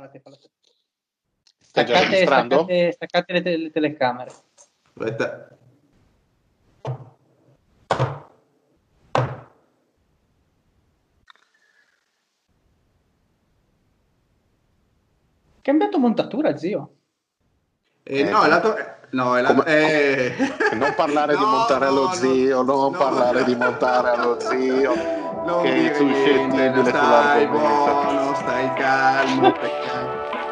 Stai già Staccate, registrando? staccate, staccate le, te- le telecamere. Aspetta. Cambiato montatura, zio. Eh, no, è lato... No, è lato... eh. Non parlare di No, montare no, allo no, zio, non no. parlare di montare allo zio. Non che è suscettibile sull'argomento. buono, stai calmo.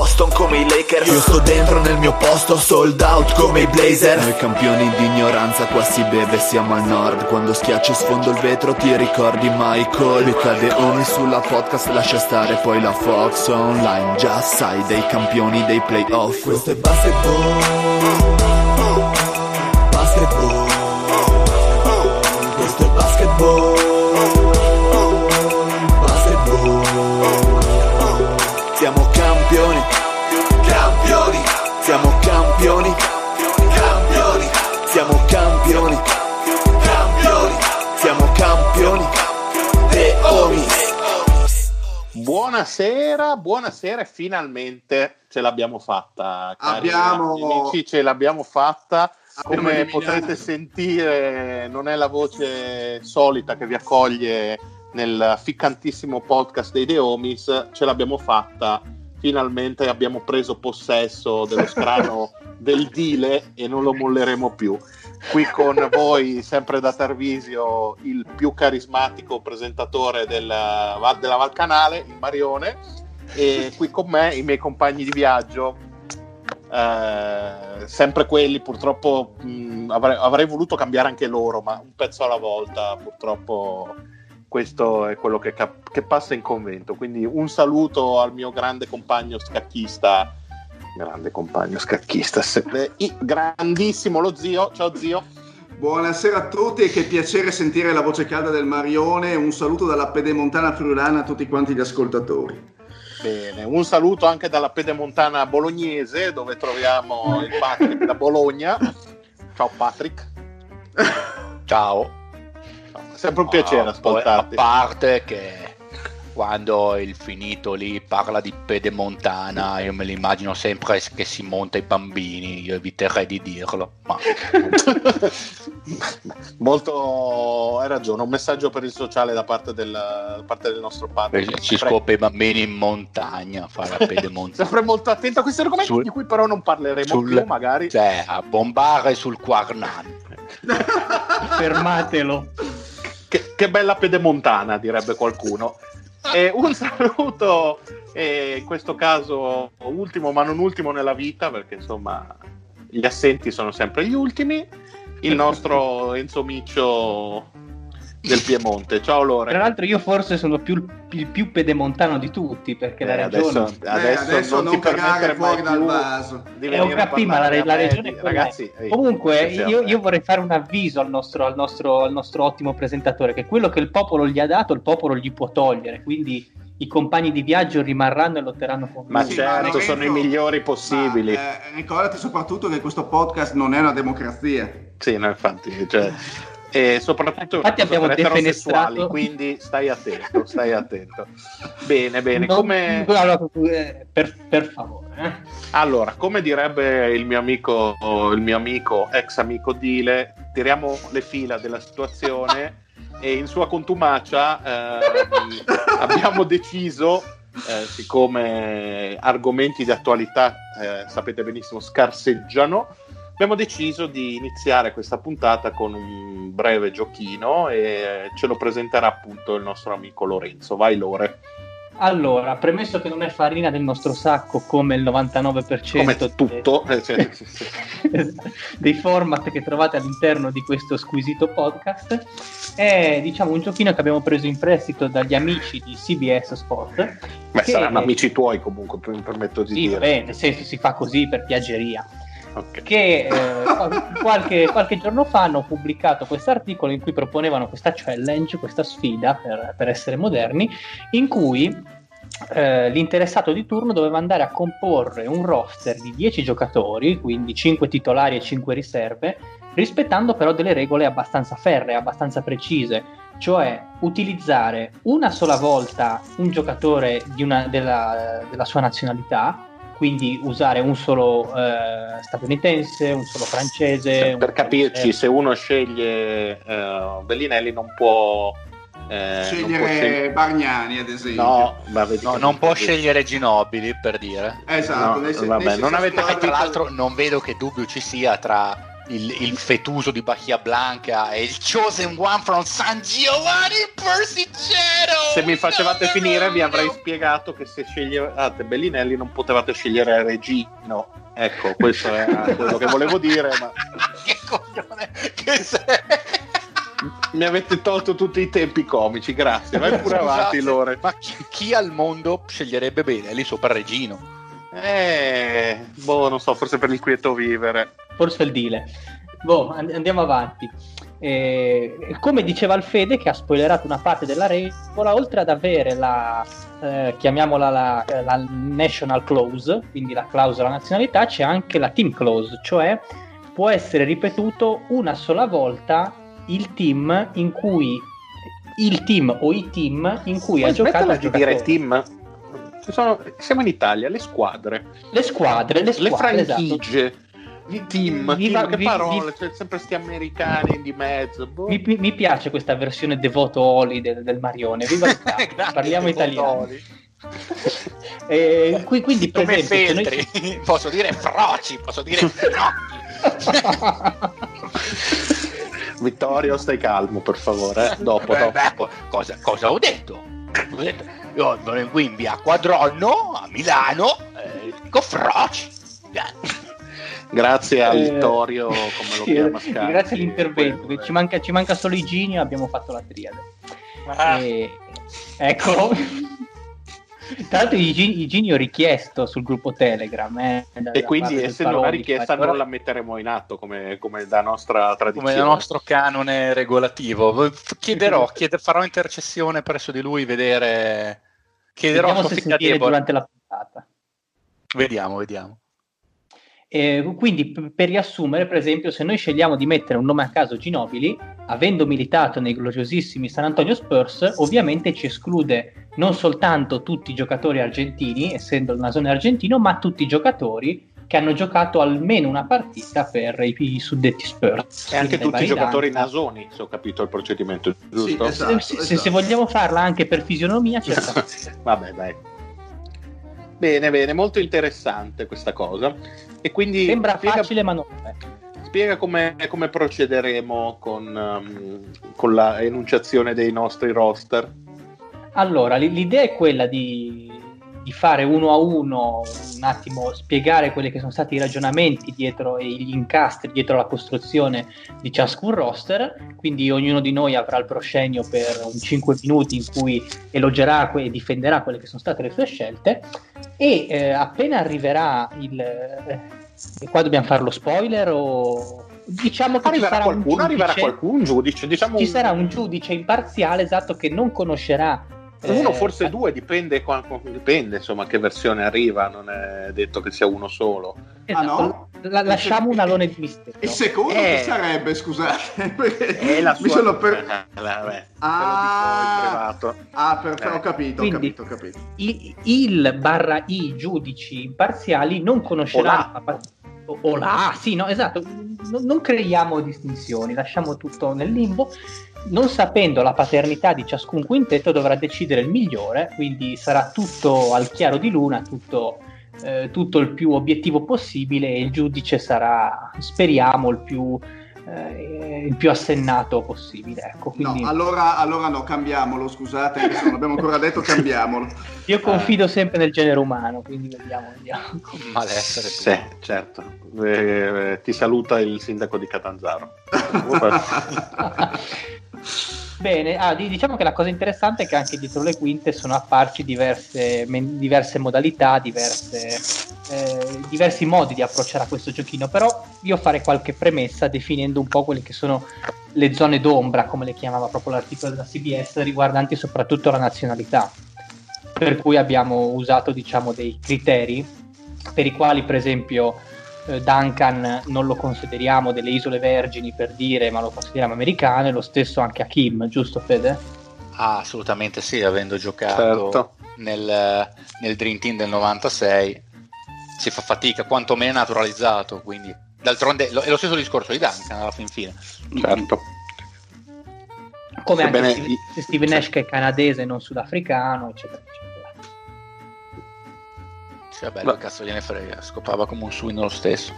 Boston, come i Lakers. Io sto dentro nel mio posto, sold out come i Blazer Noi campioni di ignoranza, qua si beve, siamo al nord. Quando schiacci sfondo il vetro ti ricordi Michael? Mi cade ogni sulla podcast, lascia stare poi la Fox online. Già sai, dei campioni dei playoff. Questo è Basketball Buonasera, buonasera finalmente ce l'abbiamo fatta. cari Abbiamo- amici, ce l'abbiamo fatta. Abbiamo Come eliminato- potrete sentire, non è la voce solita che vi accoglie nel ficcantissimo podcast dei The Homies, ce l'abbiamo fatta. Finalmente abbiamo preso possesso dello scrano del Dile e non lo molleremo più. Qui con voi, sempre da Tarvisio, il più carismatico presentatore della, della Valcanale, il Marione, e qui con me i miei compagni di viaggio, eh, sempre quelli, purtroppo mh, avrei, avrei voluto cambiare anche loro, ma un pezzo alla volta, purtroppo questo è quello che, cap- che passa in convento. Quindi un saluto al mio grande compagno scacchista, grande compagno scacchista, i- grandissimo lo zio, ciao zio. Buonasera a tutti e che piacere sentire la voce calda del Marione. Un saluto dalla pedemontana friulana a tutti quanti gli ascoltatori. Bene, un saluto anche dalla pedemontana bolognese dove troviamo il Patrick da Bologna. Ciao Patrick. Ciao. È sempre un piacere Ah, ascoltarti. A parte che quando il finito lì parla di pedemontana, io me l'immagino sempre che si monta i bambini, io eviterei di dirlo. Ma Molto, hai ragione, un messaggio per il sociale da parte del, da parte del nostro padre. ci scopre i bambini in montagna a fare la pedemontana. Sempre molto attento a questi argomenti Sul- di cui però non parleremo sul- più, magari. Cioè, a bombare sul Quarnan. Fermatelo. Che, che bella pedemontana, direbbe qualcuno. E un saluto, e in questo caso ultimo ma non ultimo nella vita, perché insomma gli assenti sono sempre gli ultimi. Il nostro Enzo Miccio del Piemonte. Ciao Tra Lore. l'altro io forse sono più, il- il più pedemontano di tutti, perché la Eh, regione... adesso, Eh, adesso, adesso non, ti cagare fuori dal più vaso. Eh, ho capito, ma la, la regione di- è quella. ragazzi ehi, Comunque, io, eh. io vorrei fare un avviso al nostro, al, nostro, al nostro ottimo presentatore: che quello che il popolo gli ha dato, il popolo gli può togliere. Quindi i compagni di viaggio rimarranno e lotteranno con lui. Ma Sì, certo, Lorenzo, sono i migliori possibili. ma, eh, ricordati soprattutto che questo podcast non è una democrazia. Sì, no, infatti, cioè, e soprattutto Infatti abbiamo defenestrato- quindi stai attento, stai attento. Bene, bene, Non- come... eh, per, per favore, eh. Allora, come direbbe il mio amico, il mio amico, ex amico Dile, tiriamo le fila della situazione e in sua contumacia ehm, abbiamo deciso, eh, siccome argomenti di attualità, eh, sapete benissimo, scarseggiano, abbiamo deciso di iniziare questa puntata con un breve giochino e ce lo presenterà appunto il nostro amico Lorenzo. Vai Lore. Allora, premesso che non è farina del nostro sacco come il 99% come tutto dei, cioè, dei format che trovate all'interno di questo squisito podcast, è diciamo un giochino che abbiamo preso in prestito dagli amici di CBS Sport. Beh, che... saranno amici tuoi comunque, mi permetto di sì, dire. Sì, nel senso si fa così per piaggeria. Okay. Che eh, qualche, qualche, giorno fa hanno pubblicato questo articolo in cui proponevano questa challenge, questa sfida per, per essere moderni, in cui eh, l'interessato di turno doveva andare a comporre un roster di 10 giocatori, quindi 5 titolari e 5 riserve, rispettando però delle regole abbastanza ferree, abbastanza precise, cioè utilizzare una sola volta un giocatore una, della, della sua nazionalità quindi usare un solo eh, statunitense, un solo francese. Per capirci, eh. se uno sceglie eh, Bellinelli non può... Eh, scegliere non può scegliere... Bargnani ad esempio no, no non può scegliere Ginobili per dire esatto no, se- vabbè, non avete capito tra l'altro non vedo che dubbio ci sia tra il, il, fetuso di Bahia Blanca e il chosen one from San Giovanni Persicero. Se mi facevate no, finire, no, vi avrei no. spiegato che se sceglievate Bellinelli non potevate scegliere Regino. Ecco, questo è quello che volevo dire. Ma... che coglione che sei! Mi avete tolto tutti i tempi comici, grazie. Vai pure avanti, Lore. Ma chi, chi, al mondo sceglierebbe bene lì sopra Regino? Eh, boh, non so, forse per il quieto vivere forse il deal. Boh, andiamo avanti. Eh, come diceva Alfede, che ha spoilerato una parte della regola, oltre ad avere la, eh, chiamiamola la, la, national clause, quindi la clausola nazionalità, c'è anche la team clause, cioè può essere ripetuto una sola volta il team in cui il team o i team in cui Puoi ha giocato di dire team sono, siamo in Italia le squadre le squadre le, squadre, le franchigie esatto team, viva, team che parole, vi, sempre sti americani di mezzo. Boh. Mi, mi, piace questa versione devoto Oli del, del Marione. Viva Parliamo italiano. e, qui, quindi, per Come esempio, noi... posso dire froci, posso dire Vittorio, stai calmo, per favore. Eh? Dopo, beh, dopo. Beh, cosa, cosa, ho detto? Ho detto? Io sono qui in via Quadronno a Milano, eh, dico froci. Grazie a eh, Vittorio, come lo chiama Scarpi, Grazie all'intervento, quello, ci, manca, ci, manca, solo Iginio, abbiamo fatto la triade. Ah. E, ecco. Tra l'altro Iginio richiesto sul gruppo Telegram. Eh, e quindi essendo una richiesta non la metteremo in atto come, come da nostra tradizione. Come da nostro canone regolativo. Chiederò, chieder, farò intercessione presso di lui, vedere... Chiederò Vediamo se si durante la puntata. Vediamo, vediamo. Eh, quindi, p- per riassumere, per esempio, se noi scegliamo di mettere un nome a caso Ginobili, avendo militato nei gloriosissimi San Antonio Spurs, ovviamente ci esclude non soltanto tutti i giocatori argentini, essendo il nasone argentino, ma tutti i giocatori che hanno giocato almeno una partita per i, i suddetti Spurs. E anche tutti i giocatori nasoni, se ho capito il procedimento, giusto? Sì, esatto, se, esatto. se, vogliamo farla anche per fisionomia, certamente. Vabbè, dai. Bene, bene, molto interessante questa cosa. E quindi Sembra spiega, facile, ma non è. Spiega come, come procederemo con, um, con la enunciazione dei nostri roster. Allora, l'idea è quella di, di, fare uno a uno, un attimo spiegare quelli che sono stati i ragionamenti dietro e gli incastri dietro la costruzione di ciascun roster. Quindi ognuno di noi avrà il proscenio per un 5 minuti in cui elogerà e difenderà quelle che sono state le sue scelte e eh, appena arriverà il... Eh, qua dobbiamo fare lo spoiler o... Diciamo che arriverà ci sarà qualcuno, un giudice, arriverà qualcuno, un giudice, diciamo ci un... sarà un giudice imparziale esatto che non conoscerà uno, eh, forse eh. due, dipende, dipende insomma che versione arriva, non è detto che sia uno solo. Esatto. Ah, no? La, lasciamo un alone di mistero. Il secondo eh, che sarebbe, scusate? È la sua... Mi sono per... Eh, vabbè, ah, ah per... eh. ho capito, Quindi, ho capito, ho capito. Il, il, barra i giudici imparziali non conosceranno... O là, sì, no, esatto, non, non creiamo distinzioni, lasciamo tutto nel limbo non sapendo la paternità di ciascun quintetto dovrà decidere il migliore, quindi sarà tutto al chiaro di luna, tutto, eh, tutto il più obiettivo possibile e il giudice sarà, speriamo, il più eh, il più assennato possibile. Ecco, quindi... No, allora, allora no, cambiamolo, scusate, non abbiamo ancora detto, cambiamolo. Io confido eh. sempre nel genere umano, quindi vediamo, vediamo. Malessere. Sì, certo. Eh, eh, ti saluta il sindaco di Catanzaro. Bene, ah, diciamo che la cosa interessante è che anche dietro le quinte sono apparsi diverse, diverse modalità, diverse, eh, diversi modi di approcciare a questo giochino, però io farei qualche premessa definendo un po' quelle che sono le zone d'ombra, come le chiamava proprio l'articolo della CBS, riguardanti soprattutto la nazionalità. Per cui abbiamo usato diciamo, dei criteri per i quali, per esempio, eh, Duncan non lo consideriamo delle isole vergini per dire, ma lo consideriamo americano, e lo stesso anche a Kim, giusto Fede? Ah, assolutamente sì, avendo giocato certo. nel, nel Dream Team del 96 si fa fatica, quantomeno naturalizzato, quindi d'altronde è lo stesso discorso di Duncan alla fin fine. Certo. Come anche Steve, Steve Nash che è canadese, non sudafricano, eccetera, eccetera. Cioè, bello, cazzo gliene frega, scopava come un suino lo stesso.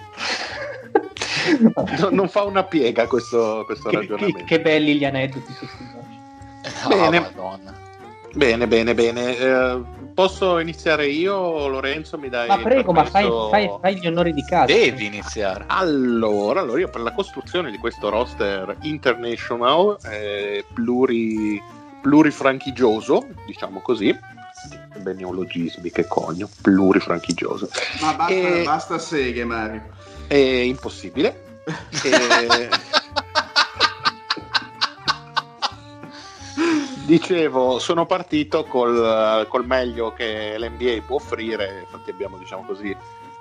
no, non fa una piega questo, questo che, ragionamento. Che, che, belli gli aneddoti su oh, Bene. Madonna. Bene, bene, bene. Eh, posso iniziare io, Lorenzo? Mi dai ma prego, ma fai, fai, fai, gli onori di casa. Devi iniziare. Allora, allora, io per la costruzione di questo roster international, eh, pluri, plurifranchigioso, diciamo così, bei neologismi che conio, plurifranchigioso. Ma basta, e... basta seghe, Mario. È impossibile. e... Dicevo, sono partito col, col, meglio che l'NBA può offrire, infatti abbiamo, diciamo così,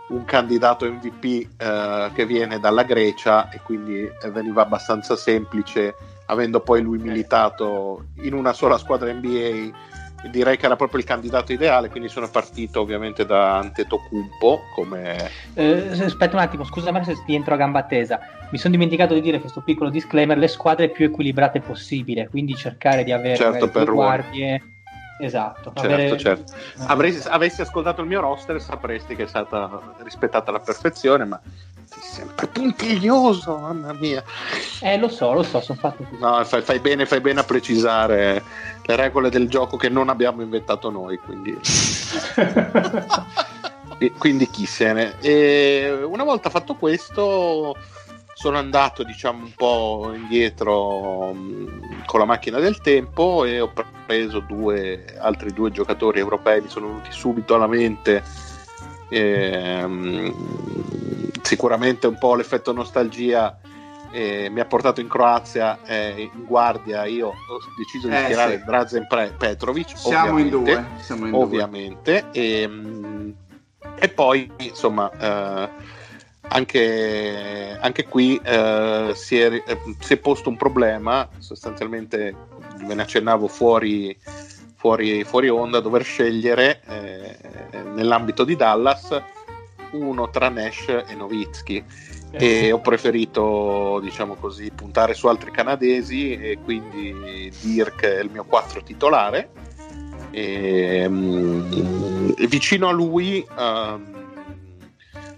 un candidato MVP eh, che viene dalla Grecia e quindi veniva abbastanza semplice, avendo poi lui militato in una sola squadra NBA direi che era proprio il candidato ideale, quindi sono partito ovviamente da Antetokounmpo come... Eh, aspetta un attimo, scusa se ti entro a gamba tesa, mi sono dimenticato di dire questo piccolo disclaimer, le squadre più equilibrate possibile, quindi cercare di avere certo, per guardie... Esatto. Certo, avere... certo. Avresti, avessi ascoltato il mio roster sapresti che è stata rispettata alla perfezione, ma sei sempre puntiglioso, mamma mia. Eh, lo so, lo so, sono fatto così. No, fai, fai, bene, fai bene a precisare le regole del gioco che non abbiamo inventato noi, quindi... quindi chi se ne... E una volta fatto questo sono andato diciamo un po' indietro mh, con la macchina del tempo e ho preso due, altri due giocatori europei mi sono venuti subito alla mente e, mh, sicuramente un po' l'effetto nostalgia eh, mi ha portato in Croazia eh, in guardia io ho deciso di eh, schierare sì. Drazen Petrovic siamo in due, siamo in ovviamente due. E, e, poi insomma eh, anche, anche qui eh, si, è, eh, si, è, posto un problema, sostanzialmente ve ne accennavo fuori, fuori, fuori onda, dover scegliere nell'ambito di Dallas uno tra Nash e Novitsky e ho preferito diciamo così puntare su altri canadesi e quindi Dirk è il mio 4 titolare e, um, vicino a lui um,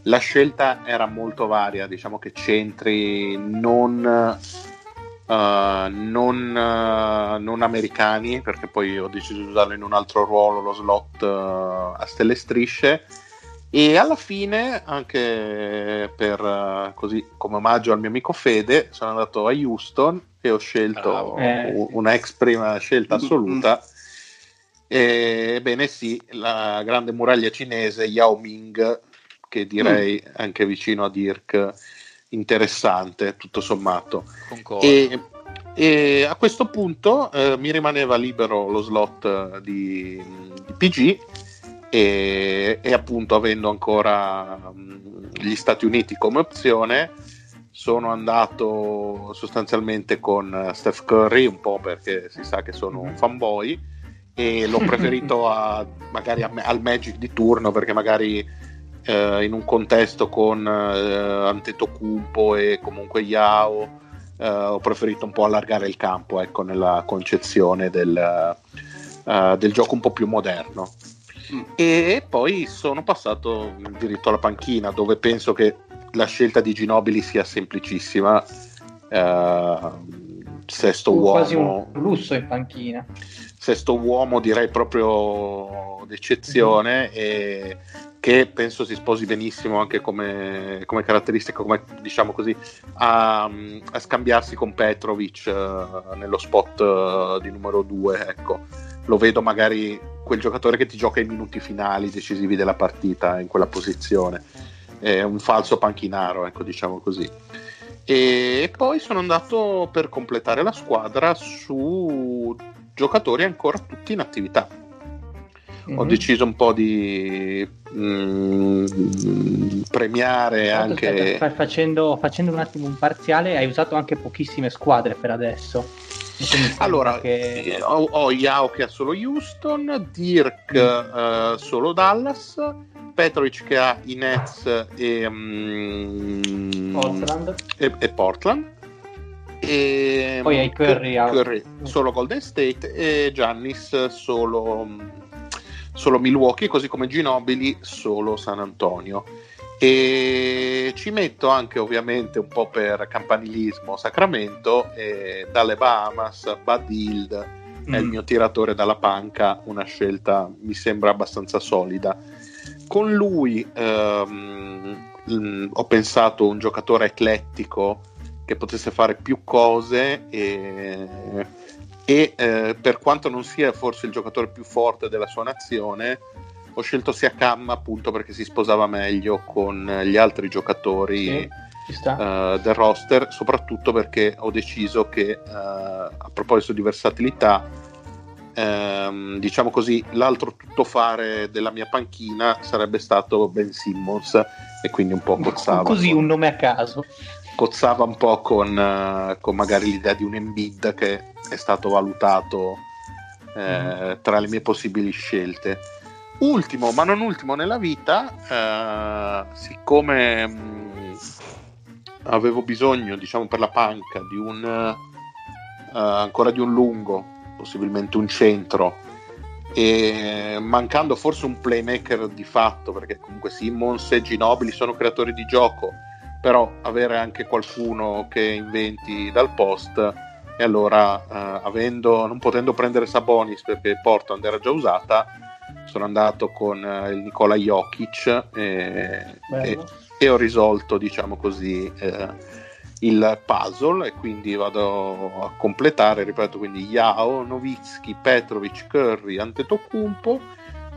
la scelta era molto varia, diciamo che centri non, uh, non, uh, non, americani, perché poi ho deciso di usarlo in un altro ruolo, lo slot uh, a stelle strisce. E alla fine, anche per così come omaggio al mio amico Fede, sono andato a Houston e ho scelto eh. una ex prima scelta assoluta. Mm-hmm. Ebbene sì, la grande muraglia cinese Yao Ming che direi mm. anche vicino a Dirk interessante tutto sommato e, e, a questo punto eh, mi rimaneva libero lo slot di, di PG e, e, appunto avendo ancora mh, gli Stati Uniti come opzione sono andato sostanzialmente con Steph Curry un po' perché si sa che sono un fanboy e l'ho preferito a, magari a, al Magic di turno perché magari eh, in un contesto con eh, Antetokounmpo e comunque Yao eh, ho preferito un po' allargare il campo ecco, nella concezione del, uh, del gioco un po' più moderno. E poi sono passato diritto alla panchina dove penso che la scelta di Ginobili sia semplicissima Uh, sesto uh, uomo. Quasi un lusso in panchina. Sesto uomo direi proprio d'eccezione mm-hmm. e che penso si sposi benissimo anche come, come caratteristica, come diciamo così, a, a scambiarsi con Petrovic uh, nello spot uh, di numero 2. Ecco. Lo vedo magari quel giocatore che ti gioca i minuti finali decisivi della partita in quella posizione. È un falso panchinaro, ecco, diciamo così. E poi sono andato per completare la squadra su giocatori ancora tutti in attività mm-hmm. ho mhm. deciso un po' di mm, premiare Tanto anche stai, facendo, facendo, un attimo un parziale hai usato anche pochissime squadre per adesso allora che... ho, ho Yao che ha solo Houston Dirk mm. uh, solo Dallas Petrovic che ha i Nets e, um, Portland. E, e Portland e poi hai Curry, Curry solo Golden State e Giannis solo solo Milwaukee, così come Ginobili solo San Antonio. E ci metto anche ovviamente un po' per campanilismo Sacramento, e dalle Bahamas, Bud Hild mm. è il mm. mio tiratore dalla panca, una scelta mi sembra abbastanza solida. Con lui ehm, mh, ho pensato un giocatore eclettico che potesse fare più cose e e eh, per quanto non sia forse il giocatore più forte della sua nazione ho scelto Siakam appunto perché si sposava meglio con gli altri giocatori sì, uh, del roster soprattutto perché ho deciso che uh, a proposito di versatilità um, diciamo così l'altro tuttofare della mia panchina sarebbe stato Ben Simmons e quindi un po' cozzava così un nome a caso. cozzava un po' con, uh, con magari l'idea di un Embiid che è stato valutato eh, tra le mie possibili scelte. Ultimo, ma non ultimo nella vita, eh, siccome mh, mm, avevo bisogno, diciamo per la panca, di un uh, ancora di un lungo, possibilmente un centro, e mancando forse un playmaker di fatto, perché comunque Simmons e Ginobili sono creatori di gioco, però avere anche qualcuno che inventi dal post e allora eh, avendo, non potendo prendere Sabonis perché Portland era già usata sono andato con eh, il Nicola Jokic e, e, e, ho risolto diciamo così eh, il puzzle e quindi vado a completare ripeto quindi Yao, Novitsky, Petrovic, Curry, Antetokounmpo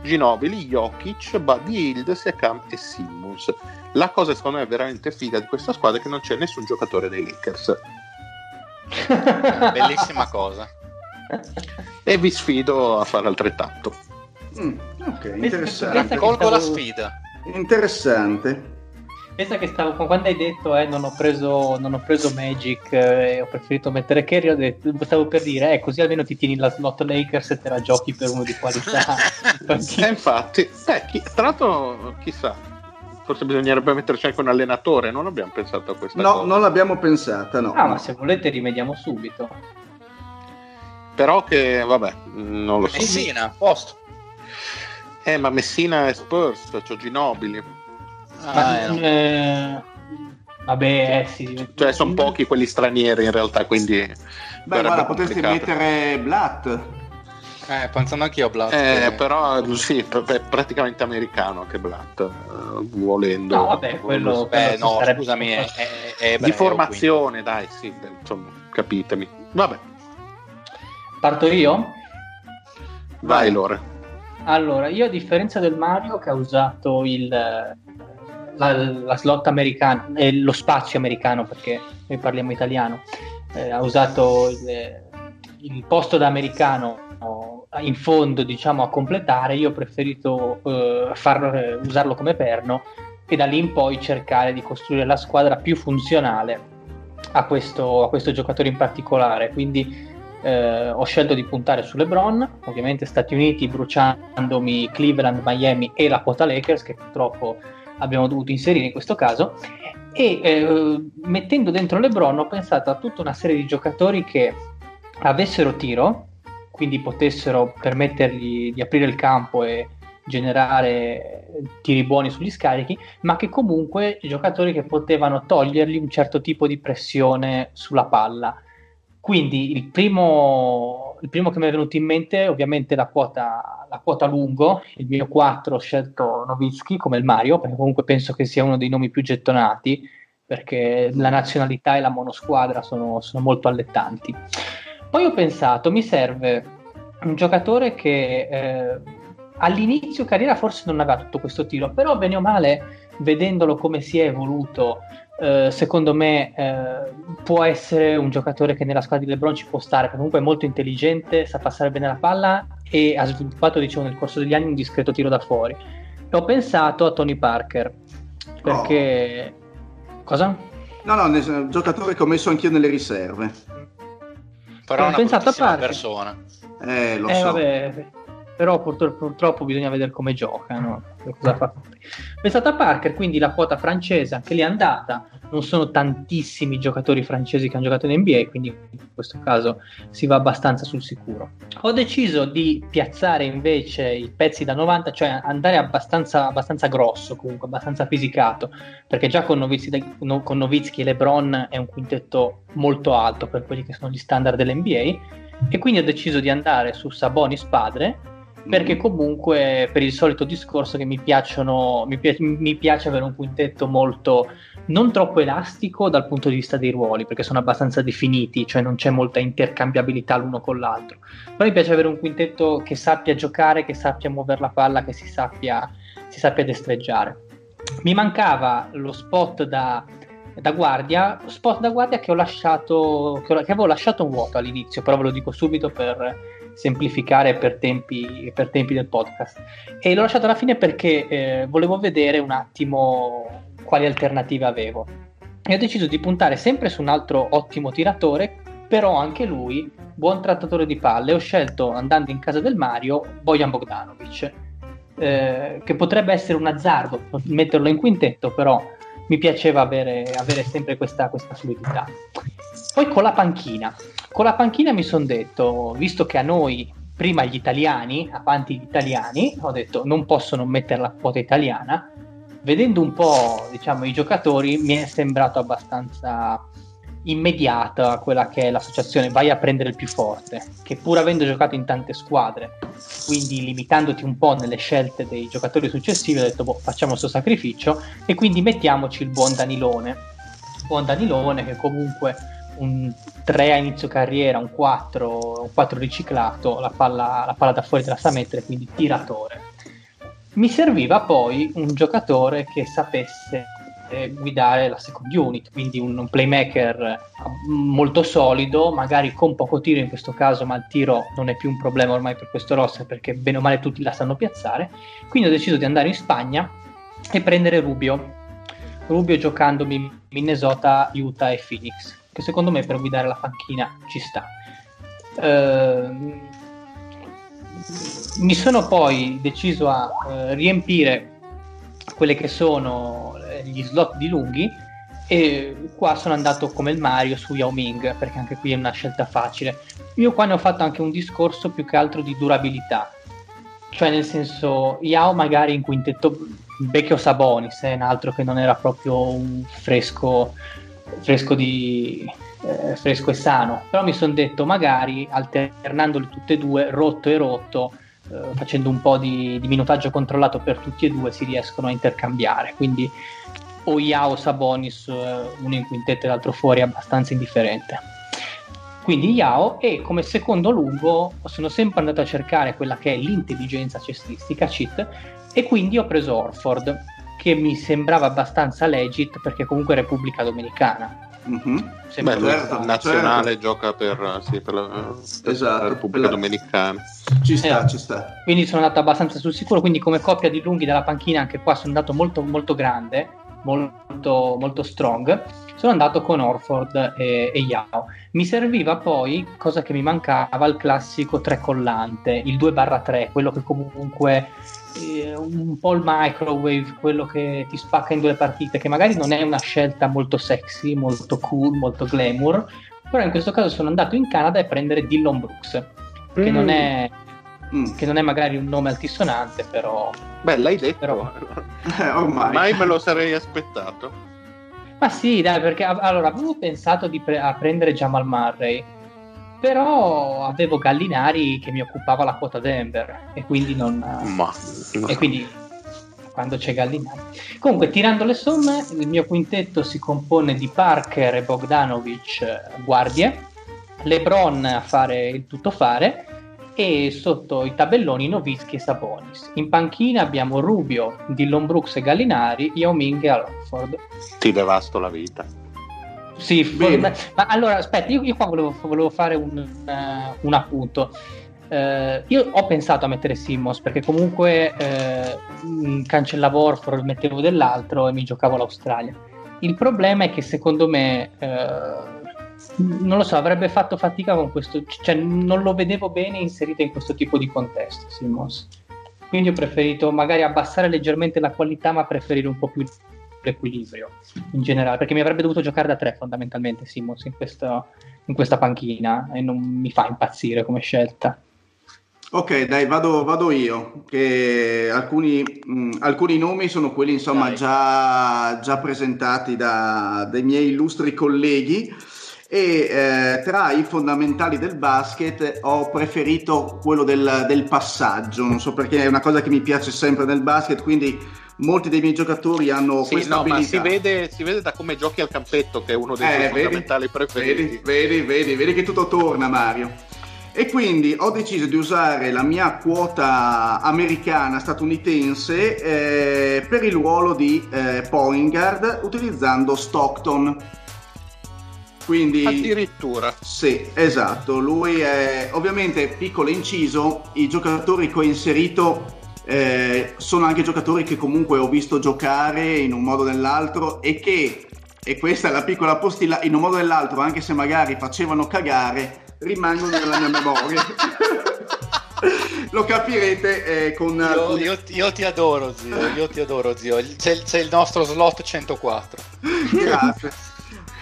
Ginobili, Jokic, Buddy Hild, Siakam e Simmons la cosa secondo me veramente figa di questa squadra è che non c'è nessun giocatore dei Lakers Bellissima cosa. E vi sfido a fare altrettanto. Mm, ok, interessante. Colgo la sfida. Interessante. Pensa che stavo, quando hai detto eh, non, ho preso, non ho preso Magic e eh, ho preferito mettere Kerry, ho detto, stavo per dire, eh, così almeno ti tieni la slot Lakers e te la giochi per uno di qualità. eh, infatti, eh, chi, tra l'altro, chissà, forse bisognerebbe metterci anche un allenatore, non abbiamo pensato a questa no, cosa. No, non l'abbiamo pensata, no. Ah, ma se volete rimediamo subito. Però che, vabbè, non lo so. Messina, posto. Eh, ma Messina è Spurs, c'ho Ginobili. Ah, eh, no. eh, vabbè, eh, sì. Cioè, sono pochi quelli stranieri in realtà, quindi... Beh, guarda, potresti mettere Blatt. Eh, pensando anch'io a Blatt. Eh, però sì, è praticamente americano anche Blatt, uh, volendo. No, vabbè, quello... Beh, no, scusami, è, è, è ebreo, Di formazione, quindi. dai, sì, insomma, capitemi. Vabbè. Parto io? Vai, Vai. Lore. Allora, io a differenza del Mario che ha usato il, la, la slot americana, eh, lo spazio americano perché noi parliamo italiano, eh, ha usato il, il posto da americano in fondo diciamo a completare io ho preferito eh, far, eh, usarlo come perno e da lì in poi cercare di costruire la squadra più funzionale a questo, a questo giocatore in particolare. Quindi eh, ho scelto di puntare su LeBron ovviamente Stati Uniti bruciandomi Cleveland, Miami e la quota Lakers che purtroppo abbiamo dovuto inserire in questo caso e eh, mettendo dentro LeBron ho pensato a tutta una serie di giocatori che avessero tiro quindi potessero permettergli di aprire il campo e generare tiri buoni sugli scarichi, ma che comunque giocatori che potevano togliergli un certo tipo di pressione sulla palla. Quindi il primo, il primo che mi è venuto in mente è ovviamente la quota, la quota lungo, il mio 4 ho scelto Novitsky come il Mario, perché comunque penso che sia uno dei nomi più gettonati, perché la nazionalità e la monosquadra sono, sono molto allettanti. Poi ho pensato, mi serve un giocatore che eh, all'inizio carriera forse non aveva tutto questo tiro, però bene o male, vedendolo come si è evoluto eh, secondo me eh, può essere un giocatore che nella squadra di LeBron ci può stare, comunque è molto intelligente, sa passare bene la palla e ha sviluppato diciamo, nel corso degli anni un discreto tiro da fuori. E ho pensato a Tony Parker perché... Oh. Cosa? No, no, è un giocatore che ho messo anch'io nelle riserve. Però ho pensato a Parker. persona. Eh, lo eh, so. Vabbè, però purtroppo, purtroppo bisogna vedere come giocano. Cosa fa. Pensate a Parker, quindi la quota francese anche lì è andata. Non sono tantissimi giocatori francesi che hanno giocato in NBA, quindi in questo caso si va abbastanza sul sicuro. Ho deciso di piazzare invece i pezzi da 90, cioè andare abbastanza, abbastanza grosso, comunque abbastanza fisicato, perché già con Novitsky, con Novitsky e LeBron è un quintetto molto alto per quelli che sono gli standard dell'NBA. E quindi ho deciso di andare su Sabonis padre, perché mm. comunque per il solito discorso che mi piacciono, mi, pi- mi, piace avere un quintetto molto non troppo elastico dal punto di vista dei ruoli, perché sono abbastanza definiti, cioè non c'è molta intercambiabilità l'uno con l'altro. Però mi piace avere un quintetto che sappia giocare, che sappia muovere la palla, che si sappia, si sappia destreggiare. Mi mancava lo spot da, da guardia, spot da guardia che ho lasciato, che, avevo lasciato vuoto all'inizio, però ve lo dico subito per semplificare per tempi, per tempi del podcast. E l'ho lasciato alla fine perché eh, volevo vedere un attimo quali alternative avevo. E ho deciso di puntare sempre su un altro ottimo tiratore, però anche lui buon trattatore di palle. Ho scelto, andando in casa del Mario, Bojan Bogdanovic, eh, che potrebbe essere un azzardo metterlo in quintetto, però mi piaceva avere, avere sempre questa, questa fluidità. Poi con la panchina. Con la panchina mi sono detto, visto che a noi, prima gli italiani, avanti gli italiani, ho detto non posso non mettere la quota italiana. Vedendo un po' diciamo, i giocatori mi è sembrato abbastanza immediata quella che è l'associazione vai a prendere il più forte, che pur avendo giocato in tante squadre, quindi limitandoti un po' nelle scelte dei giocatori successivi, ho detto boh, facciamo questo sacrificio e quindi mettiamoci il buon Danilone. Buon Danilone che comunque un 3 a inizio carriera, un 4, un 4 riciclato, la palla, la palla da fuori te la sa mettere, quindi tiratore. Mi serviva poi un giocatore che sapesse eh, guidare la second unit, quindi un, un, playmaker molto solido, magari con poco tiro in questo caso, ma il tiro non è più un problema ormai per questo roster perché bene o male tutti la sanno piazzare. Quindi ho deciso di andare in Spagna e prendere Rubio. Rubio giocandomi Minnesota, Utah e Phoenix che secondo me per guidare la panchina ci sta. Uh, mi sono poi deciso a uh, riempire quelle che sono eh, gli slot di lunghi e qua sono andato come il Mario su Yao Ming perché anche qui è una scelta facile. Io qua ne ho fatto anche un discorso più che altro di durabilità, cioè nel senso Yao magari in quintetto vecchio Sabonis è un altro che non era proprio un fresco fresco, di, eh, fresco e sano, però mi sono detto magari alternandoli tutte e due, rotto e rotto, eh, facendo un po' di, di, minutaggio controllato per tutti e due si riescono a intercambiare, quindi o Yao Sabonis, eh, uno in quintetto e l'altro fuori, abbastanza indifferente. Quindi Yao e come secondo lungo sono sempre andato a cercare quella che è l'intelligenza cestistica, cheat, e quindi ho preso Orford che mi sembrava abbastanza legit perché comunque è Repubblica Dominicana. Mm-hmm. Beh, certo, nazionale certo. gioca per, sì, per, la, per esatto, la Repubblica per la... Dominicana. Ci sta, eh, ci sta. Quindi sono andato abbastanza sul sicuro. Quindi, come coppia di lunghi dalla panchina, anche qua sono andato molto, molto grande, molto, molto strong. Sono andato con Orford e, e Yao. Mi serviva poi, cosa che mi mancava, il classico 3 collante, il 2-3, quello che comunque eh, un po' il microwave, quello che ti spacca in due partite, che magari non è una scelta molto sexy, molto cool, molto glamour, però in questo caso sono andato in Canada a prendere Dillon Brooks, che mm. non, è, mm. che non è magari un nome altisonante, però... Beh, l'hai detto. Però... Eh, ormai. Mai me lo sarei aspettato. Ma sì, dai, perché allora avevo pensato di pre- a prendere Jamal Murray, però avevo Gallinari che mi occupava la quota Denver e quindi non... Ma... E quindi quando c'è Gallinari. Comunque, tirando le somme, il mio quintetto si compone di Parker e Bogdanovic eh, guardie, LeBron a fare il tuttofare e sotto i tabelloni Novischi e Sabonis. In panchina abbiamo Rubio, Dillon Brooks e Gallinari, Yao Ming e Alford. Ti devasto la vita. Sì, for- ma, ma, allora aspetta, io, io qua volevo, volevo fare un, uh, un appunto. Uh, io ho pensato a mettere Simmons perché comunque uh, cancellavo Orford, mettevo dell'altro e mi giocavo l'Australia. Il problema è che secondo me uh, non lo so, avrebbe fatto fatica con questo, cioè non lo vedevo bene inserito in questo tipo di contesto, Simmons. Quindi ho preferito magari abbassare leggermente la qualità, ma preferire un po' più l'equilibrio in generale, perché mi avrebbe dovuto giocare da tre fondamentalmente Simmons in, questo, in questa panchina e non mi fa impazzire come scelta. Ok, dai, vado, vado io. Che alcuni, mh, alcuni, nomi sono quelli insomma già, già, presentati da, dai miei illustri colleghi e eh, tra i fondamentali del basket ho preferito quello del, del, passaggio, non so perché è una cosa che mi piace sempre nel basket, quindi molti dei miei giocatori hanno sì, questa no, abilità. Ma si vede, si vede, da come giochi al campetto che è uno dei eh, fondamentali preferiti. Vedi, vedi, vedi, vedi che tutto torna Mario. E quindi ho deciso di usare la mia quota americana statunitense eh, per il ruolo di eh, point guard utilizzando Stockton quindi, Addirittura. Sì, esatto. Lui è ovviamente piccolo inciso, i giocatori che ho inserito eh, sono anche giocatori che comunque ho visto giocare in un modo o nell'altro e che, e questa è la piccola postilla, in un modo o nell'altro, anche se magari facevano cagare, rimangono nella mia memoria. Lo capirete eh, con... Io, io, io, ti adoro, zio, io ti adoro, zio. C'è, c'è il nostro slot 104. Grazie.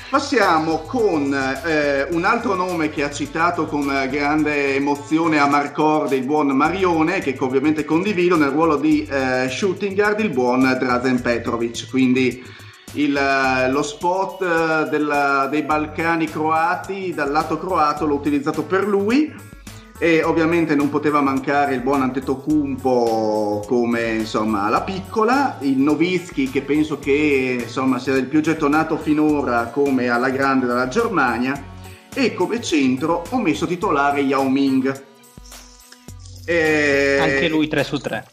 Passiamo con eh, un altro nome che ha citato con grande emozione a Marcord, il buon Marione, che ovviamente condivido nel ruolo di eh, shooting guard, il buon Drazen Petrovic. Quindi il, lo spot eh, del, dei Balcani croati dal lato croato l'ho utilizzato per lui e ovviamente non poteva mancare il buon Antetokounmpo come insomma la piccola, il Novitsky che penso che insomma sia il più gettonato finora come alla grande dalla Germania e come centro ho messo titolare Yao Ming. E... Anche lui 3 su 3.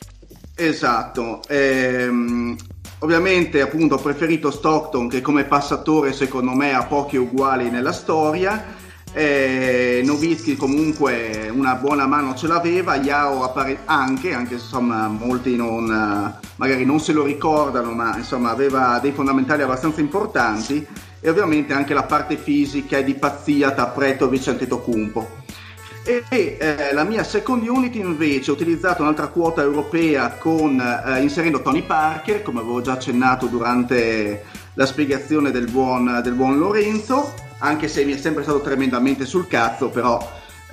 Esatto. Ehm, ovviamente appunto ho preferito Stockton che come passatore secondo me ha pochi uguali nella storia eh, Novitsky comunque una buona mano ce l'aveva, Yao appare- anche, anche insomma molti non, magari non se lo ricordano, ma insomma aveva dei fondamentali abbastanza importanti e ovviamente anche la parte fisica e di pazzia tra Pretovic e. E, e eh, la mia second unit invece ho utilizzato un'altra quota europea con, eh, inserendo Tony Parker, come avevo già accennato durante la spiegazione del buon, del buon Lorenzo, anche se mi è sempre stato tremendamente sul cazzo, però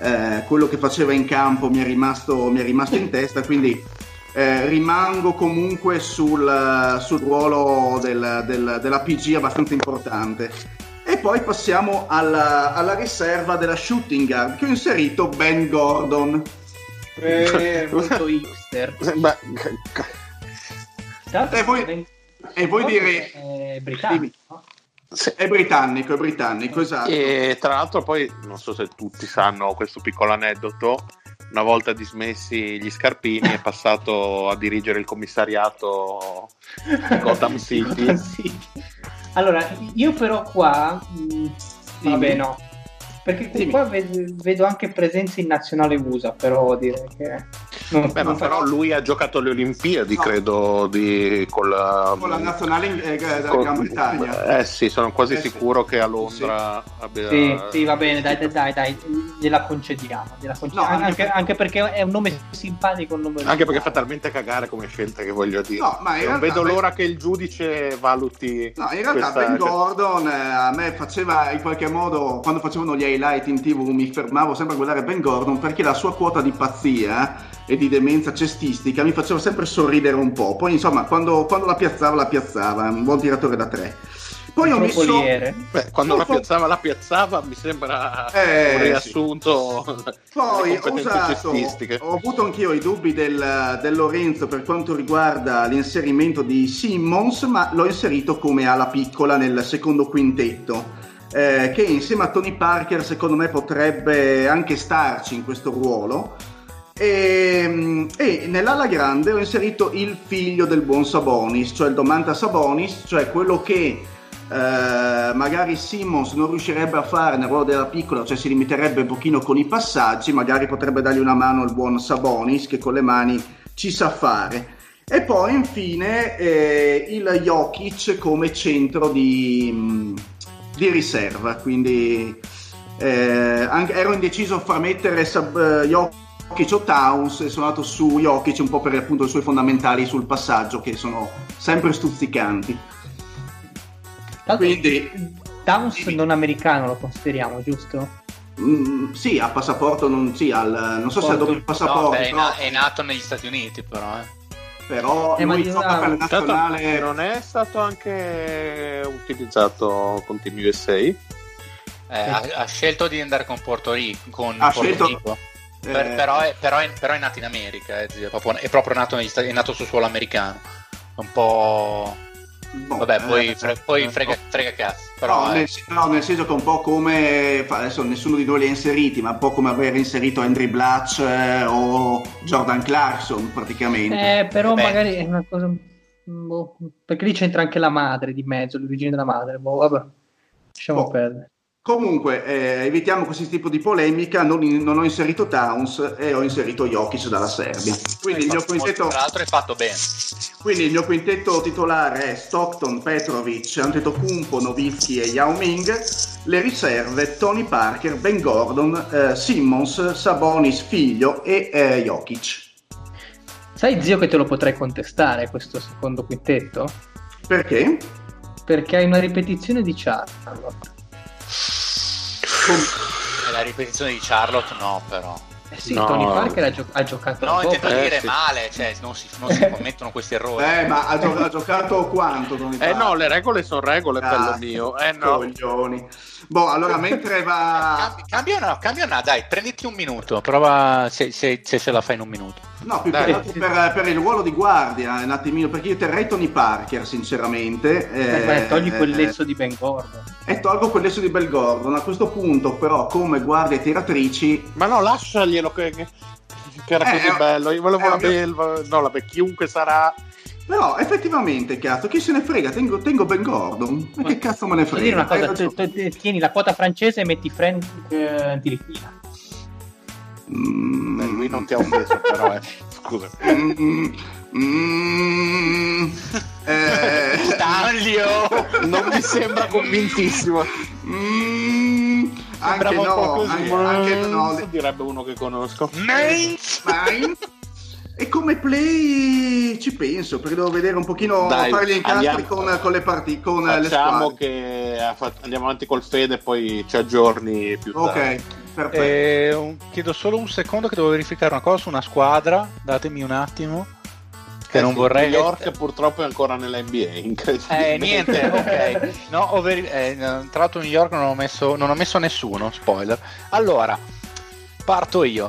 eh, quello che faceva in campo mi è rimasto, mi è rimasto in testa, quindi eh, rimango comunque sul, sul ruolo del, del, della PG abbastanza importante. E poi passiamo alla, alla, riserva della shooting guard che ho inserito Ben Gordon. Eh, molto hipster. Beh, e voi, e voi dire... È britannico. Sì. È britannico, è britannico, esatto. E tra l'altro poi, non so se tutti sanno questo piccolo aneddoto, una volta dismessi gli scarpini è passato a dirigere il commissariato di Gotham City. allora, io però qua... Mh, vabbè no, perché Dimmi. qua vedo anche presenze in nazionale USA, però direi che... Non, Beh, non però lui ha giocato alle Olimpiadi, no. credo, di, con, la, con la nazionale eh, della con, Gran Bretagna. Eh sì, sono quasi eh, sicuro sì. che a Londra sì. abbia... Sì, sì, va bene, dai, dai, dai, dai gliela concediamo. Gliela concediamo. No, anche, anche, perché è un nome simpatico. Un nome anche perché fa talmente cagare come scelta che voglio dire. No, ma non vedo beh... l'ora che il giudice valuti... No, in realtà questa... Ben Gordon eh, a me faceva in qualche modo, quando facevano gli highlight in tv, mi fermavo sempre a guardare Ben Gordon perché la sua quota di pazzia e di demenza cestistica mi faceva sempre sorridere un po'. Poi insomma, quando, quando la piazzava, la piazzava, un buon tiratore da tre. Poi ho messo... Beh, quando la piazzava, la piazzava, mi sembra eh, un riassunto. Sì. Poi ho, usato, ho avuto anch'io i dubbi del, del, Lorenzo per quanto riguarda l'inserimento di Simmons, ma l'ho inserito come ala piccola nel secondo quintetto. Eh, che insieme a Tony Parker secondo me potrebbe anche starci in questo ruolo e, e, nell'ala grande ho inserito il figlio del buon Sabonis, cioè il Domanta Sabonis, cioè quello che eh, magari Simmons non riuscirebbe a fare nel ruolo della piccola, cioè si limiterebbe un pochino con i passaggi, magari potrebbe dargli una mano il buon Sabonis che con le mani ci sa fare. E poi infine eh, il Jokic come centro di, di riserva, quindi eh, anche, ero indeciso fra mettere Sab- eh, Jokic o Towns e sono andato su Jokic un po' per appunto i suoi fondamentali sul passaggio che sono sempre stuzzicanti. Quindi, Downs non americano lo consideriamo, giusto? Mm, sì, ha passaporto, non, sì, al, non so Porto. se ha doppio passaporto. No, beh, è, na- è, nato negli Stati Uniti, però. Eh. Però eh, lui gioca per nazionale. Non è stato anche utilizzato con Team USA? Eh, ha, ha, scelto di andare con Porto Rico. Con ha Porto scelto... Rico. Eh... Per, però, è, però, è, però, è, nato in America, è, proprio, è proprio nato, è nato sul suolo americano. Un po' Boh, Vabbè, poi, eh, fre- poi eh, frega, frega cazzo. Però, no, nel, no, nel, senso che è un po' come adesso nessuno di noi li ha inseriti, ma un po' come aver inserito Andrew Blatch eh, o Jordan Clarkson praticamente. Eh, però Beh. magari è una cosa. Boh, perché lì c'entra anche la madre di mezzo, l'origine della madre. Boh, vabbè, lasciamo boh. perdere. Comunque, eh, evitiamo questo tipo di polemica. Non, non, ho inserito Towns e ho inserito Jokic dalla Serbia. Quindi il mio quintetto. Tra l'altro, è fatto bene. Quindi il mio quintetto titolare è Stockton, Petrovic, Antetokounmpo, Novitsky e Yao Ming. Le riserve: Tony Parker, Ben Gordon, eh, Simmons, Sabonis, Figlio e eh, Jokic. Sai, zio, che te lo potrei contestare questo secondo quintetto? Perché? Perché hai una ripetizione di Charlotte. È la ripetizione di Charlotte, no, però. Eh sì, no. Tony Parker ha, gio- ha giocato No, intendo eh, dire sì. male, cioè non si, non si commettono questi errori. Eh, ma ha, gio- ha giocato quanto Tony Parker? Eh no, le regole sono regole, ah, bello mio. Eh no. Coglioni. Boh, allora mentre va... Cambia una, cambia una, dai, prenditi un minuto, prova se, se, se ce la fai in un minuto. No, più per, per, il ruolo di guardia, un attimino, perché io terrei Tony Parker, sinceramente. Eh, beh, togli quel lesso di Ben Gordon. E tolgo quel lesso di Ben Gordon. A questo punto, però, come guardie tiratrici... Ma no, lasciaglielo che, che, che era eh, così bello. Io volevo la belva, no, la, chiunque sarà... Però effettivamente, cazzo, chi se ne frega? Tengo, tengo Ben Gordon. Ma che cazzo me ne frega? Dire una cosa, tu, tu, tu, tieni la quota francese e metti Frank eh, di Ricchina. Mm, Beh, lui non ti ha offeso, però, eh. Scusa. Mm, mm, eh, Taglio! Non mi sembra convintissimo. Mm, anche no, anche, anche no. Direbbe uno che conosco. Mainz! Mainz! E come play ci penso perché devo vedere un pochino Dai, fare gli incastri con, con, le partite con facciamo che andiamo avanti col Fede e poi ci aggiorni più tardi ok perfetto eh, chiedo solo un secondo che devo verificare una cosa su una squadra datemi un attimo che eh non sì, vorrei New York purtroppo è ancora nella NBA incredibile eh niente ok no, veri- eh, tra l'altro New York non ho, messo, non ho messo nessuno spoiler allora parto io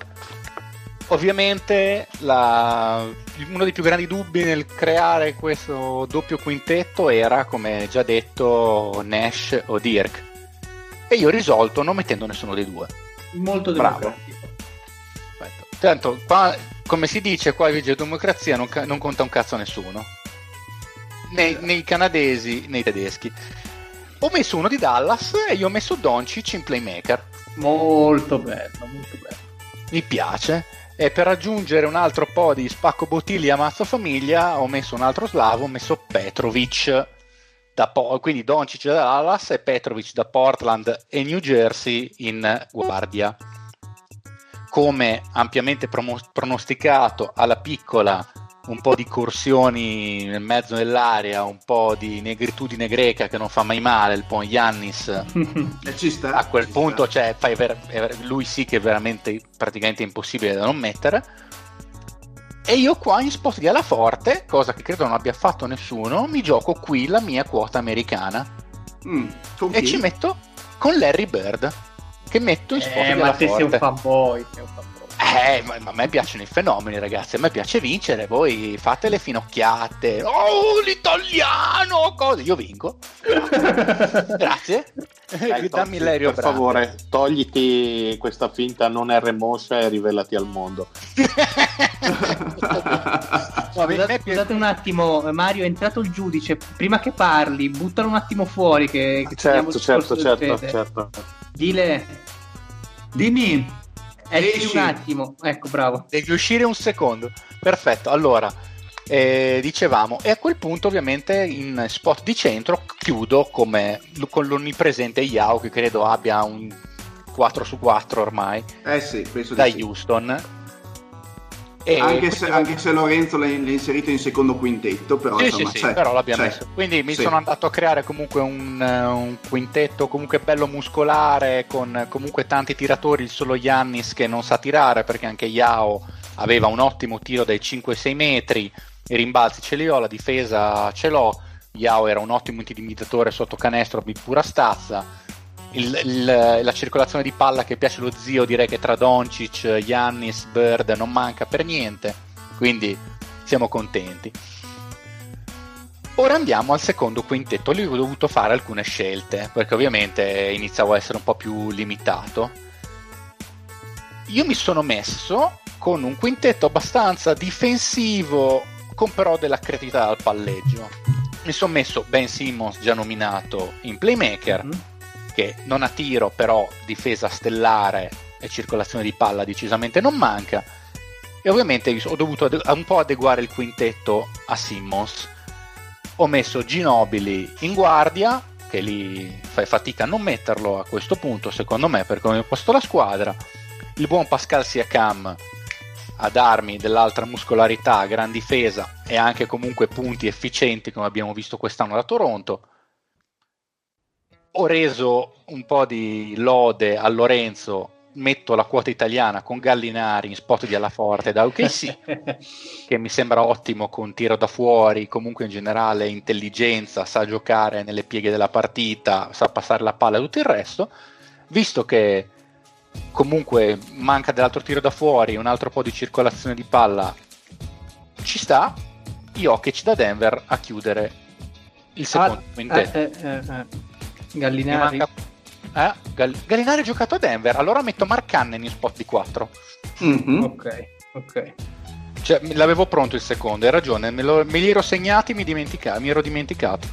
Ovviamente la, uno dei più grandi dubbi nel creare questo doppio quintetto era, come già detto, Nash o Dirk. E io ho risolto non mettendo nessuno dei due. Molto bravo. Tanto, qua, come si dice, qua in democrazia non, non, conta un cazzo a nessuno. Nei, nei, canadesi, nei tedeschi. Ho messo uno di Dallas e io ho messo Doncic in playmaker. Molto bello, molto bello. Mi piace e per aggiungere un altro po' di spacco bottiglia mazzo famiglia ho messo un altro slavo, ho messo Petrovic da po- quindi Doncic da Dallas e Petrovic da Portland e New Jersey in guardia come ampiamente pronosticato alla piccola un po' di corsioni nel mezzo dell'area, un po' di negritudine greca che non fa mai male, il buon Yannis. a quel punto, cioè, ver- lui sì che è veramente praticamente impossibile da non mettere. E io qua in spot di alla forte, cosa che credo non abbia fatto nessuno, mi gioco qui la mia quota americana. Mm, e ci metto con Larry Bird, che metto in spot eh. Ma sei un fanboy, sei un fanboy. Eh, ma, ma, a me piacciono i fenomeni, ragazzi. A me piace vincere. Voi fate le finocchiate. Oh, l'italiano! Cosa? Io vinco. Grazie. Dai, Dammi l'aereo. Per favore, togliti questa finta non è remoscia e rivelati al mondo. scusate, scusate, un attimo, Mario, è entrato il giudice. Prima che parli, buttalo un attimo fuori. Che, che certo, certo, certo, certo. Dile. Dimmi. Esci un attimo, ecco, bravo. Devi uscire un secondo. Perfetto, allora, eh, dicevamo, e a quel punto ovviamente in spot di centro chiudo come, con l'onnipresente Yao che credo abbia un 4 su 4 ormai. Eh sì, penso da sì. E anche, se, anche, se, Lorenzo l'ha, inserito in secondo quintetto, però, sì, insomma, sì, sì, però l'abbiamo messo. Quindi mi sono andato a creare comunque un, un, quintetto comunque bello muscolare con comunque tanti tiratori, il solo Yannis che non sa tirare perché anche Yao aveva un ottimo tiro dai 5-6 metri, i rimbalzi ce li ho, la difesa ce l'ho. Yao era un ottimo intimidatore sotto canestro di pura stazza il, il, la circolazione di palla che piace lo zio direi che tra Doncic, Yannis, Bird non manca per niente. Quindi siamo contenti. Ora andiamo al secondo quintetto. Lì ho dovuto fare alcune scelte perché ovviamente iniziavo a essere un po' più limitato. Io mi sono messo con un quintetto abbastanza difensivo con però della creatività al palleggio. Mi sono messo Ben Simmons già nominato in playmaker. Mm-hmm che non ha tiro, però difesa stellare e circolazione di palla decisamente non manca. E ovviamente ho dovuto un po' adeguare il quintetto a Simmons. Ho messo Ginobili in guardia, che lì fai fatica a non metterlo a questo punto, secondo me, per come ho posto la squadra. Il buon Pascal Siakam a darmi dell'altra muscolarità, gran difesa e anche comunque punti efficienti come abbiamo visto quest'anno da Toronto ho reso un po' di lode a Lorenzo metto la quota italiana con Gallinari in spot di Allaforte da OKC che mi sembra ottimo con tiro da fuori comunque in generale intelligenza sa giocare nelle pieghe della partita sa passare la palla e tutto il resto visto che comunque manca dell'altro tiro da fuori un altro po' di circolazione di palla ci sta Jokic da Denver a chiudere il secondo ah, quintetto eh, eh, eh. Gallinari. Manca... Eh? Gall... Gallinari ha giocato a Denver, allora metto Mark Cannon in spot di 4. Mm-hmm. Ok, ok. Cioè, l'avevo pronto il secondo, hai ragione, me, lo... me li ero segnati, mi, dimentica... mi ero dimenticato.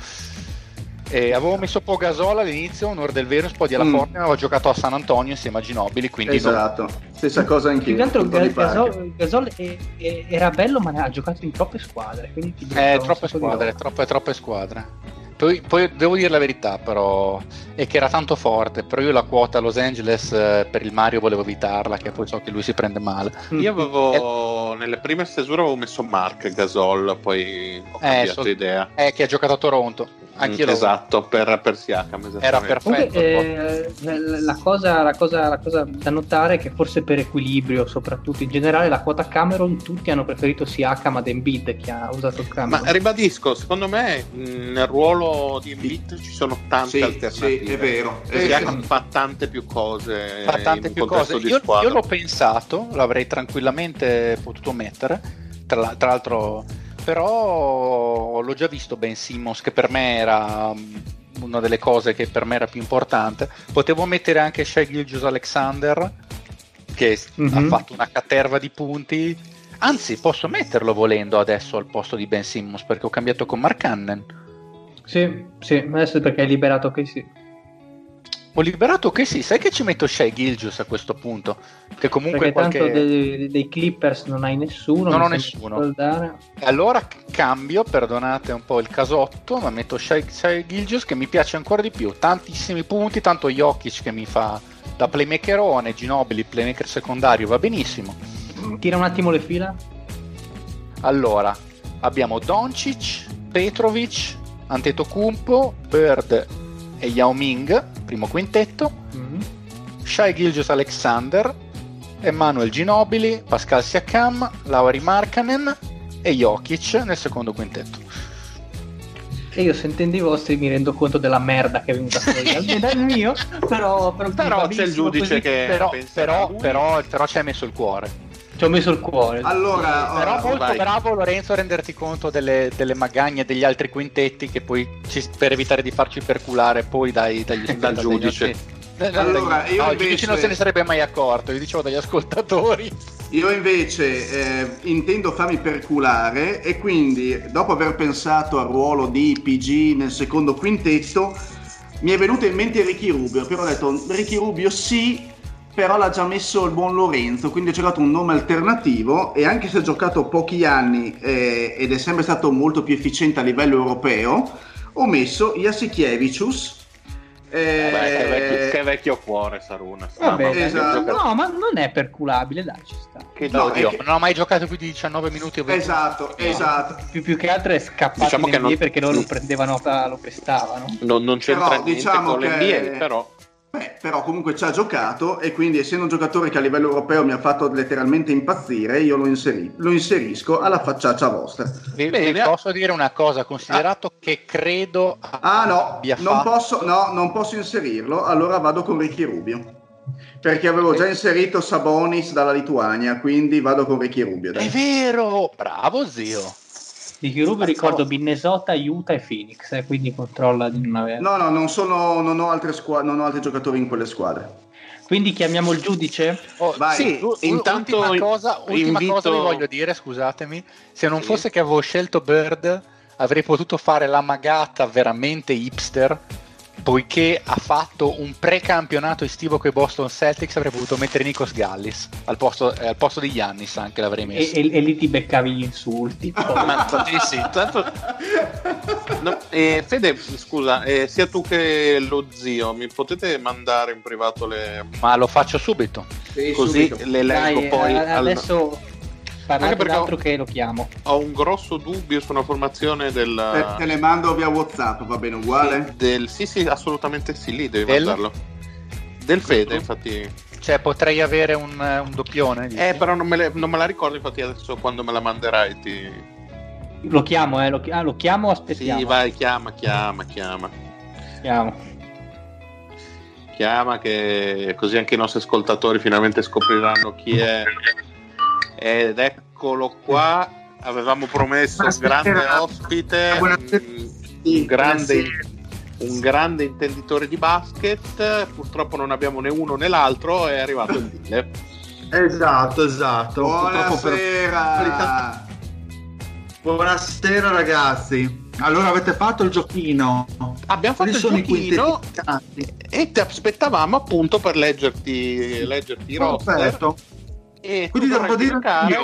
E avevo messo po' Gasol all'inizio, onore del vero, un po' di alla mm. Fortuna, avevo giocato a San Antonio insieme a Ginobili, quindi esatto, non... stessa cosa anche io. Gasol, Gasol, Gasol è, è, era bello, ma ha giocato in troppe squadre. eh, troppe squadre, troppe, troppe squadre. Poi, poi, devo dire la verità, però, è che era tanto forte. Però io la quota a Los Angeles eh, per il Mario volevo evitarla, che poi so che lui si prende male. Io avevo eh. nelle prime stesure avevo messo Mark Gasol, poi ho eh, cambiato so, idea. È che ha giocato a Toronto. Anch'io mm, esatto, per, per Siakam. Era perfetto. Comunque, eh, la, cosa, la, cosa, la, cosa, da notare è che forse per equilibrio, soprattutto in generale, la quota Cameron tutti hanno preferito Siakam ad Embiid che ha usato Cameron. Ma ribadisco, secondo me nel ruolo di Embiid ci sono tante sì, alternative. Sì, è vero. Siakam fa tante più cose. Fa tante più cose. Io, io, l'ho pensato, l'avrei tranquillamente potuto mettere. Tra, tra l'altro però l'ho già visto Ben Simmons che per me era mm, una delle cose che per me era più importante potevo mettere anche Shai Gilgius Alexander che mm-hmm. ha fatto una caterva di punti anzi posso metterlo volendo adesso al posto di Ben Simmons perché ho cambiato con Mark Cannon sì, sì, adesso perché hai liberato che sì ho liberato che sì, sai che ci metto Shea Gilgius a questo punto? Che comunque Perché qualche... dei, dei, Clippers non hai nessuno. Non ho nessuno. E allora cambio, perdonate un po' il casotto, ma metto Shea, Shea Gilgius che mi piace ancora di più. Tantissimi punti, tanto Jokic che mi fa da playmakerone, Ginobili, playmaker secondario, va benissimo. Tira un attimo le fila. Allora, abbiamo Doncic, Petrovic, Antetokounmpo, Bird e Yao Ming, primo quintetto, mm-hmm. Shai Gilgius Alexander, Emanuel Ginobili, Pascal Siakam, Lauri Markkanen e Jokic nel secondo quintetto. E io sentendo i vostri mi rendo conto della merda che è venuta fuori dal mio, però, però, però c'è il giudice così. che però, però, però, però ci hai messo il cuore. Ci ho messo il cuore. Allora, però molto vai. bravo Lorenzo a renderti conto delle, delle, magagne degli altri quintetti che poi ci, per evitare di farci perculare poi dai, dagli dal giudice. Allora, io no, invece... il giudice non se ne sarebbe mai accorto, io dicevo dagli ascoltatori. Io invece eh, intendo farmi perculare e quindi dopo aver pensato al ruolo di PG nel secondo quintetto mi è venuto in mente Ricky Rubio, però ho detto Ricky Rubio sì, però l'ha già messo il buon Lorenzo, quindi ho cercato un nome alternativo e anche se ha giocato pochi anni eh, ed è sempre stato molto più efficiente a livello europeo, ho messo Jasikiewicz. Eh, che, vecchio, che, vecchio, cuore Saruna. Vabbè, esatto. No, ma non è perculabile, dai, ci sta. Che no, che... non ho mai giocato più di 19 minuti. Esatto, no. esatto. Più, più, che altro è scappato diciamo che non... perché loro lo prendevano, lo prestavano. Non, non c'entra però, niente diciamo con che... l'NBA, però Beh, però comunque ci ha giocato e quindi essendo un giocatore che a livello europeo mi ha fatto letteralmente impazzire, io lo, inseri- lo inserisco alla facciaccia vostra. Vi, vi posso dire una cosa, considerato ah. che credo Ah no, non fatto... posso, no, non posso inserirlo, allora vado con Ricky Rubio. Perché avevo già inserito Sabonis dalla Lituania, quindi vado con Ricky Rubio. Dai. È vero, bravo zio. Di Chirubi ricordo Minnesota, Utah e Phoenix, eh, quindi controlla di non avere. No, no, non, sono, non, ho altre squ- non ho altri giocatori in quelle squadre. Quindi chiamiamo il giudice? Oh, Vai. Sì, intanto ultima, cosa, ultima invito... cosa vi voglio dire, scusatemi, se non sì. fosse che avevo scelto Bird avrei potuto fare la magata veramente hipster poiché ha fatto un pre-campionato estivo con i Boston Celtics, avrei potuto mettere Nikos Gallis al posto, eh, al posto di Giannis anche l'avrei messo. E, e, e lì ti beccavi gli insulti. Ma, sì, sì, tanto... no, eh, Fede, scusa, eh, sia tu che lo zio, mi potete mandare in privato le... Ma lo faccio subito. Sì, Così subito. le leggo Dai, poi. Adesso... Al Parlate d'altro che lo chiamo. Ho un grosso dubbio su una formazione del... Te, te le mando via Whatsapp, va bene uguale? Del, sì, sì, assolutamente sì, lì devi del... mandarlo. Del Fede, infatti... Cioè, potrei avere un, un doppione. Dici? Eh, però non me, le, non me, la ricordo, infatti adesso quando me la manderai ti... Lo chiamo, eh, lo, ah, lo chiamo o aspettiamo? Sì, vai, chiama, chiama, chiama. Chiamo. Chiama che così anche i nostri ascoltatori finalmente scopriranno chi è ed eccolo qua. Avevamo promesso un grande ospite, un grande, un grande intenditore di basket. Purtroppo non abbiamo né uno né l'altro. È arrivato il Dile. Esatto, esatto. Buonasera. Per... Buonasera ragazzi. Allora avete fatto il giochino? Abbiamo fatto Quali il giochino e ti aspettavamo appunto per leggerti, leggerti i roster. Perfetto e quindi devo dire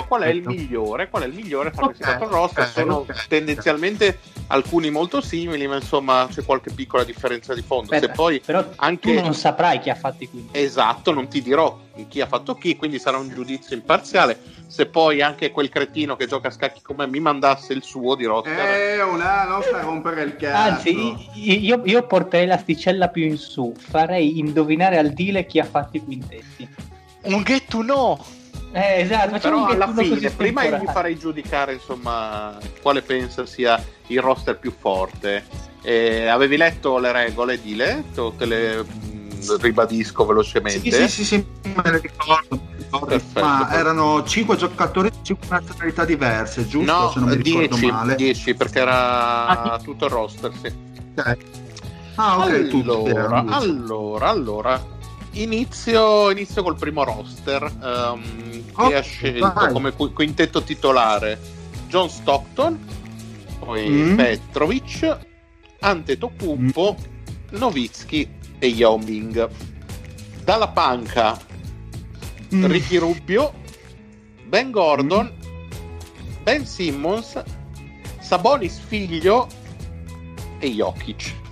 qual è il migliore qual è il migliore fra okay, questi quattro roster. okay, sono okay, tendenzialmente alcuni molto simili ma insomma c'è qualche piccola differenza di fondo. Aspetta, se poi però anche... tu non saprai chi ha fatto i quinti. Esatto non ti dirò chi ha fatto chi quindi sarà un giudizio imparziale. Se poi anche quel cretino che gioca a scacchi come me mi mandasse il suo di roster eh una non sta a rompere il cazzo. Anzi io, io porterei l'asticella più in su farei indovinare al deal chi ha fatto i quintetti. Un get to know eh, esatto, però alla fine, prima io vi farei giudicare insomma quale pensa sia il roster più forte. Eh, avevi letto le regole di letto? Te le mh, ribadisco velocemente. Sì, sì, sì, sì me le ricordo. Perfetto, ma perfetto. erano 5 giocatori di 5 nazionalità diverse, giusto? No, Se non mi 10, male. 10 perché era ah, tutto il roster, sì. Okay. Ah, ok, allora, allora, allora, Inizio, inizio, col primo roster um, oh, che ha scelto vai. come quintetto titolare John Stockton, poi mm. Petrovic, Antetokounmpo, mm. Novitsky e Yao Ming. Dalla panca mm. Ricky Rubio, Ben Gordon, mm. Ben Simmons, Sabonis figlio e Jokic.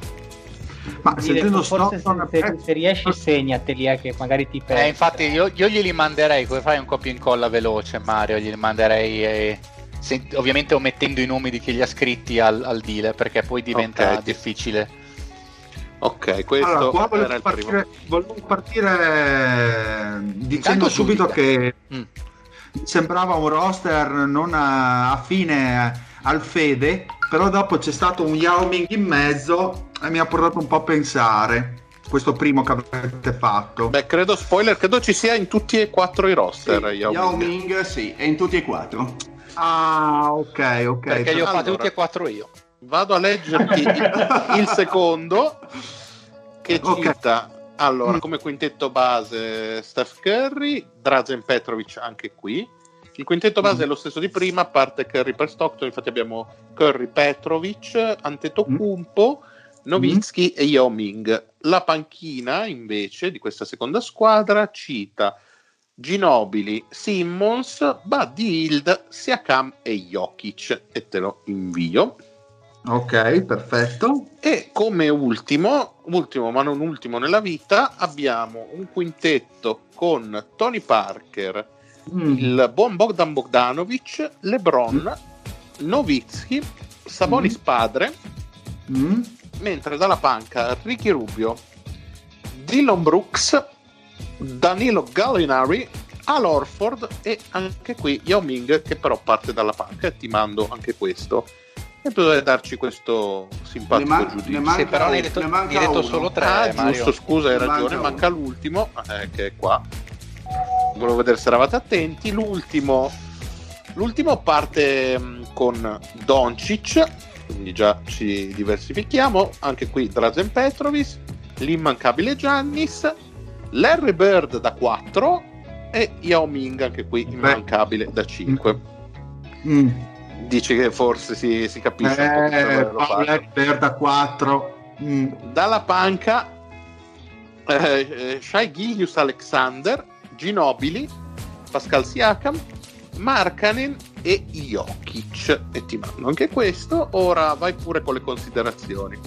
Ma sentendo forse se, se, se, riesci segnateli eh, che magari ti perdi. Eh, infatti io, io, glieli manderei, come fai un copia e incolla veloce Mario, glieli manderei eh, se, ovviamente omettendo i nomi di chi li ha scritti al, al deal perché poi diventa okay. difficile. Ok, questo allora, qua volevo partire, volevo partire dicendo subito che mm. sembrava un roster non affine al Fede, però dopo c'è stato un Yao Ming in mezzo e mi ha portato un po' a pensare questo primo che avete fatto. Beh, credo spoiler, credo ci sia in tutti e quattro i roster. Sì, Yao, Yao Ming. Ming, sì, è in tutti e quattro. Ah, ok, ok. Perché li ho fatti tutti e quattro io. Vado a leggerti il secondo che okay. cita allora mm. come quintetto base Steph Curry, Drazen Petrovic anche qui. Il quintetto base mm. è lo stesso di prima, a parte Curry per Stockton, infatti abbiamo Curry, Petrovic, Antetokounmpo, mm. Novitsky mm. e Yao Ming. La panchina invece di questa seconda squadra cita Ginobili, Simmons, Buddy Hild, Siakam e Jokic e te lo invio. Ok, perfetto. E come ultimo, ultimo ma non ultimo nella vita, abbiamo un quintetto con Tony Parker, mm. il buon Bogdan Bogdanovic, LeBron, mm. Novitsky, Sabonis mm. padre, mm. mentre dalla panca Ricky Rubio, Dylan Brooks, Danilo Gallinari, Al Orford e anche qui Yao Ming che però parte dalla panca e ti mando anche questo e potete darci questo simpatico man- giudizio. Manca, sì, però ne hai detto, ne hai detto solo tre. Ah, giusto, scusa, hai ragione, manca, manca l'ultimo, eh, che è qua. Volevo vedere se eravate attenti. L'ultimo, l'ultimo parte mm, con Doncic, quindi già ci diversifichiamo. Anche qui Drazen Petrovis, l'immancabile Giannis, Larry Bird da 4 e Yao Ming, anche qui immancabile da 5. Mm dici che forse si, si capisce eh, un da 4 mm. dalla panca eh, eh, Shai Gilius Alexander Ginobili Pascal Siakam Markanen e Jokic. E ti mando anche questo. Ora vai pure con le considerazioni.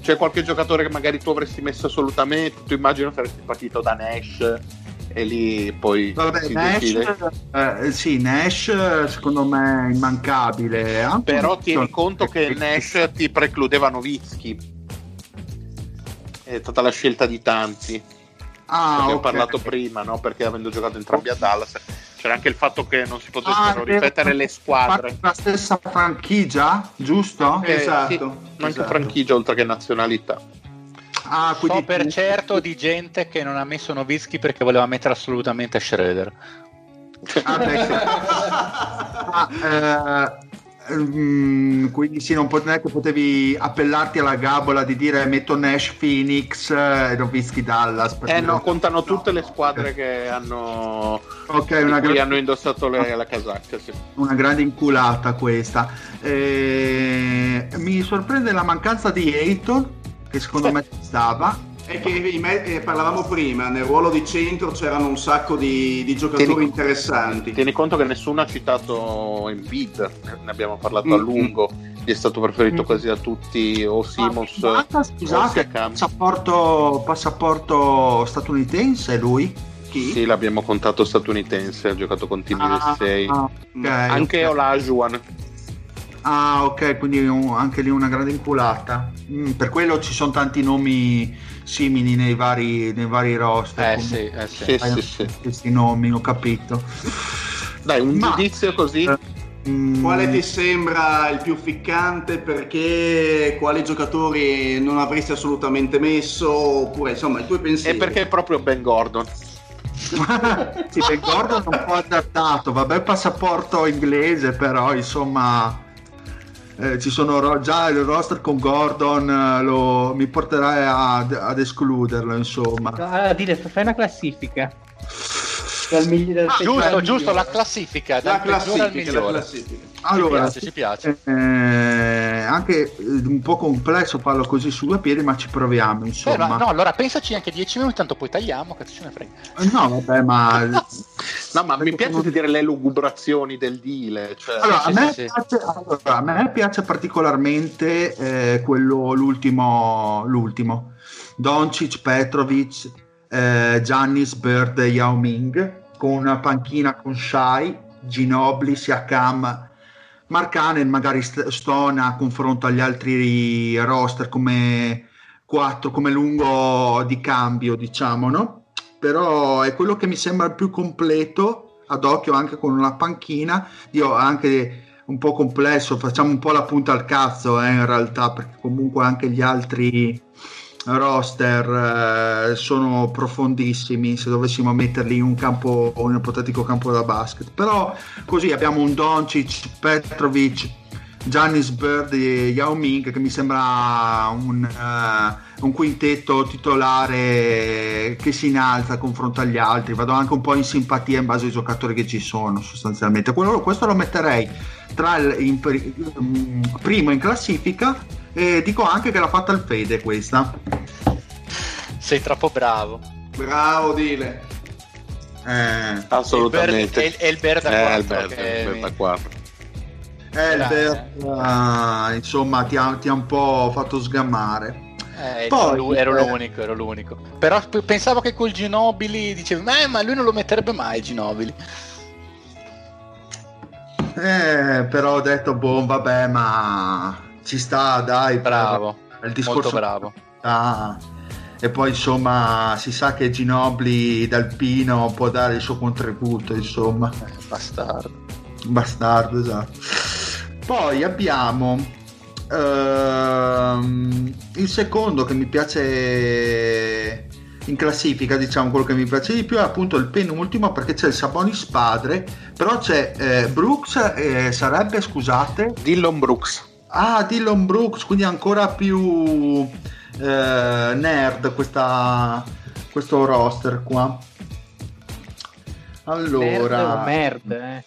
C'è qualche giocatore che magari tu avresti messo assolutamente? Tu immagino saresti partito da Nash e lì poi Vabbè, Nash, eh, sì, Nash secondo me è immancabile Anche però tieni conto che Nash ti precludeva Novitsky è stata la scelta di tanti ah, abbiamo okay. parlato prima no? perché avendo giocato entrambi a Dallas c'era anche il fatto che non si potessero ah, ripetere le squadre la stessa franchigia giusto? Eh, esatto, sì, esatto. anche franchigia oltre che nazionalità Ah, so per tu... certo di gente che non ha messo Novitsky perché voleva mettere assolutamente Schroeder. Ah, beh, sì. ah, eh, quindi sì, non, pot- che potevi appellarti alla gabola di dire metto Nash Phoenix eh, e Novitsky Dallas. Eh no, contano tutte le squadre che hanno, okay, una gra- hanno indossato le, la casacca. Sì. Una grande inculata questa. Eh, mi sorprende la mancanza di Ayton che secondo me stava. E che me- eh, parlavamo prima, nel ruolo di centro c'erano un sacco di, di giocatori tieni, interessanti. Tieni conto che nessuno ha citato Embiid, ne abbiamo parlato mm-hmm. a lungo, gli è stato preferito mm-hmm. quasi a tutti o Simons ah, scusate, passaporto, passaporto statunitense lui? Chi? Sì, l'abbiamo contato statunitense, ha giocato con Team ah, USA. Okay, Anche okay. Olajuwon Ah, ok, quindi anche lì una grande inculata. Mm, per quello ci sono tanti nomi simili nei vari, nei vari roster. Eh sì, eh sì. sì, sì, Questi nomi, ho capito. Dai, un Ma, giudizio così. Mm, quale ti sembra il più ficcante? Perché quali giocatori non avresti assolutamente messo? Oppure insomma i tuoi pensieri? E perché è proprio Ben Gordon. sì, Ben Gordon è un po' adattato, vabbè passaporto inglese, però insomma eh, ci sono ro- già il roster con Gordon eh, lo, mi porterai ad, ad, escluderlo insomma. A dire fai una classifica dal migliore ah, giusto giusto la classifica la classifica, la classifica allora, ci piace, ci piace. Eh, anche eh, un po' complesso farlo così su due piedi, ma ci proviamo. Insomma. Eh, no, allora pensaci anche 10 minuti, tanto poi tagliamo, che ce ne frega. Eh, no, vabbè, ma. no, ma mi piace dire le lugubrazioni del deal. Cioè... Allora, sì, a, me sì, piace, sì. allora, a me piace particolarmente eh, quello, l'ultimo, l'ultimo. Doncic, Petrovic, eh, Giannis, Bird, Yao Ming, con una panchina con Shai, Ginobili, Siakam Mark Hannon magari stona a confronto agli altri roster come 4 come lungo di cambio, diciamo, no? Però è quello che mi sembra il più completo, ad occhio anche con una panchina. Io anche un po' complesso, facciamo un po' la punta al cazzo eh, in realtà, perché comunque anche gli altri roster eh, sono profondissimi se dovessimo metterli in un campo in un ipotetico campo da basket. Però così abbiamo un Doncic, Petrovic Giannis Bird e Yao Ming che mi sembra un, uh, un, quintetto titolare che si innalza confronto agli altri. Vado anche un po' in simpatia in base ai giocatori che ci sono sostanzialmente. Quello, questo lo metterei tra il in, um, primo in classifica e dico anche che l'ha fatta il Fede questa. Sei troppo bravo. Bravo Dile. Eh, assolutamente. è il Bird da 4 eh, Elber uh, insomma ti ha, ti ha, un po' fatto sgamare eh, Poi, ero, eh, l'unico, ero l'unico. Però pensavo che col Ginobili dicevi eh, ma lui non lo metterebbe mai Ginobili. Eh, però ho detto boh vabbè ma ci sta dai bravo il discorso molto bravo ah, e poi insomma si sa che Ginobili dal Pino può dare il suo contributo insomma bastardo bastardo esatto poi abbiamo ehm, il secondo che mi piace in classifica, diciamo quello che mi piace di più è appunto il penultimo perché c'è il Sabonis padre, però c'è eh, Brooks, eh, sarebbe scusate? Dillon Brooks. Ah, Dillon Brooks, quindi ancora più eh, nerd questa, questo roster qua. Allora... O merd, eh.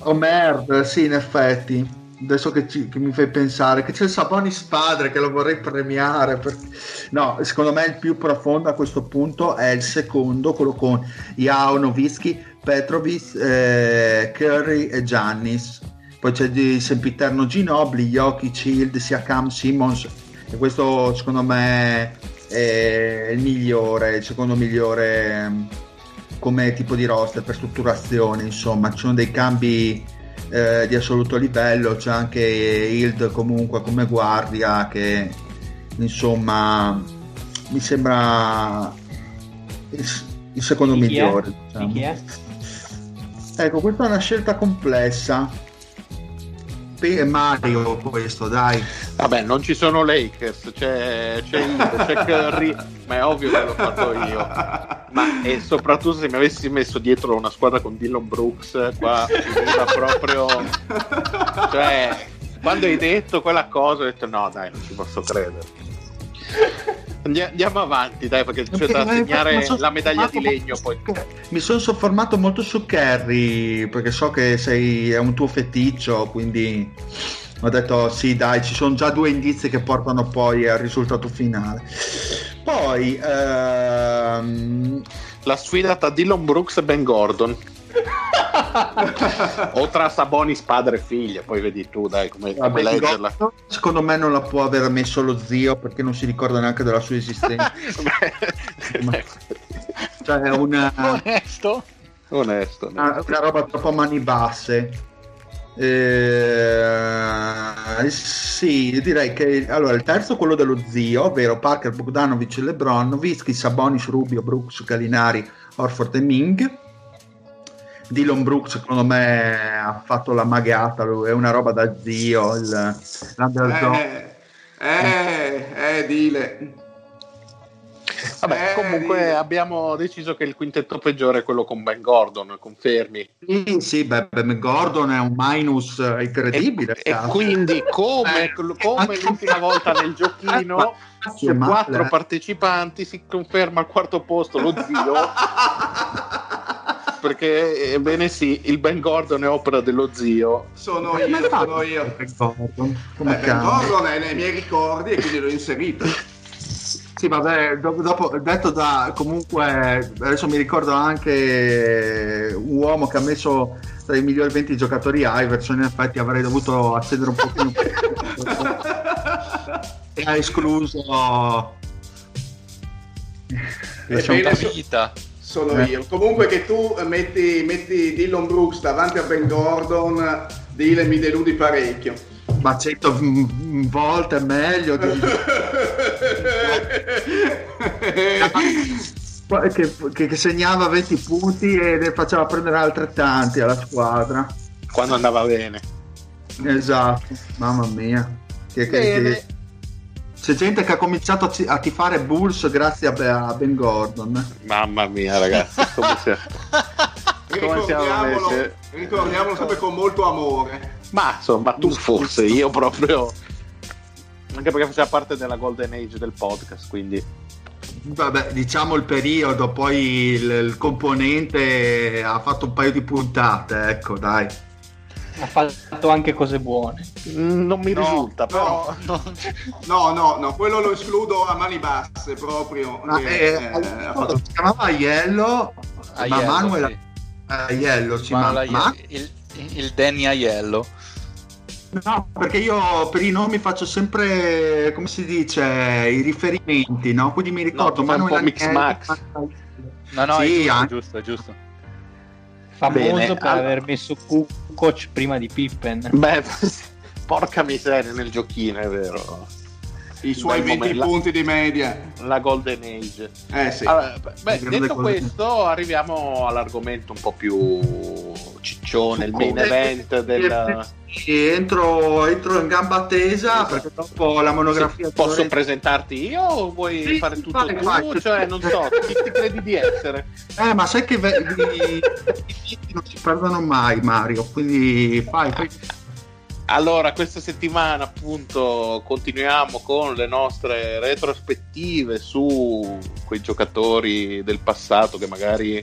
O merd, sì, in effetti adesso che, ci, che, mi fai pensare che c'è il Sabonis padre che lo vorrei premiare per... no secondo me il più profondo a questo punto è il secondo quello con Yao Novitsky Petrovic eh, Curry e Giannis poi c'è il sempiterno Ginobili Yoki Child Siakam Simmons e questo secondo me è il migliore il secondo migliore mm, come tipo di roster per strutturazione insomma ci sono dei cambi eh, di assoluto livello, c'è anche Hild comunque come guardia che insomma mi sembra il, il secondo migliore. Diciamo. Di chi è? Ecco, questa è una scelta complessa. Mario questo, dai. Vabbè, non ci sono Lakers, c'è, c'è, Hild, c'è Curry, ma è ovvio che l'ho fatto io. Ma e soprattutto se mi avessi messo dietro una squadra con Dillon Brooks, qua mi proprio... Cioè, quando hai detto quella cosa ho detto no dai, non ci posso credere. Andiamo avanti, dai, perché c'è da segnare la medaglia di legno. Poi. Mi sono soffermato molto su Kerry perché so che sei, è un tuo feticcio, quindi ho detto sì dai ci sono già due indizi che portano poi al risultato finale poi ehm... la sfida tra Dylan Brooks e Ben Gordon o tra Sabonis padre e figlia poi vedi tu dai come, come leggerla. Gordon, secondo me non la può aver messo lo zio perché non si ricorda neanche della sua esistenza. Cioè è una onesto. Onesto una, una roba troppo a mani basse. Eh, sì, direi che allora il terzo è quello dello zio, ovvero Parker, Bogdanovic, Lebron, Whisky, Sabonis, Rubio, Brooks, Galinari, Orford e Ming. Dylan Brooks secondo me ha fatto la magata, è una roba da zio, il, l'underdog. Eh, eh, eh, dile. Vabbè, eh, comunque eh. abbiamo deciso che il quintetto peggiore è quello con Ben Gordon, confermi? Sì, sì beh, Ben Gordon è un minus incredibile. E, e quindi, come, eh. come l'ultima volta nel giochino, su quattro partecipanti si conferma al quarto posto lo zio. perché ebbene sì, il Ben Gordon è opera dello zio. Sono io, sono io. Ben Gordon, Come eh, ben Gordon è nei miei ricordi e quindi l'ho inserito. Sì, vabbè, dopo, dopo, detto da comunque, adesso mi ricordo anche un uomo che ha messo tra i migliori 20 giocatori Iverson, in effetti avrei dovuto accedere un pochino più e ha escluso Ebbene, vita. Sono eh. io. Comunque che tu metti, metti Dillon Brooks davanti a Ben Gordon, Dile mi deludi parecchio. ma cento volte meglio di... che, che, che, segnava 20 punti e ne faceva prendere altrettanti alla squadra quando andava bene esatto mamma mia che, che, c'è gente che ha cominciato a tifare Bulls grazie a Ben Gordon. Mamma mia ragazzi come si ricordiamolo, ricordiamolo sempre con molto amore. Ma insomma tu forse io proprio anche perché faceva parte della golden age del podcast quindi Vabbè, diciamo il periodo, poi il, il, componente ha fatto un paio di puntate, ecco, dai. Ha fatto anche cose buone. Non mi no, risulta, però. No, no, no, no, quello lo escludo a mani basse proprio. Ma, eh, eh, eh, fatto... Si chiamava Aiello, Aiello ma Manuel sì. Aiello, sì, ma, ma... Il, il Danny Aiello. No, perché io per i nomi faccio sempre, come si dice, i riferimenti, no? Quindi mi ricordo no, Manuel un po' Mix Max. No, no, sì, è giusto, è giusto. Famoso Bene, per allora... aver messo coach prima di Pippen. Beh, porca miseria nel giochino, è vero i suoi 20 punti di media. La Golden Age. Eh sì. Allora, beh, detto questo, arriviamo all'argomento un po' più ciccione, il main event del... Entro, entro in gamba tesa perché dopo la monografia... Sì, posso presentarti io o vuoi sì, fare tutto fai, tu? Fai. Cioè, non so, chi ti credi di essere? Eh, ma sai che i non si perdono mai, Mario, quindi fai, fai allora, questa settimana appunto continuiamo con le nostre retrospettive su quei giocatori del passato che magari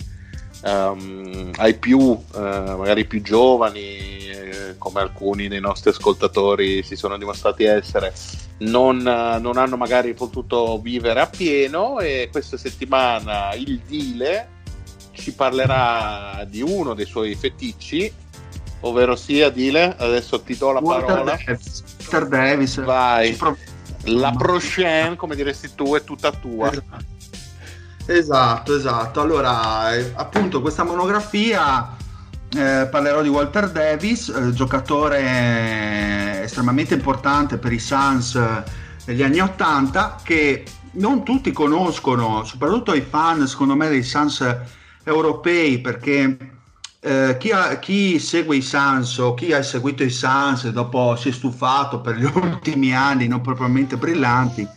um, ai più, uh, magari più giovani, eh, come alcuni dei nostri ascoltatori si sono dimostrati essere, non, uh, non hanno magari potuto vivere appieno e questa settimana il Dile ci parlerà di uno dei suoi feticci ovvero sia Dile, adesso ti do la Walter parola. Davis. Walter Davis. Vai. La prochaine, come diresti tu, è tutta tua. Esatto, esatto. Allora, eh, appunto, questa monografia eh, parlerò di Walter Davis, eh, giocatore estremamente importante per i Suns eh, negli anni 80, che non tutti conoscono, soprattutto i fan, secondo me, dei Suns europei, perché eh, chi, ha, chi, segue i Sans o chi ha seguito i Sans dopo si è stufato per gli ultimi anni non propriamente brillanti,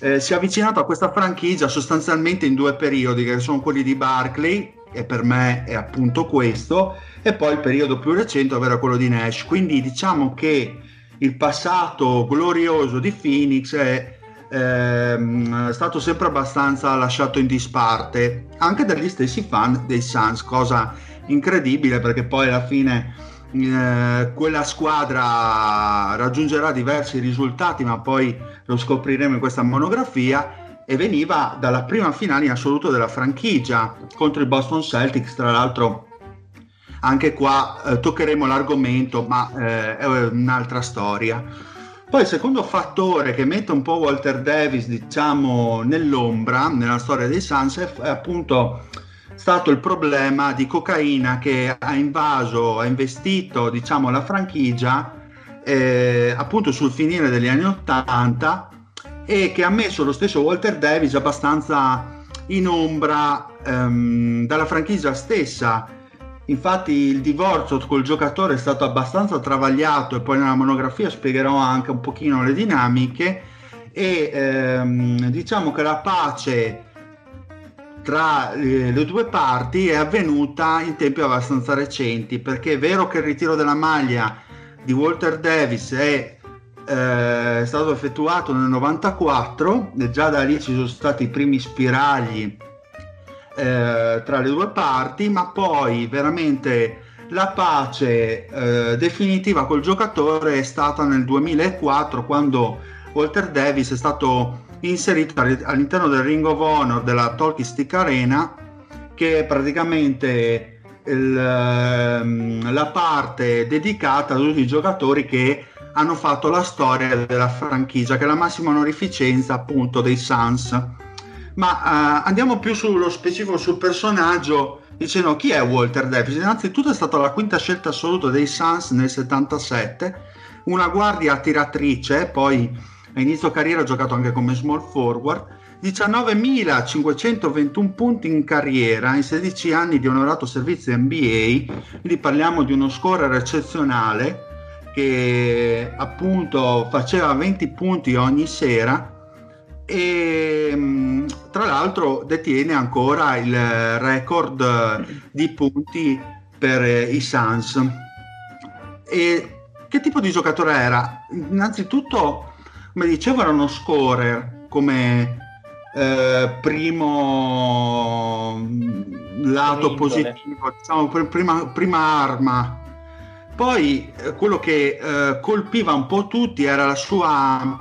eh, si è avvicinato a questa franchigia sostanzialmente in due periodi, che sono quelli di Barclay, e per me è appunto questo, e poi il periodo più recente, ovvero quello di Nash. Quindi diciamo che il passato glorioso di Phoenix è ehm, stato sempre abbastanza lasciato in disparte, anche dagli stessi fan dei Suns, cosa incredibile perché poi alla fine eh, quella squadra raggiungerà diversi risultati, ma poi lo scopriremo in questa monografia. E veniva dalla prima finale in assoluto della franchigia contro il Boston Celtics. Tra l'altro, anche qua eh, toccheremo l'argomento, ma eh, è un'altra storia. Poi il secondo fattore che mette un po' Walter Davis, diciamo, nell'ombra nella storia dei Suns è appunto stato il problema di cocaina che ha invaso, ha investito diciamo, la franchigia eh, appunto sul finire degli anni 80 e che ha messo lo stesso Walter Davis abbastanza in ombra ehm, dalla franchigia stessa. Infatti il divorzio col giocatore è stato abbastanza travagliato e poi nella monografia spiegherò anche un pochino le dinamiche e ehm, diciamo che la pace tra le due parti è avvenuta in tempi abbastanza recenti perché è vero che il ritiro della maglia di Walter Davis è eh, stato effettuato nel 94 e già da lì ci sono stati i primi spiragli eh, tra le due parti ma poi veramente la pace eh, definitiva col giocatore è stata nel 2004 quando Walter Davis è stato inserito all'interno del Ring of Honor della Talking Stick Arena che è praticamente il, ehm, la parte dedicata a tutti i giocatori che hanno fatto la storia della franchigia che è la massima onorificenza appunto dei Suns. Ma uh, andiamo più sullo specifico sul personaggio dicendo chi è Walter Davis. Innanzitutto è stata la quinta scelta assoluta dei Suns nel 77 una guardia tiratrice, poi a inizio carriera ha giocato anche come small forward, 19.521 punti in carriera in 16 anni di onorato servizio NBA, quindi parliamo di uno scorer eccezionale che appunto faceva 20 punti ogni sera e mm, tra l'altro detiene ancora il record di punti per i Suns. E che tipo di giocatore era? Innanzitutto, come dicevo, era uno scorer come eh, primo lato positivo, diciamo, prima, prima arma. Poi eh, quello che eh, colpiva un po' tutti era la sua,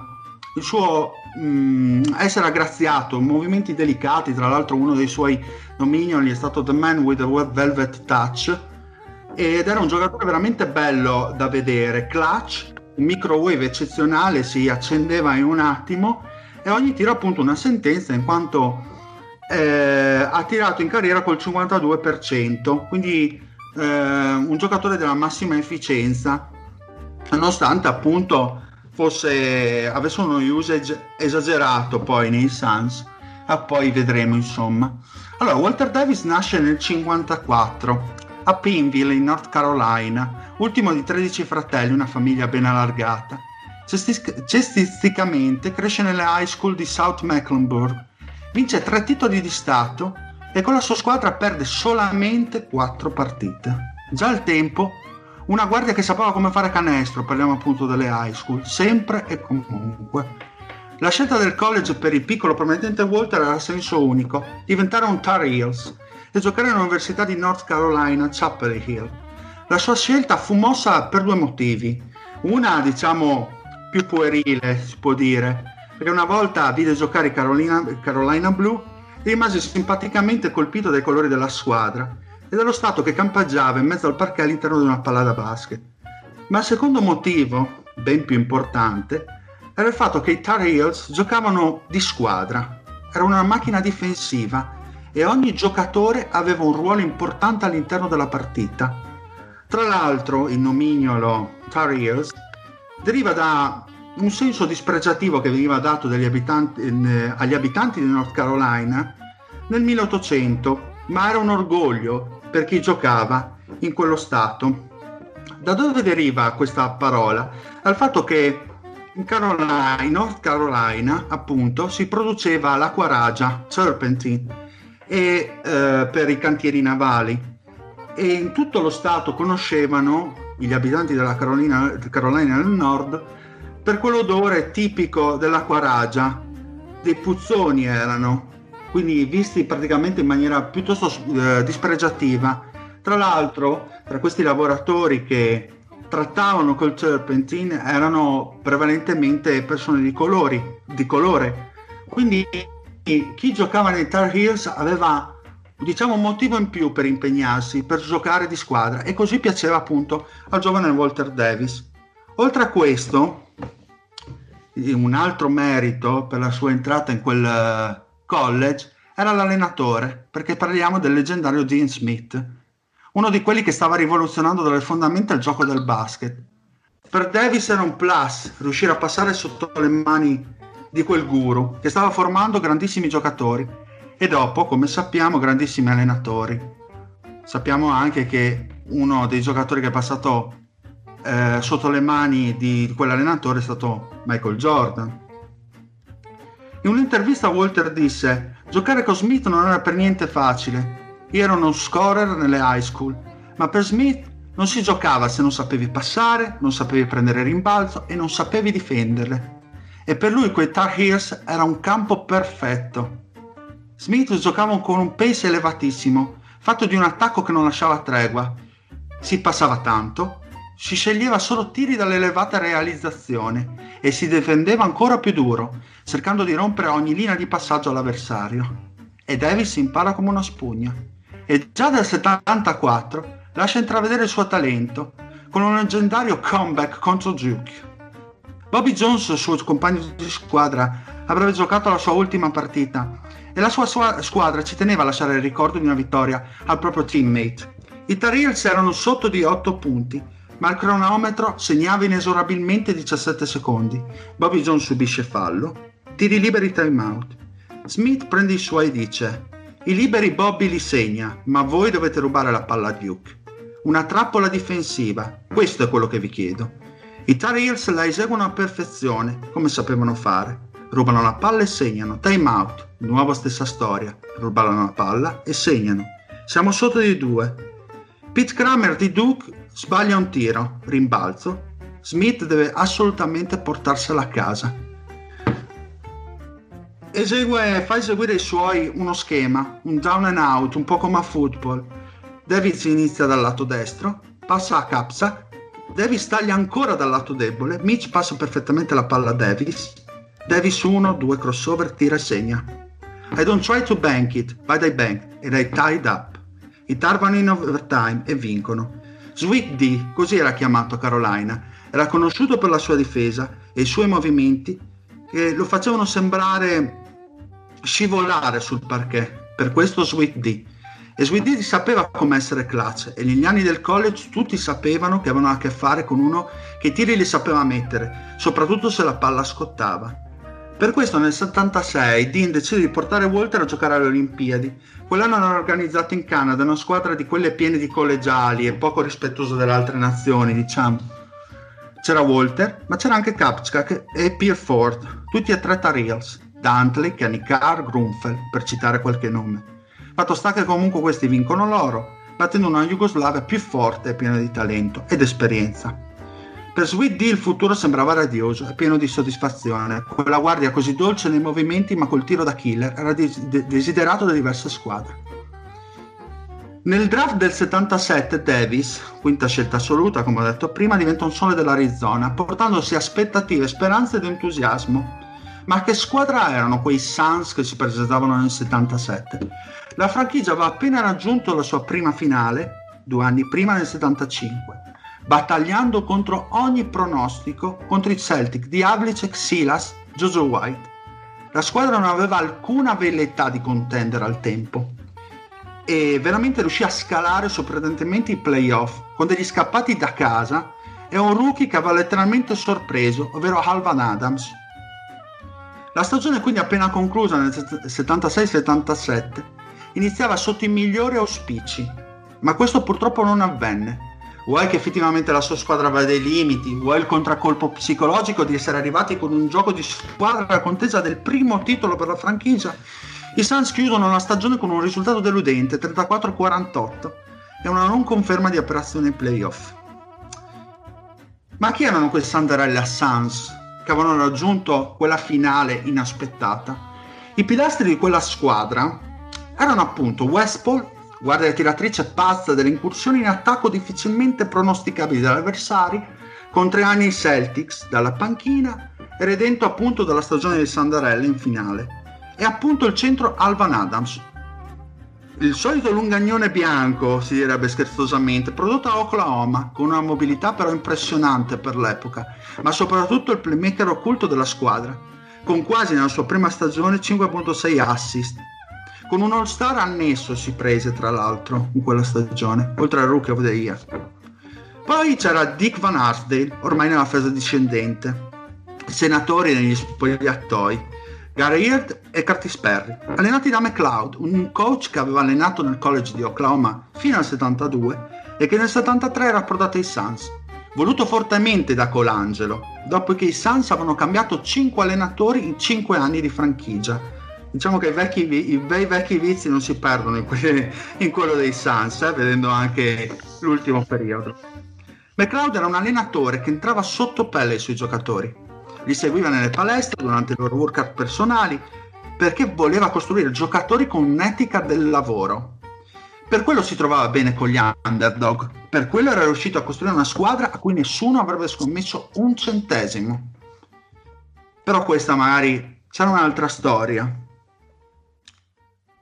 il suo mh, mm, essere aggraziato, movimenti delicati, tra l'altro uno dei suoi nominioli è stato The Man with the Velvet Touch ed era un giocatore veramente bello da vedere, clutch, microwave eccezionale, si accendeva in un attimo e ogni tiro appunto una sentenza in quanto eh, ha tirato in carriera col 52%, quindi eh, un giocatore della massima efficienza, nonostante appunto fosse, avesse uno usage esagerato poi nei Suns, ma poi vedremo insomma. Allora, Walter Davis nasce nel 54 a Pinville in North Carolina, ultimo di 13 fratelli, una famiglia ben allargata. Cestisticamente cresce nelle high school di South Mecklenburg, vince tre titoli di Stato e con la sua squadra perde solamente quattro partite. Già al tempo, una guardia che sapeva come fare canestro, parliamo appunto delle high school, sempre e comunque. La scelta del college per il piccolo promettente Walter era a senso unico, diventare un Tar Heels e giocare all'Università di North Carolina, Chapel Hill. La sua scelta fu mossa per due motivi. Una, diciamo, più puerile, si può dire, perché una volta vide giocare Carolina, Carolina Blue e rimase simpaticamente colpito dai colori della squadra e dallo stato che campeggiava in mezzo al parquet all'interno di una palla da basket. Ma il secondo motivo, ben più importante, era il fatto che i Tar Heels giocavano di squadra, era una macchina difensiva e ogni giocatore aveva un ruolo importante all'interno della partita. Tra l'altro il nomignolo Tar deriva da un senso dispregiativo che veniva dato abitanti, eh, agli abitanti di North Carolina nel 1800, ma era un orgoglio per chi giocava in quello stato. Da dove deriva questa parola? Dal fatto che in, Carolina, in North Carolina, appunto, si produceva l'acqua ragia, turpentine, e, eh, per i cantieri navali. E in tutto lo stato conoscevano gli abitanti della Carolina, Carolina del Nord per quell'odore tipico dell'acqua ragia, dei puzzoni erano, quindi visti praticamente in maniera piuttosto eh, dispregiativa. Tra l'altro, tra questi lavoratori che trattavano col turpentine erano prevalentemente persone di, colori, di colore, quindi chi giocava nei Tar Heels aveva diciamo un motivo in più per impegnarsi, per giocare di squadra e così piaceva appunto al giovane Walter Davis. Oltre a questo, un altro merito per la sua entrata in quel eh, college era l'allenatore, perché parliamo del leggendario Gene Smith, uno di quelli che stava rivoluzionando dalle fondamenta il gioco del basket. Per Davis era un plus riuscire a passare sotto le mani di quel guru che stava formando grandissimi giocatori e dopo, come sappiamo, grandissimi allenatori. Sappiamo anche che uno dei giocatori che è passato eh, sotto le mani di quell'allenatore è stato Michael Jordan. In un'intervista Walter disse: Giocare con Smith non era per niente facile. Io ero uno scorer nelle high school, ma per Smith non si giocava se non sapevi passare, non sapevi prendere rimbalzo e non sapevi difenderle e per lui quei Tar Heels era un campo perfetto. Smith giocava con un pace elevatissimo, fatto di un attacco che non lasciava tregua. Si passava tanto, si sceglieva solo tiri dall'elevata realizzazione e si difendeva ancora più duro, cercando di rompere ogni linea di passaggio all'avversario. E Davis impara come una spugna. E già dal 74 lascia intravedere il suo talento, con un leggendario comeback contro Duke. Bobby Jones, suo compagno di squadra, avrebbe giocato la sua ultima partita e la sua, sua squadra ci teneva a lasciare il ricordo di una vittoria al proprio teammate. I Tar erano sotto di 8 punti, ma il cronometro segnava inesorabilmente 17 secondi. Bobby Jones subisce fallo, tiri liberi timeout. Smith prende i suoi e dice: I liberi Bobby li segna, ma voi dovete rubare la palla a Duke. Una trappola difensiva, questo è quello che vi chiedo. I Tar Heels la eseguono a perfezione, come sapevano fare. Rubano la palla e segnano. Time out. Di nuovo stessa storia. Rubano la palla e segnano. Siamo sotto di due. Pete Kramer di Duke sbaglia un tiro, rimbalzo. Smith deve assolutamente portarsela a casa. Esegue, fa eseguire ai suoi uno schema, un down and out, un po' come a football. Davis inizia dal lato destro, passa a Capsa, Davis taglia ancora dal lato debole, Mitch passa perfettamente la palla a Davis, Davis 1, 2 crossover, tira e segna. I don't try to bank it, but I bank and I tied up. I tarvano in overtime e vincono. Sweet D, così era chiamato Carolina, era conosciuto per la sua difesa e i suoi movimenti che lo facevano sembrare scivolare sul parquet. Per questo Sweet D. E Sweet D sapeva come essere clutch e negli anni del college tutti sapevano che avevano a che fare con uno che i tiri li sapeva mettere, soprattutto se la palla scottava. Per questo nel 76 Dean decide di portare Walter a giocare alle Olimpiadi. Quell'anno hanno organizzato in Canada una squadra di quelle piene di collegiali e poco rispettosa delle altre nazioni, diciamo. C'era Walter, ma c'era anche Kapchak e Pierford, tutti e tre Tariels, Dantley, Kanikar, Grunfeld, per citare qualche nome. Fatto sta che comunque questi vincono l'oro, battendo una Jugoslavia più forte e piena di talento ed esperienza. Per Sweet D il futuro sembrava radioso e pieno di soddisfazione. Quella guardia così dolce nei movimenti ma col tiro da killer era desiderato da diverse squadre. Nel draft del 77 Davis, quinta scelta assoluta come ho detto prima, diventa un sole dell'Arizona, portandosi aspettative, speranze ed entusiasmo. Ma che squadra erano quei Suns che si presentavano nel 77? La franchigia aveva appena raggiunto la sua prima finale, due anni prima nel 75 battagliando contro ogni pronostico contro i Celtic di Havlicek, Silas, Jojo White. La squadra non aveva alcuna velleità di contendere al tempo e veramente riuscì a scalare sorprendentemente i playoff con degli scappati da casa e un rookie che aveva letteralmente sorpreso, ovvero Alvan Adams. La stagione quindi appena conclusa nel 76-77 iniziava sotto i migliori auspici, ma questo purtroppo non avvenne vuoi che effettivamente la sua squadra aveva dei limiti, vuoi il contraccolpo psicologico di essere arrivati con un gioco di squadra contesa del primo titolo per la franchigia. I Suns chiudono la stagione con un risultato deludente, 34-48, e una non conferma di operazione playoff. Ma chi erano quei Sanderella Suns che avevano raggiunto quella finale inaspettata? I pilastri di quella squadra erano appunto Westpol, guardia tiratrice pazza delle incursioni in attacco difficilmente pronosticabili dagli avversari, con tre anni i Celtics dalla panchina e redento appunto dalla stagione di Sandarella in finale. E appunto il centro Alvan Adams. Il solito lungagnone bianco, si direbbe scherzosamente, prodotto a Oklahoma, con una mobilità però impressionante per l'epoca, ma soprattutto il playmaker occulto della squadra, con quasi nella sua prima stagione 5.6 assist, con un all-star annesso si prese tra l'altro in quella stagione, oltre al Rookie of the Year. Poi c'era Dick Van Arsdale, ormai nella fase discendente, senatori negli spogliatoi, Gary Hirt e Curtis Perry, allenati da McLeod, un coach che aveva allenato nel college di Oklahoma fino al 72 e che nel 73 era approdato ai Suns, voluto fortemente da Colangelo, dopo che i Suns avevano cambiato 5 allenatori in 5 anni di franchigia. Diciamo che i, vecchi, i bei vecchi vizi non si perdono in, quelli, in quello dei Suns, eh, vedendo anche l'ultimo periodo. McLeod era un allenatore che entrava sotto pelle sui giocatori, li seguiva nelle palestre durante i loro workout personali perché voleva costruire giocatori con un'etica del lavoro. Per quello si trovava bene con gli underdog, per quello era riuscito a costruire una squadra a cui nessuno avrebbe scommesso un centesimo. Però questa magari c'era un'altra storia.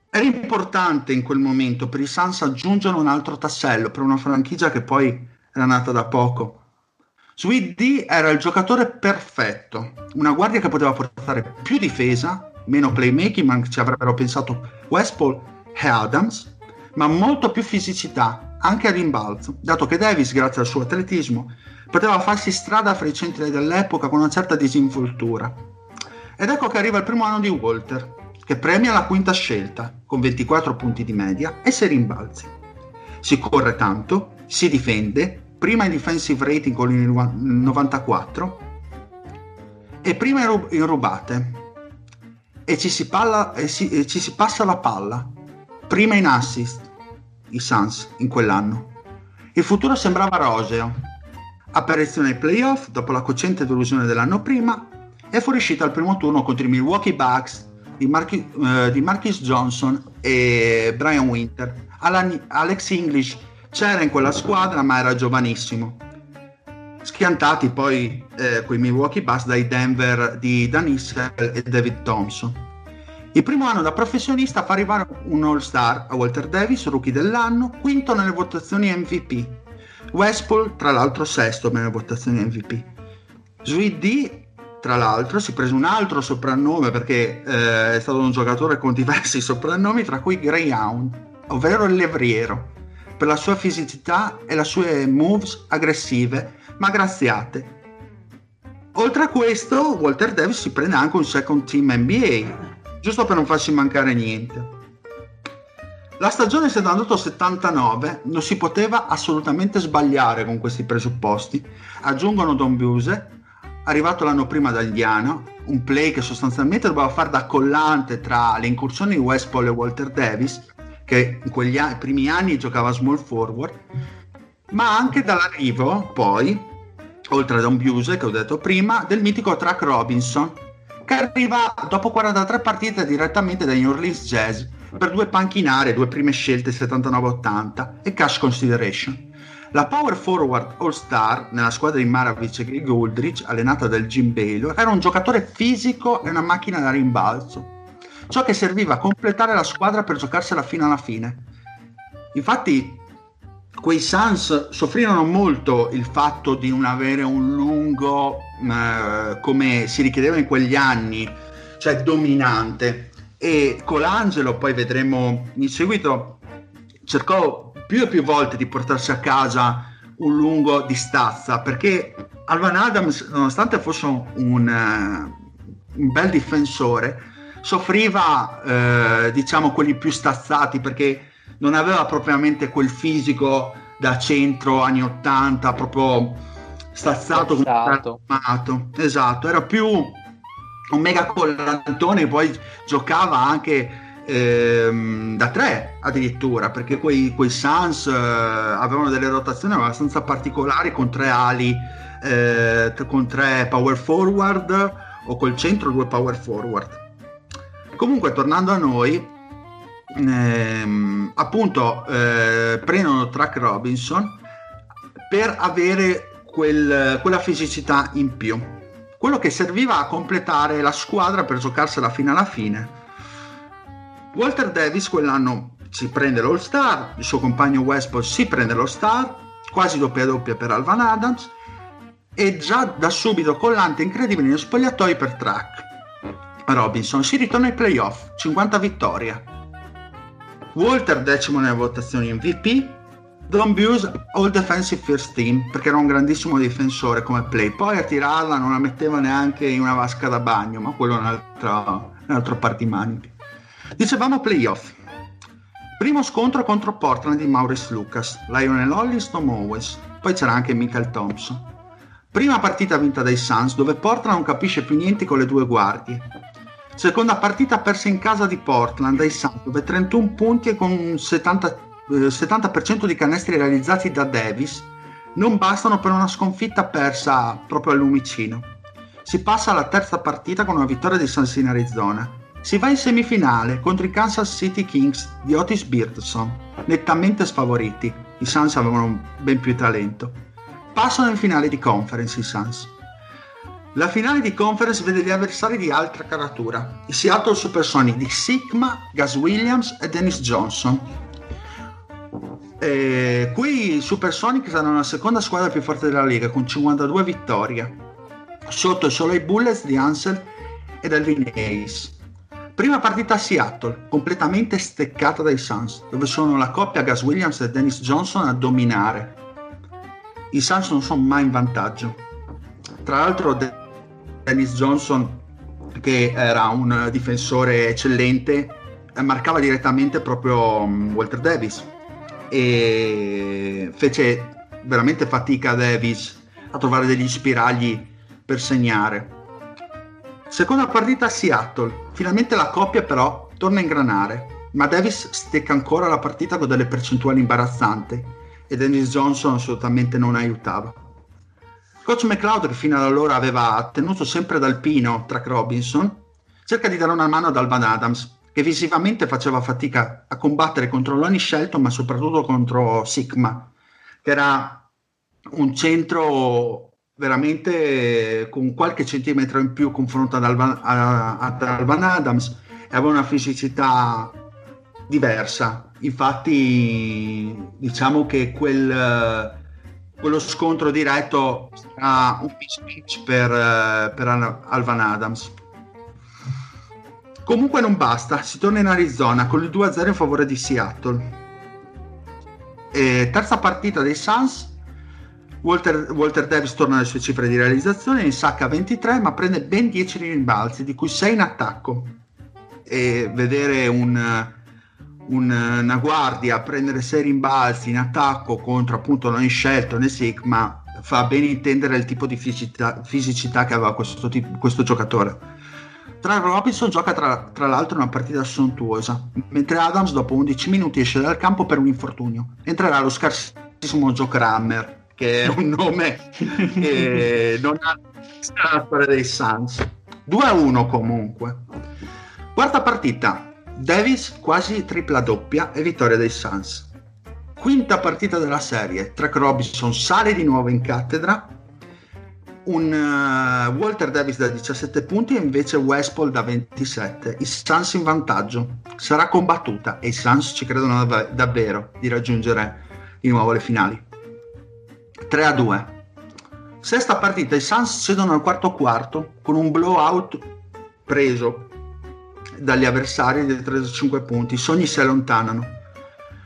Era importante in quel momento per i Suns aggiungere un altro tassello per una franchigia che poi era nata da poco. D era il giocatore perfetto, una guardia che poteva portare più difesa, meno playmaking, ma ci avrebbero pensato Westpol e Adams, ma molto più fisicità, anche a rimbalzo, dato che Davis, grazie al suo atletismo, poteva farsi strada fra i centri dell'epoca con una certa disinvoltura. Ed ecco che arriva il primo anno di Walter, che premia la quinta scelta, con 24 punti di media e 6 rimbalzi. Si corre tanto, si difende, prima in defensive rating con il 94 e prima in rubate e ci si, palla, e, si, e ci si passa la palla, prima in assist, i Suns in quell'anno. Il futuro sembrava roseo. Apparizione ai playoff dopo la cocente delusione dell'anno prima e fuoriuscita al primo turno contro i Milwaukee Bucks di, eh, di Marcus Johnson e Brian Winter. Alex English c'era in quella squadra ma era giovanissimo. Schiantati poi eh, quei Milwaukee Bucks dai Denver di Dan Issel e David Thompson. Il primo anno da professionista fa arrivare un All-Star a Walter Davis, rookie dell'anno, quinto nelle votazioni MVP. Westpool, tra l'altro, sesto nelle votazioni MVP. Sweet D tra l'altro si prese un altro soprannome perché eh, è stato un giocatore con diversi soprannomi, tra cui Greyhound, ovvero il levriero, per la sua fisicità e le sue moves aggressive ma graziate. Oltre a questo, Walter Davis si prende anche un second team NBA, giusto per non farsi mancare niente. La stagione 78-79 non si poteva assolutamente sbagliare con questi presupposti, aggiungono Don Buse arrivato l'anno prima da Indiana, un play che sostanzialmente doveva fare da collante tra le incursioni di West Paul e Walter Davis, che in quegli anni, primi anni giocava small forward, ma anche dall'arrivo poi, oltre a Don Buse che ho detto prima, del mitico Track Robinson, che arriva dopo 43 partite direttamente dai New Orleans Jazz per due panchinare, due prime scelte 79-80 e cash consideration. La power forward all-star nella squadra di Maravich e Greg Goldrich, allenata dal Jim Baylor, era un giocatore fisico e una macchina da rimbalzo, ciò che serviva a completare la squadra per giocarsela fino alla fine. Infatti, quei Suns soffrirono molto il fatto di non avere un lungo eh, come si richiedeva in quegli anni, cioè dominante. E Colangelo, poi vedremo in seguito, cercò più e più volte di portarsi a casa un lungo di stazza perché Alvan Adams nonostante fosse un, un bel difensore soffriva eh, diciamo quelli più stazzati perché non aveva propriamente quel fisico da centro anni 80 proprio stazzato esatto. esatto era più un mega collantone poi giocava anche ehm, da tre addirittura, perché quei, quei Suns eh, avevano delle rotazioni abbastanza particolari con tre ali, eh, con tre power forward o col centro due power forward. Comunque, tornando a noi, ehm, appunto eh, prendono Track Robinson per avere quel, quella fisicità in più quello che serviva a completare la squadra per giocarsela fino alla fine Walter Davis quell'anno si prende l'All Star, il suo compagno Westport si prende l'All Star, quasi doppia doppia per Alvan Adams e già da subito collante incredibile nello spogliatoio per track. Robinson si ritorna ai playoff, 50 vittorie. Walter decimo nelle votazioni MVP, Don Buse All Defensive First Team perché era un grandissimo difensore come play, poi a tirarla non la metteva neanche in una vasca da bagno, ma quello è un altro, un altro partimaniche. Dicevamo playoff. Primo scontro contro Portland di Maurice Lucas, Lionel Hollis, Tom Owens, poi c'era anche Michael Thompson. Prima partita vinta dai Suns dove Portland non capisce più niente con le due guardie. Seconda partita persa in casa di Portland dai Suns dove 31 punti e con un 70, eh, 70% di canestri realizzati da Davis non bastano per una sconfitta persa proprio al lumicino. Si passa alla terza partita con una vittoria dei Suns in Arizona si va in semifinale contro i Kansas City Kings di Otis Beardson, nettamente sfavoriti. I Suns avevano ben più talento. Passano in finale di conference i Suns. La finale di conference vede gli avversari di altra caratura, i Seattle Supersonic di Sigma, Gus Williams e Dennis Johnson. E qui i Supersonic saranno la seconda squadra più forte della Lega con 52 vittorie, sotto solo i Bullets di Ansel ed Elvin Hayes Prima partita a Seattle, completamente steccata dai Suns, dove sono la coppia Gas Williams e Dennis Johnson a dominare. I Suns non sono mai in vantaggio. Tra l'altro Dennis Johnson, che era un difensore eccellente, marcava direttamente proprio mm, Walter Davis e fece veramente fatica Davis a trovare degli spiragli per segnare. Seconda partita a Seattle, finalmente la coppia però torna a ingranare, ma Davis stecca ancora la partita con delle percentuali imbarazzanti e Dennis Johnson assolutamente non aiutava. Coach McLeod, che fino ad allora aveva tenuto sempre dal pino Track Robinson, cerca di dare una mano ad Alvan Adams, che visivamente faceva fatica a combattere contro Lonnie Shelton, ma soprattutto contro Sigma, che era un centro veramente con qualche centimetro in più confronto ad Alban, ad Alban Adams e aveva una fisicità diversa. Infatti, diciamo che quel, quello scontro diretto sarà un pitch per, per Alvan Adams. Comunque non basta, si torna in Arizona con il 2-0 in favore di Seattle. E terza partita dei Suns Walter, Walter, Davis torna alle sue cifre di realizzazione, insacca 23 ma prende ben 10 rimbalzi, di cui 6 in attacco. E vedere un, un, una guardia prendere 6 rimbalzi in attacco contro appunto non scelto né Sigma fa ben intendere il tipo di fisicità, fisicità che aveva questo, tipo, questo giocatore. Tra Robinson gioca tra, tra, l'altro una partita sontuosa, mentre Adams dopo 11 minuti esce dal campo per un infortunio. Entrerà lo scarsissimo Joe Kramer, che è un nome che non ha la storia dei Suns. 2-1 comunque. Quarta partita, Davis quasi tripla doppia e vittoria dei Suns. Quinta partita della serie, Track Robinson sale di nuovo in cattedra, un uh, Walter Davis da 17 punti e invece Westpol da 27. I Suns in vantaggio. Sarà combattuta e i Suns ci credono dav- davvero di raggiungere di nuovo le finali. 3 a 2. Sesta partita, i Suns cedono al quarto quarto con un blowout preso dagli avversari di 35 punti, i sogni si allontanano.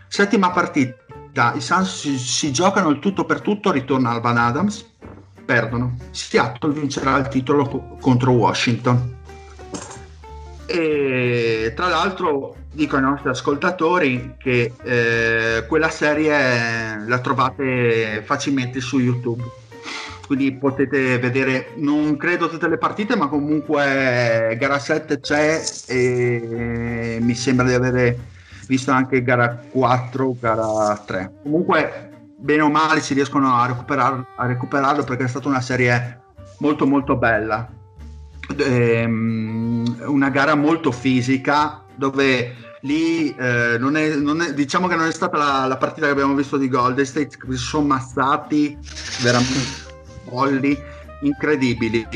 Settima partita, i Suns si, si giocano il tutto per tutto, ritorna Alban Adams, perdono. Seattle vincerà il titolo contro Washington. E tra l'altro dico ai nostri ascoltatori che eh, quella serie la trovate facilmente su YouTube. Quindi potete vedere, non credo tutte le partite, ma comunque gara 7 c'è e mi sembra di avere visto anche gara 4, gara 3. Comunque, bene o male, si riescono a, recuperar- a recuperarlo perché è stata una serie molto molto bella. Ehm, una gara molto fisica dove lì eh, non è, non è, diciamo che non è stata la, la, partita che abbiamo visto di Golden State si sono mazzati veramente folli incredibili.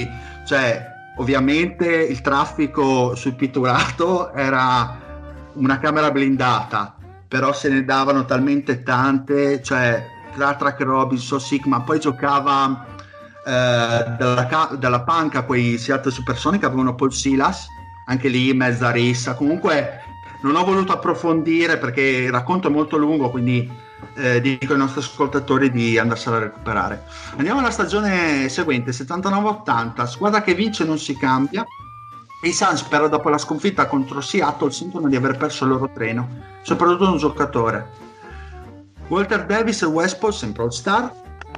Cioè ovviamente il traffico sul pitturato era una camera blindata però se ne davano talmente tante cioè tra Track Robinson, Sigma poi giocava eh, dalla, dalla panca quei Seattle Supersonic avevano Paul Silas anche lì mezza rissa. Comunque non ho voluto approfondire perché il racconto è molto lungo, quindi eh, dico ai nostri ascoltatori di andarsela a recuperare. Andiamo alla stagione seguente, 79-80, squadra che vince non si cambia. I Suns però dopo la sconfitta contro Seattle sentono di aver perso il loro treno, soprattutto un giocatore. Walter Davis e Westport, sempre All Star,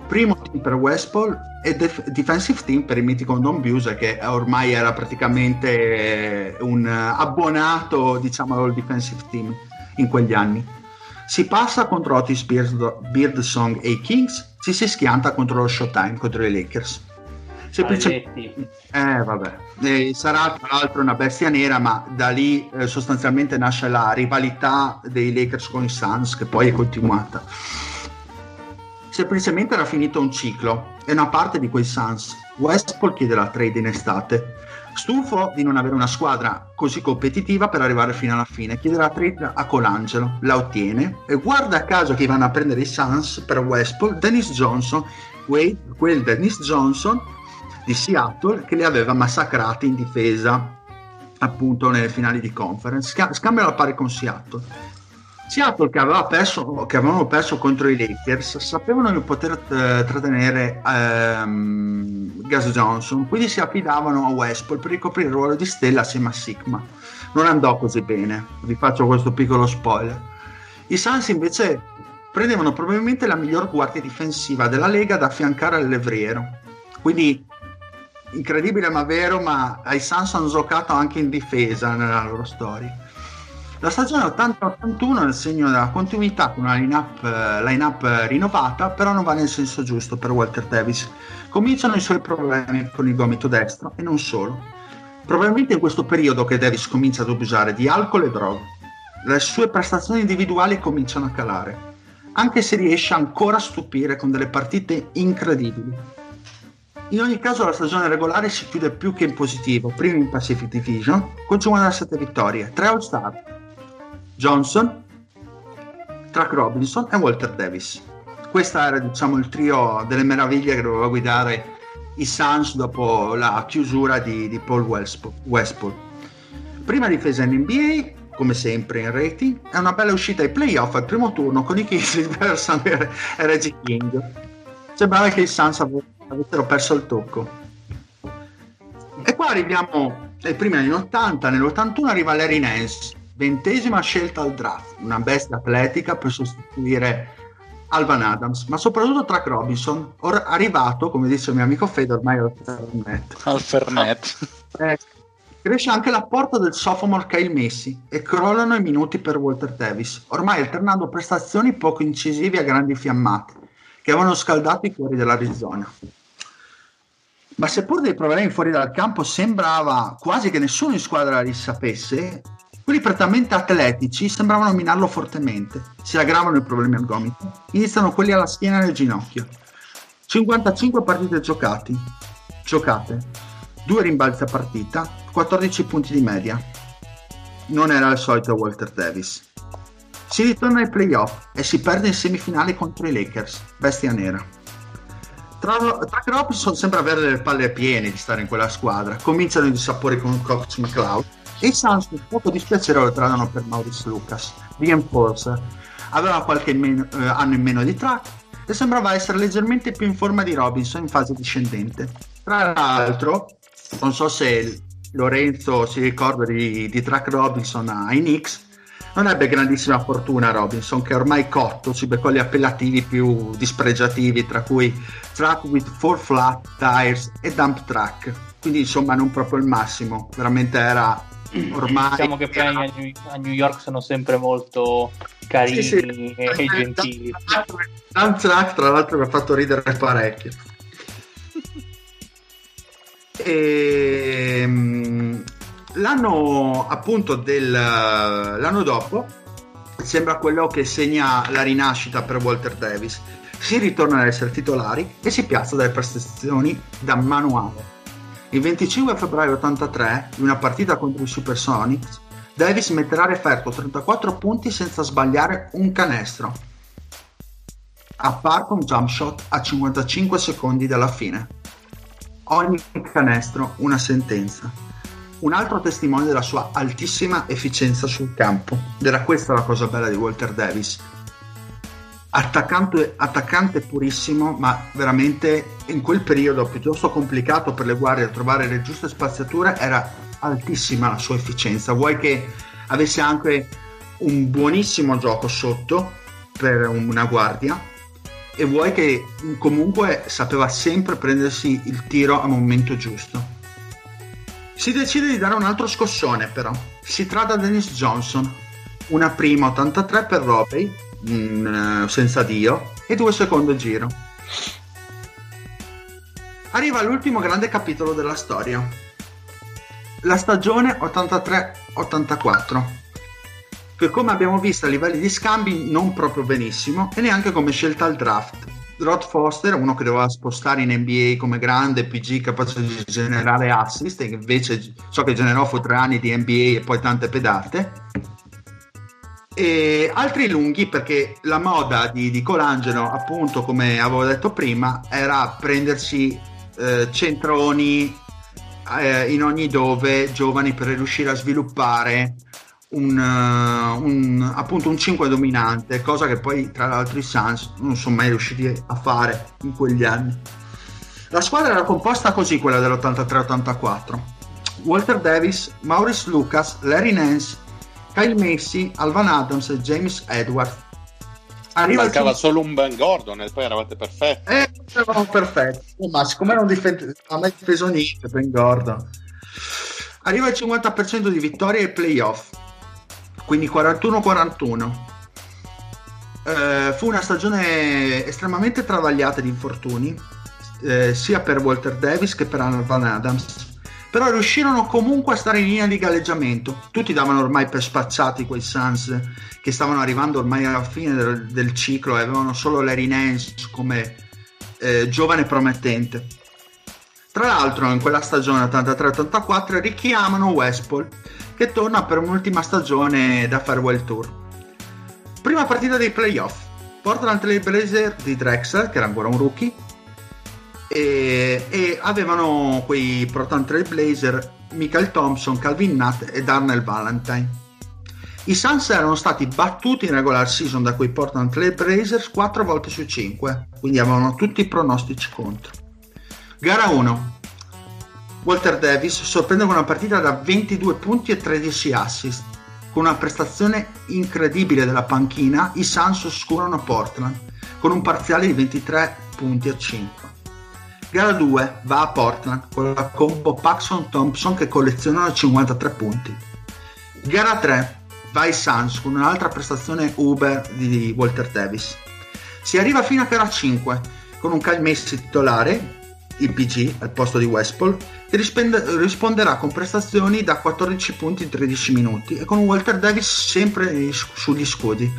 primo team per Westport e def- defensive team per il mitico Don Buse che ormai era praticamente un abbonato diciamo al defensive team in quegli anni si passa contro Otis Beardsong e i Kings ci si schianta contro lo Showtime contro i Lakers semplicemente eh vabbè e sarà tra l'altro una bestia nera ma da lì eh, sostanzialmente nasce la rivalità dei Lakers con i Suns che poi è continuata semplicemente era finito un ciclo e una parte di quei Suns. Westport chiede la trade in estate. Stufo di non avere una squadra così competitiva per arrivare fino alla fine, chiede la trade a Colangelo, la ottiene e guarda caso che vanno a prendere i Suns per Westport, Dennis Johnson, quel, quel Dennis Johnson di Seattle che li aveva massacrati in difesa appunto nelle finali di conference, scambiano la pari con Seattle. Seattle che, aveva perso, che avevano perso contro i Lakers sapevano di poter eh, trattenere ehm, Gus Johnson, quindi si affidavano a Westport per ricoprire il ruolo di stella assieme a Sigma. Non andò così bene, vi faccio questo piccolo spoiler. I Suns invece prendevano probabilmente la miglior guardia difensiva della Lega da affiancare al levriero. Quindi incredibile ma vero, ma ai Suns hanno giocato anche in difesa nella loro storia. La stagione 80-81 è il segno della continuità con una line-up, uh, line-up rinnovata, però non va nel senso giusto per Walter Davis. Cominciano i suoi problemi con il gomito destro e non solo. Probabilmente in questo periodo che Davis comincia ad abusare di alcol e droghe. Le sue prestazioni individuali cominciano a calare, anche se riesce ancora a stupire con delle partite incredibili. In ogni caso la stagione regolare si chiude più che in positivo, primo in Pacific Division, con 57 vittorie, 3 All-Star, Johnson, Track Robinson e Walter Davis. Questo era diciamo, il trio delle meraviglie che doveva guidare i Suns dopo la chiusura di, di Paul Westpool. Prima difesa in NBA, come sempre in rating, è una bella uscita ai playoff al primo turno con i Kings di Person e Reggie King. Sembrava che i Suns avessero perso il tocco. E qua arriviamo ai primi anni 80, nell'81 arriva Larry Nance, ventesima scelta al draft, una bestia atletica per sostituire Alvan Adams, ma soprattutto Track Robinson, or- arrivato, come dice il mio amico Fede, ormai al Fernet. Al Fernet. Eh, cresce anche l'apporto del sophomore Kyle Messi e crollano i minuti per Walter Davis, ormai alternando prestazioni poco incisive a grandi fiammate, che avevano scaldato i cuori dell'Arizona. Ma seppur dei problemi fuori dal campo sembrava quasi che nessuno in squadra li sapesse, quelli prettamente atletici sembravano minarlo fortemente. Si aggravano i problemi al gomito. Iniziano quelli alla schiena e al ginocchio. 55 partite giocati, giocate, 2 rimbalzi a partita, 14 punti di media. Non era il solito Walter Davis. Si ritorna ai playoff e si perde in semifinale contro i Lakers, bestia nera. Tra Robinson sembra avere le palle piene di stare in quella squadra. Cominciano i dissapori con Cox McCloud e i Suns un poco dispiacere lo tradano per Maurice Lucas. Enforcer aveva qualche meno, eh, anno in meno di track e sembrava essere leggermente più in forma di Robinson in fase discendente. Tra l'altro non so se Lorenzo si ricorda di, di track Robinson ai Knicks non ebbe grandissima fortuna Robinson che ormai cotto si beccò gli appellativi più dispregiativi tra cui track with four flat tires e dump track quindi insomma non proprio il massimo. Veramente era ormai diciamo che poi a New York sono sempre molto carini sì, sì. e gentili. Soundtrack tra l'altro mi ha fatto ridere parecchio. E, ehm, l'anno appunto del l'anno dopo sembra quello che segna la rinascita per Walter Davis. Si ritorna ad essere titolari e si piazza dalle prestazioni da manuale il 25 febbraio 83, in una partita contro i Supersonics, Davis metterà a referto 34 punti senza sbagliare un canestro. Appare un jump shot a 55 secondi dalla fine. Ogni canestro una sentenza. Un altro testimone della sua altissima efficienza sul campo. Ed era questa la cosa bella di Walter Davis attaccante, attaccante purissimo, ma veramente in quel periodo piuttosto complicato per le guardie a trovare le giuste spaziature, era altissima la sua efficienza. Vuoi che avesse anche un buonissimo gioco sotto per una guardia e vuoi che comunque sapeva sempre prendersi il tiro al momento giusto. Si decide di dare un altro scossone però. Si tratta di Dennis Johnson, una prima 83 per Robbie mh, eh, senza Dio e due secondo giro. Arriva l'ultimo grande capitolo della storia. La stagione 83-84, che come abbiamo visto a livelli di scambi non proprio benissimo e neanche come scelta al draft. Rod Foster, uno che doveva spostare in NBA come grande PG capace di generare assist, e invece so che generò fu tre anni di NBA e poi tante pedate, e altri lunghi perché la moda di, di Colangelo, appunto, come avevo detto prima, era prendersi eh, centroni eh, in ogni dove giovani per riuscire a sviluppare un, uh, un, appunto un 5 dominante, cosa che poi tra l'altro i Suns non sono mai riusciti a fare in quegli anni. La squadra era composta così, quella dell'83-84. Walter Davis, Maurice Lucas, Larry Nance, Kyle Macy, Alvan Adams e James Edwards. Arriva Mancava il... solo un Ben Gordon e poi eravate perfetti. Eh, eravamo perfetti. Oh, ma siccome non difende... a me difeso niente Ben Gordon. Arriva il 50% di vittorie ai playoff quindi 41-41. Eh, fu una stagione estremamente travagliata di infortuni, eh, sia per Walter Davis che per Van Adams. Però riuscirono comunque a stare in linea di galleggiamento. Tutti davano ormai per spazzati quei Suns che stavano arrivando ormai alla fine del, del ciclo e avevano solo Larry Nance come eh, giovane promettente. Tra l'altro, in quella stagione 83-84 richiamano Westpol che torna per un'ultima stagione da Farewell Tour. Prima partita dei playoff. Portland Trail Blazer di Drexler, che era ancora un rookie, e, e avevano quei Portland Trail Blazer Michael Thompson, Calvin Nutt e Darnell Valentine. I Suns erano stati battuti in regular season da quei Portland Trail Blazers 4 volte su 5, quindi avevano tutti i pronostici contro. Gara 1. Walter Davis sorprende con una partita da 22 punti e 13 assist. Con una prestazione incredibile della panchina, i Suns oscurano Portland con un parziale di 23 punti a 5. Gara 2 va a Portland con la combo Paxson-Thompson che collezionano 53 punti. Gara 3 va ai Suns con un'altra prestazione Uber di Walter Davis. Si arriva fino a gara 5 con un Kyle Messi titolare, il PG al posto di Westpol, che risponde- risponderà con prestazioni da 14 punti in 13 minuti e con Walter Davis sempre sugli scudi.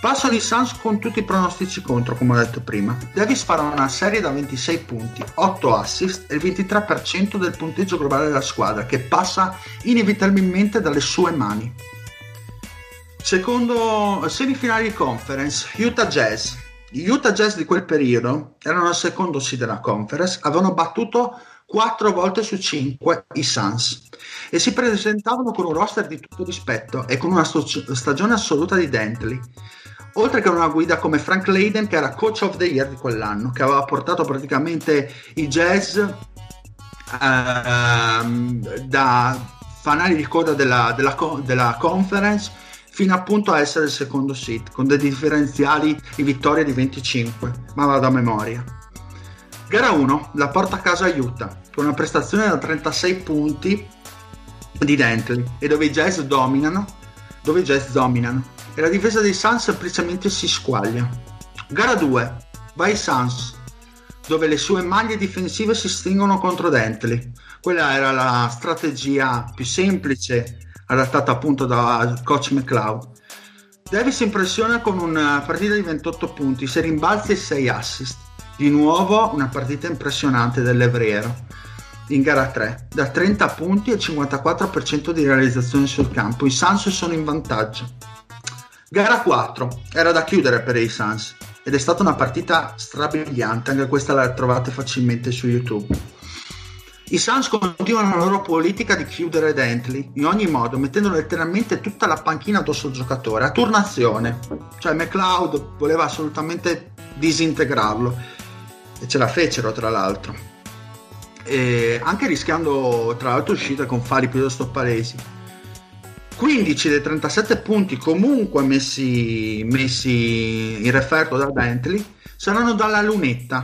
Passano i Suns con tutti i pronostici contro, come ho detto prima. Davis farà una serie da 26 punti, 8 assist e il 23% del punteggio globale della squadra, che passa inevitabilmente dalle sue mani. Secondo semifinali di conference, Utah Jazz. Gli Utah Jazz di quel periodo erano al secondo seed della conference, avevano battuto 4 volte su 5 i Suns e si presentavano con un roster di tutto rispetto e con una stagione assoluta di Dentley oltre che una guida come Frank Layden che era coach of the year di quell'anno che aveva portato praticamente i jazz uh, da fanali di coda della, della, della, conference fino appunto a essere il secondo seed con dei differenziali di vittoria di 25 ma vado a memoria. Gara 1 la porta a casa Utah con una prestazione da 36 punti di Dentley e dove i Jazz dominano dove i Jazz dominano e la difesa dei Suns semplicemente si squaglia. Gara 2 vai Suns dove le sue maglie difensive si stringono contro Dentley. Quella era la strategia più semplice adattata appunto da coach McLeod. Davis impressiona con una partita di 28 punti 6 rimbalzi e 6 assist. Di nuovo una partita impressionante dell'Evriero in gara 3, da 30 punti e 54% di realizzazione sul campo. I Suns sono in vantaggio. Gara 4, era da chiudere per i Suns ed è stata una partita strabiliante, anche questa la trovate facilmente su YouTube. I Suns continuano la loro politica di chiudere Dentley in ogni modo, mettendo letteralmente tutta la panchina addosso al giocatore, a turnazione. Cioè McLeod voleva assolutamente disintegrarlo e ce la fecero tra l'altro e anche rischiando tra l'altro uscite con fari piuttosto palesi 15 dei 37 punti comunque messi, messi in referto da Bentley saranno dalla lunetta.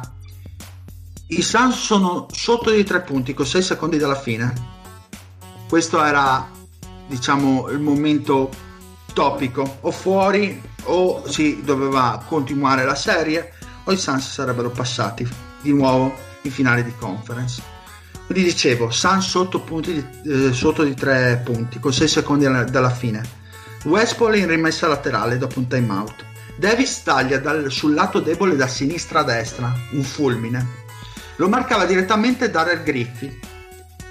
I Suns sono sotto di 3 punti con 6 secondi dalla fine. Questo era diciamo il momento topico. O fuori o si doveva continuare la serie o i Suns sarebbero passati di nuovo in finale di conference. Quindi dicevo, Suns sotto, di, eh, sotto di 3 punti, con 6 secondi dalla fine. Westpol in rimessa laterale dopo un timeout. Davis taglia dal, sul lato debole da sinistra a destra, un fulmine. Lo marcava direttamente Darrell Griffith.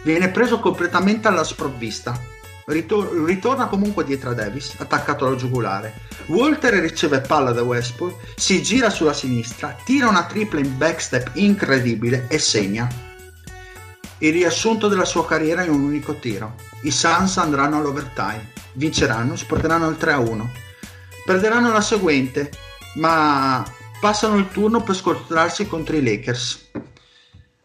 Viene preso completamente alla sprovvista Ritor- ritorna comunque dietro a Davis, attaccato alla giugulare. Walter riceve palla da Westport, si gira sulla sinistra, tira una tripla in backstep incredibile e segna. Il riassunto della sua carriera in un unico tiro. I Suns andranno all'overtime, vinceranno, si porteranno al 3-1. Perderanno la seguente, ma passano il turno per scontrarsi contro i Lakers.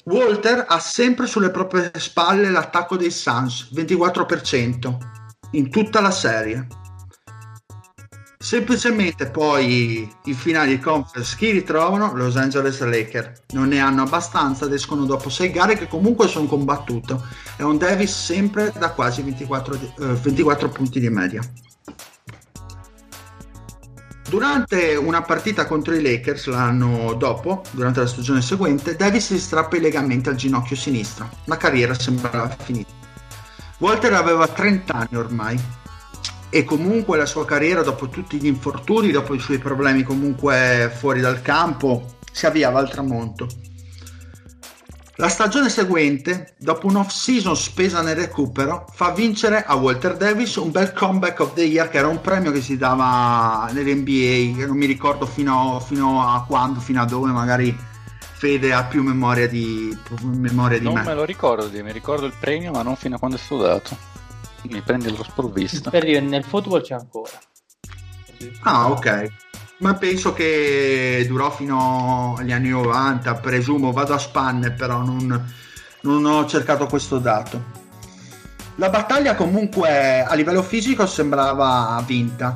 Walter ha sempre sulle proprie spalle l'attacco dei Suns, 24%, in tutta la serie. Semplicemente poi i finali di conference chi ritrovano? Los Angeles Lakers. Non ne hanno abbastanza ed escono dopo 6 gare che comunque sono combattute. È un Davis sempre da quasi 24, eh, 24 punti di media. Durante una partita contro i Lakers l'anno dopo, durante la stagione seguente, Davis si strappa i legamenti al ginocchio sinistro. La carriera sembrava finita. Walter aveva 30 anni ormai e comunque la sua carriera dopo tutti gli infortuni, dopo i suoi problemi comunque fuori dal campo, si avviava al tramonto. La stagione seguente, dopo un'off-season spesa nel recupero, fa vincere a Walter Davis un bel comeback of the year che era un premio che si dava nell'NBA, non mi ricordo fino, fino a quando, fino a dove magari Fede ha più memoria di, memoria di non me. Non me lo ricordo, mi ricordo il premio ma non fino a quando è stato dato mi prende lo sprovvisto. Per dire, nel football c'è ancora. Ah, ok. Ma penso che durò fino agli anni 90, presumo, vado a spanne, però non, non ho cercato questo dato. La battaglia comunque a livello fisico sembrava vinta,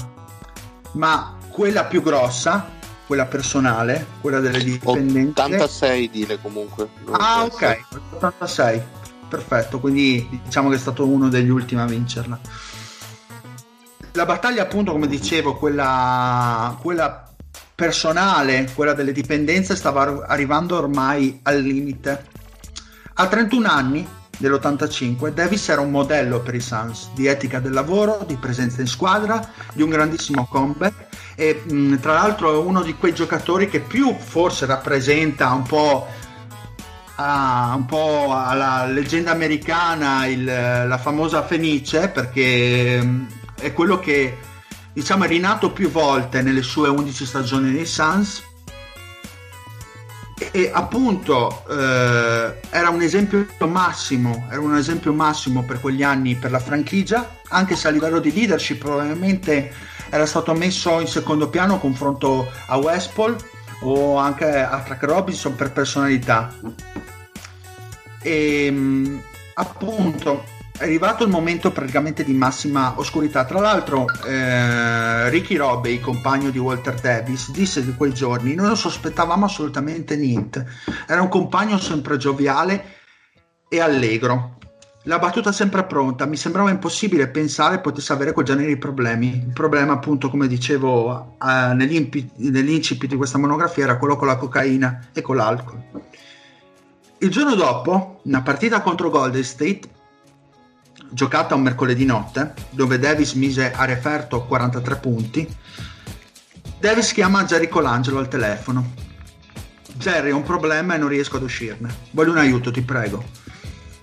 ma quella più grossa, quella personale, quella delle dipendenze... 86 dire comunque. Ah, ok, 86 perfetto, quindi diciamo che è stato uno degli ultimi a vincerla. La battaglia appunto, come dicevo, quella, quella personale, quella delle dipendenze, stava arrivando ormai al limite. A 31 anni, nell'85, Davis era un modello per i Suns di etica del lavoro, di presenza in squadra, di un grandissimo comeback e mh, tra l'altro è uno di quei giocatori che più forse rappresenta un po' a, un po' alla leggenda americana, il, la famosa Fenice, perché mm, è quello che diciamo è rinato più volte nelle sue 11 stagioni nei Suns. E, e appunto eh, era un esempio massimo era un esempio massimo per quegli anni per la franchigia anche se a livello di leadership probabilmente era stato messo in secondo piano confronto a Westpol o anche a Track Robinson per personalità e ehm, appunto è arrivato il momento praticamente di massima oscurità. Tra l'altro, eh, Ricky Robbie, compagno di Walter Davis, disse di quei giorni: non sospettavamo assolutamente niente. Era un compagno sempre gioviale e allegro. La battuta sempre pronta. Mi sembrava impossibile pensare potesse avere quel genere di problemi. Il problema, appunto, come dicevo eh, nell'incipit di questa monografia, era quello con la cocaina e con l'alcol. Il giorno dopo, una partita contro Golden State, giocata un mercoledì notte, dove Davis mise a referto 43 punti, Davis chiama Jerry Colangelo al telefono. Jerry, ho un problema e non riesco ad uscirne. Voglio un aiuto, ti prego.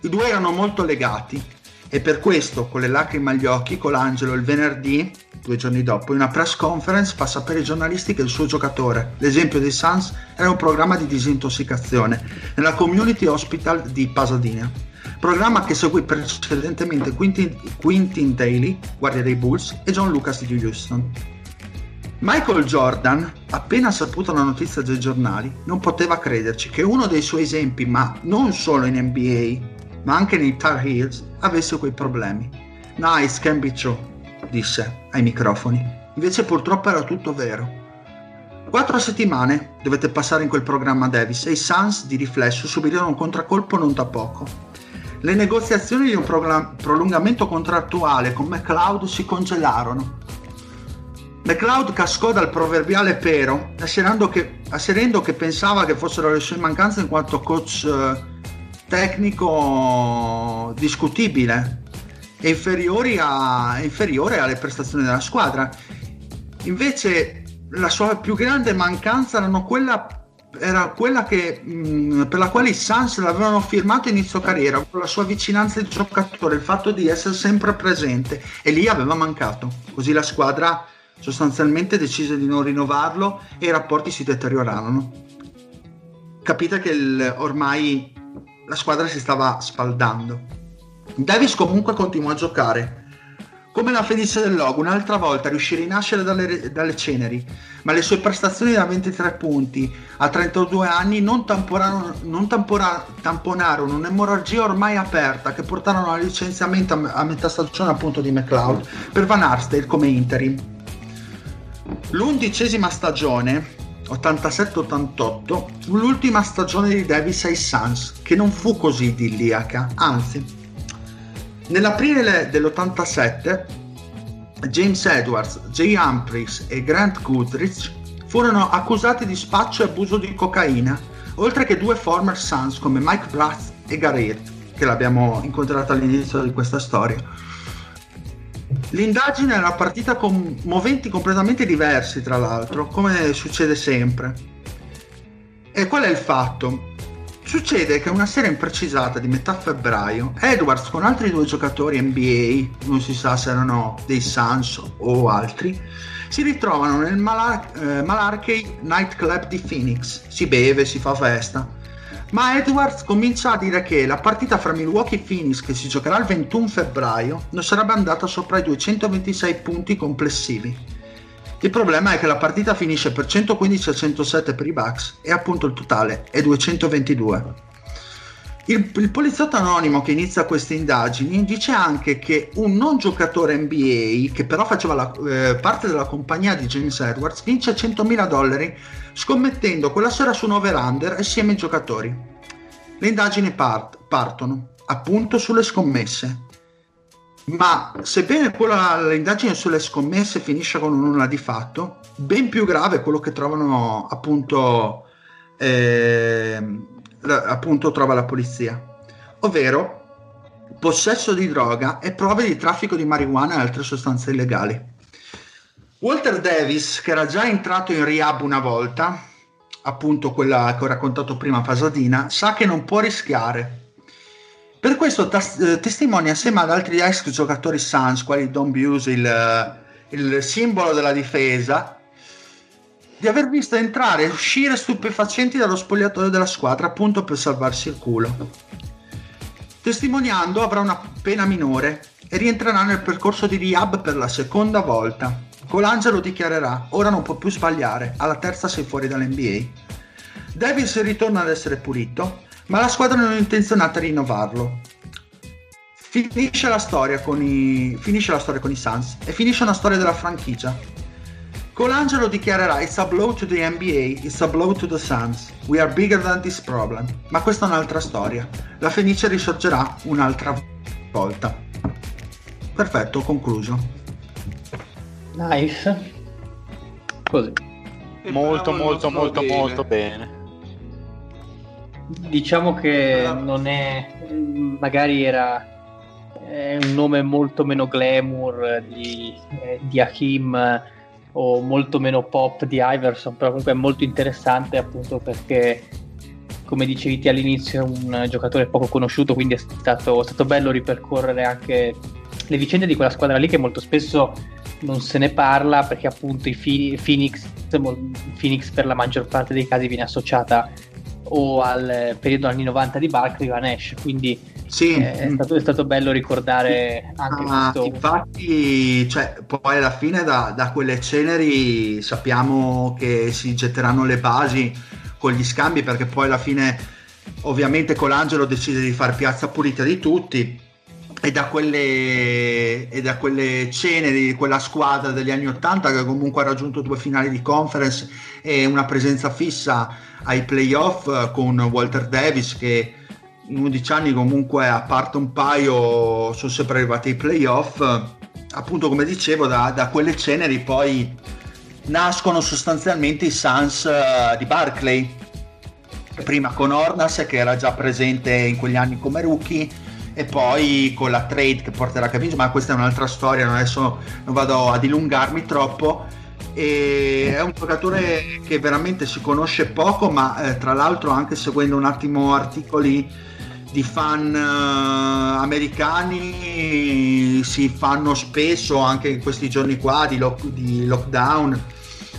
I due erano molto legati e per questo, con le lacrime agli occhi, Colangelo il venerdì due giorni dopo, in una press conference fa sapere ai giornalisti che il suo giocatore, l'esempio dei Suns, era un programma di disintossicazione nella community hospital di Pasadena. Programma che seguì precedentemente Quintin, Quintin Daly, guardia dei Bulls, e John Lucas di Houston. Michael Jordan, appena saputo la notizia dei giornali, non poteva crederci che uno dei suoi esempi, ma non solo in NBA, ma anche nei Tar Heels, avesse quei problemi. Nice, can be true disse ai microfoni. Invece purtroppo era tutto vero. Quattro settimane dovette passare in quel programma Davis e i Suns di riflesso subirono un contraccolpo non da poco. Le negoziazioni di un prog- prolungamento contrattuale con McLeod si congelarono. McLeod cascò dal proverbiale pero, asserendo che, asserendo che, pensava che fossero le sue mancanze in quanto coach eh, tecnico discutibile e inferiori a, inferiore alle prestazioni della squadra. Invece la sua più grande mancanza quella era quella che, mh, per la quale i Suns l'avevano firmato inizio carriera, con la sua vicinanza di giocatore, il fatto di essere sempre presente e lì aveva mancato. Così la squadra sostanzialmente decise di non rinnovarlo e i rapporti si deteriorarono. Capite che il, ormai la squadra si stava spaldando. Davis comunque continuò a giocare. Come la Felice del Logo, un'altra volta riuscì a rinascere dalle, dalle, ceneri, ma le sue prestazioni da 23 punti a 32 anni non, non tampora, tamponarono un'emorragia ormai aperta che portarono al licenziamento a, a metà stagione appunto di McLeod per Van Arsdale come interim. L'undicesima stagione 87-88 fu l'ultima stagione di Davis ai Suns, che non fu così idilliaca, anzi Nell'aprile dell'87 James Edwards, Jay Humphries e Grant Goodrich furono accusati di spaccio e abuso di cocaina, oltre che due former Suns come Mike Bratz e Garrett, che l'abbiamo incontrato all'inizio di questa storia. L'indagine era partita con moventi completamente diversi, tra l'altro, come succede sempre. E qual è il fatto? Succede che una sera imprecisata di metà febbraio, Edwards con altri due giocatori NBA, non si sa se erano dei Suns o altri, si ritrovano nel Malar- eh, Malarkey Nightclub di Phoenix. Si beve, si fa festa. Ma Edwards comincia a dire che la partita fra Milwaukee e Phoenix, che si giocherà il 21 febbraio, non sarebbe andata sopra i 226 punti complessivi il problema è che la partita finisce per 115 a 107 per i Bucks e appunto il totale è 222. Il, il, poliziotto anonimo che inizia queste indagini dice anche che un non giocatore NBA, che però faceva la, eh, parte della compagnia di James Edwards, vince 100.000 dollari scommettendo quella sera su un over-under assieme ai giocatori. Le indagini part- partono appunto sulle scommesse ma sebbene quella, l'indagine sulle scommesse finisce con un nulla di fatto, ben più grave è quello che trovano appunto, eh, appunto trova la polizia, ovvero possesso di droga e prove di traffico di marijuana e altre sostanze illegali. Walter Davis, che era già entrato in rehab una volta, appunto quella che ho raccontato prima a Pasadena, sa che non può rischiare per questo tas- eh, testimonia assieme ad altri ex giocatori Suns, quali Don Buse, il, eh, il simbolo della difesa, di aver visto entrare e uscire stupefacenti dallo spogliatoio della squadra appunto per salvarsi il culo. Testimoniando avrà una pena minore e rientrerà nel percorso di rehab per la seconda volta. Colangelo dichiarerà: Ora non può più sbagliare, alla terza sei fuori dall'NBA. Davis ritorna ad essere pulito ma la squadra non è intenzionata a rinnovarlo. Finisce la storia con i, finisce la storia con i Suns e finisce una storia della franchigia. Colangelo dichiarerà It's a blow to the NBA, it's a blow to the Suns. We are bigger than this problem. Ma questa è un'altra storia. La Fenice risorgerà un'altra volta. Perfetto, concluso. Nice. Così. Molto, molto, molto, molto bene diciamo che non è magari era è un nome molto meno glamour di, eh, di Hakim o molto meno pop di Iverson però comunque è molto interessante appunto perché come dicevi te all'inizio è un giocatore poco conosciuto quindi è stato, è stato bello ripercorrere anche le vicende di quella squadra lì che molto spesso non se ne parla perché appunto i Phoenix, Phoenix per la maggior parte dei casi viene associata o al periodo anni 90 di Barkley o a Nash, quindi sì. È, stato, è, stato, bello ricordare anche ah, questo. Infatti, cioè, poi alla fine da, da, quelle ceneri sappiamo che si getteranno le basi con gli scambi perché poi alla fine ovviamente Colangelo decide di fare piazza pulita di tutti e da quelle, e da quelle cene di quella squadra degli anni 80 che comunque ha raggiunto due finali di conference e una presenza fissa ai playoff eh, con Walter Davis che 11 anni comunque a parte un paio sono sempre arrivati ai playoff. Appunto come dicevo da, da quelle ceneri poi nascono sostanzialmente i Suns uh, di Barclay. Prima con Ornas che era già presente in quegli anni come rookie e poi con la trade che porterà a Capiz ma questa è un'altra storia adesso non vado a dilungarmi troppo. E è un giocatore che veramente si conosce poco ma eh, tra l'altro anche seguendo un attimo articoli di fan uh, americani si fanno spesso anche in questi giorni qua di, lock, di lockdown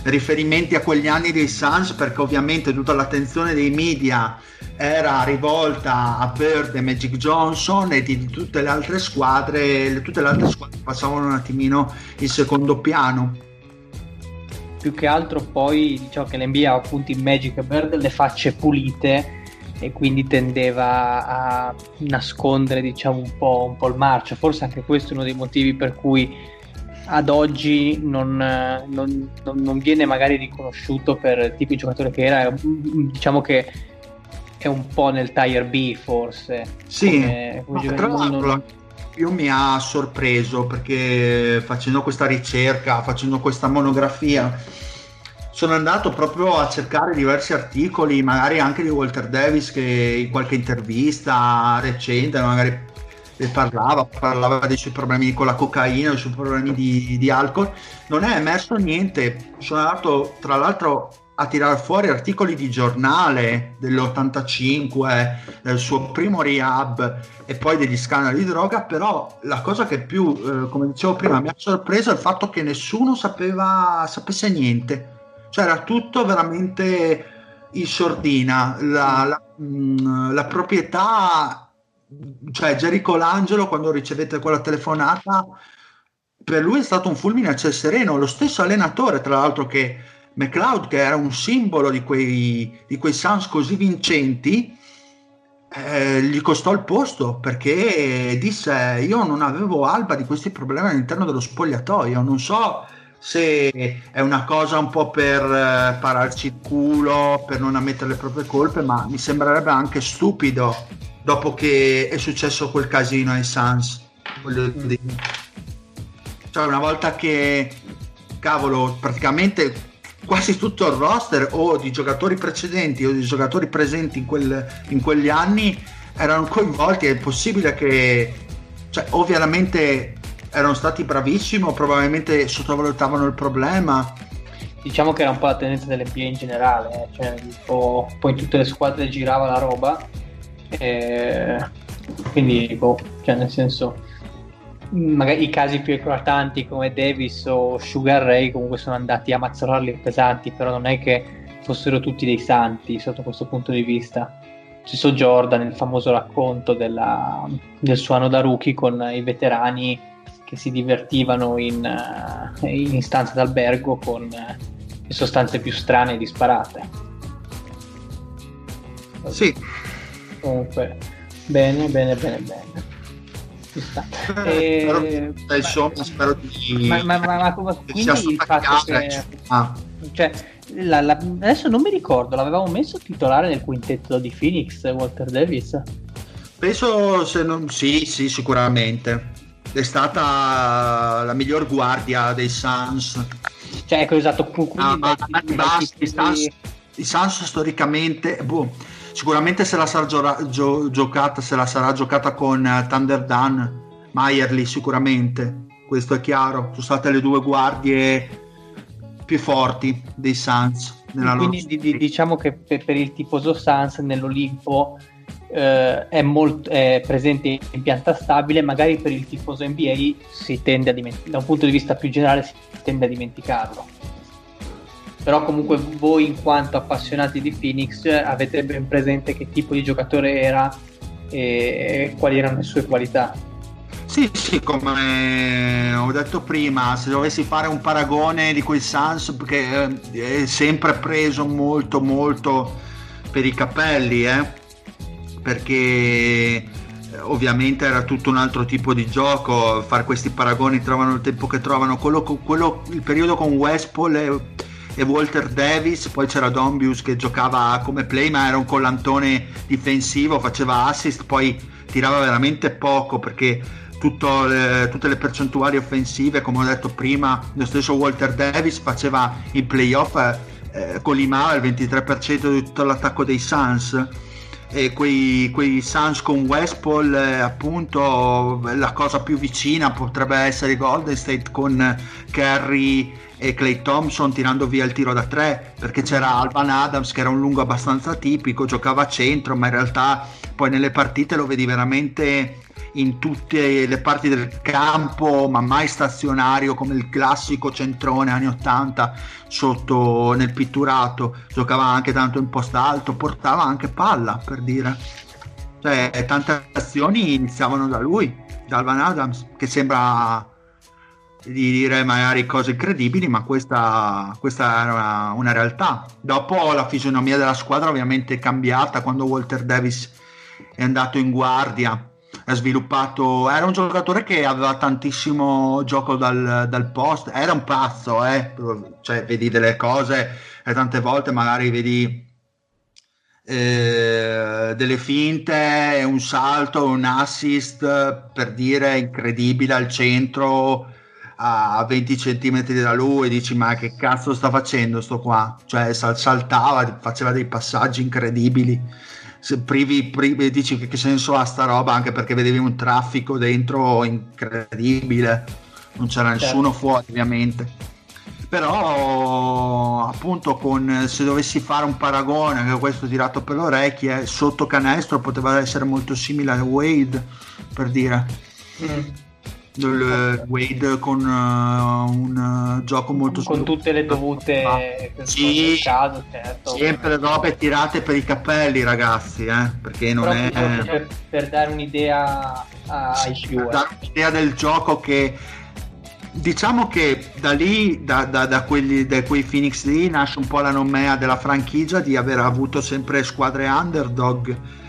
riferimenti a quegli anni dei Suns perché ovviamente tutta l'attenzione dei media era rivolta a Bird e Magic Johnson e di, tutte le altre squadre, tutte le altre squadre passavano un attimino in secondo piano. Più che altro poi diciamo che l'NBA appunto in Magic e Bird le facce pulite e quindi tendeva a nascondere diciamo un po', un po' il marcio. Forse anche questo è uno dei motivi per cui ad oggi non, non, non, non viene magari riconosciuto per il tipo di giocatore che era. Diciamo che è un po' nel Tire B forse. Sì, come, come tra l'altro io mi ha sorpreso perché facendo questa ricerca, facendo questa monografia, sono andato proprio a cercare diversi articoli, magari anche di Walter Davis che in qualche intervista recente magari parlava, parlava dei suoi problemi con la cocaina, dei suoi problemi di, di alcol. Non è emerso niente. Sono andato tra l'altro a tirare fuori articoli di giornale dell'85, del suo primo rehab e poi degli scandali di droga, però la cosa che più, eh, come dicevo prima, mi ha sorpreso è il fatto che nessuno sapeva, sapesse niente cioè era tutto veramente in sordina. La, la, mh, mm, la proprietà, cioè Jerry Colangelo, quando ricevette quella telefonata, per lui è stato un fulmine a ciel sereno. Lo stesso allenatore, tra l'altro, che McLeod, che era un simbolo di quei, di quei Suns così vincenti, eh, gli costò il posto perché disse io non avevo alba di questi problemi all'interno dello spogliatoio non so se è una cosa un po' per eh, pararci il culo, per non ammettere le proprie colpe, ma mi sembrerebbe anche stupido dopo che è successo quel casino ai Suns. Cioè una volta che, cavolo, praticamente quasi tutto il roster o di giocatori precedenti o di giocatori presenti in, quel, in quegli anni erano coinvolti, è possibile che, cioè, ovviamente erano stati bravissimi o probabilmente sottovalutavano il problema? Diciamo che era un po' la tendenza dell'NBA in generale, eh. cioè, po', poi in tutte le squadre girava la roba, e... quindi boh, cioè nel senso magari i casi più eclatanti come Davis o Sugar Ray comunque sono andati a mazzollarli pesanti, però non è che fossero tutti dei santi sotto questo punto di vista. Stesso Jordan, il famoso racconto della, del suo anno da rookie con i veterani che si divertivano in, uh, in stanze d'albergo con uh, sostanze più strane e disparate. Sì. Comunque, bene, bene, bene, bene. Ci sta. E... Però, insomma, spero di... Ma, ma, ma, ma quindi il fatto che... Ah. Cioè, la, la, adesso non mi ricordo, l'avevamo messo titolare nel quintetto di Phoenix, Walter Davis? Penso se non... Sì, sì, sicuramente è stata la miglior guardia dei Suns. Cioè, ecco esatto, ah, ma, i, Suns, i Suns storicamente, boh, sicuramente se la sarà gio- gio- giocata, se la sarà giocata con uh, Thunder Dan, Mayerly sicuramente, questo è chiaro, sono state le due guardie più forti dei Suns. Quindi di, diciamo che per, per il tifoso Suns nell'Olimpo eh, è, molto, è, presente in pianta stabile, magari per il tifoso NBA si tende a dimenticare, da un punto di vista più generale si tende a dimenticarlo. Però comunque voi in quanto appassionati di Phoenix avete ben presente che tipo di giocatore era e quali erano le sue qualità. Sì, sì, come ho detto prima, se dovessi fare un paragone di quel Sans che eh, è sempre preso molto molto per i capelli, eh? Perché eh, ovviamente era tutto un altro tipo di gioco, fare questi paragoni trovano il tempo che trovano, quello, quello, il periodo con Westpol e, e, Walter Davis, poi c'era Dombius che giocava come play ma era un collantone difensivo, faceva assist, poi tirava veramente poco perché le, tutte le percentuali offensive, come ho detto prima, lo stesso Walter Davis faceva in playoff, eh, collimava il 23% di tutto l'attacco dei Suns e quei, quei Suns con Westpol eh, appunto la cosa più vicina potrebbe essere Golden State con Kerry e Clay Thompson tirando via il tiro da tre perché c'era Alvan Adams che era un lungo abbastanza tipico giocava a centro ma in realtà poi nelle partite lo vedi veramente in tutte le parti del campo, ma mai stazionario come il classico centrone anni 80 sotto nel pitturato, giocava anche tanto in posto alto, portava anche palla per dire. Cioè, tante azioni iniziavano da lui, da Alvan Adams, che sembra di dire magari cose incredibili, ma questa, questa era una, una, realtà. Dopo la fisionomia della squadra ovviamente è cambiata quando Walter Davis è andato in guardia, ha sviluppato, era un giocatore che aveva tantissimo gioco dal, dal post, era un pazzo, eh? cioè vedi delle cose e tante volte magari vedi eh, delle finte, un salto, un assist per dire incredibile al centro a 20 cm da lui e dici ma che cazzo sta facendo sto qua cioè saltava faceva dei passaggi incredibili privi, privi dici che, che senso ha sta roba anche perché vedevi un traffico dentro incredibile. Non c'era certo. nessuno fuori ovviamente. Però appunto con se dovessi fare un paragone anche questo tirato per le orecchie sotto canestro poteva essere molto simile a Wade per dire. Mm del Wade con uh, un uh, gioco molto con stupido. tutte le dovute ah, sì, caso, certo, sempre robe tirate per i capelli ragazzi eh, perché non è per, per, dare un'idea ai sì, più per eh. dare un'idea del gioco che diciamo che da lì da, da, da, quelli, da quei Phoenix lì nasce un po' la nomea della franchigia di aver avuto sempre squadre underdog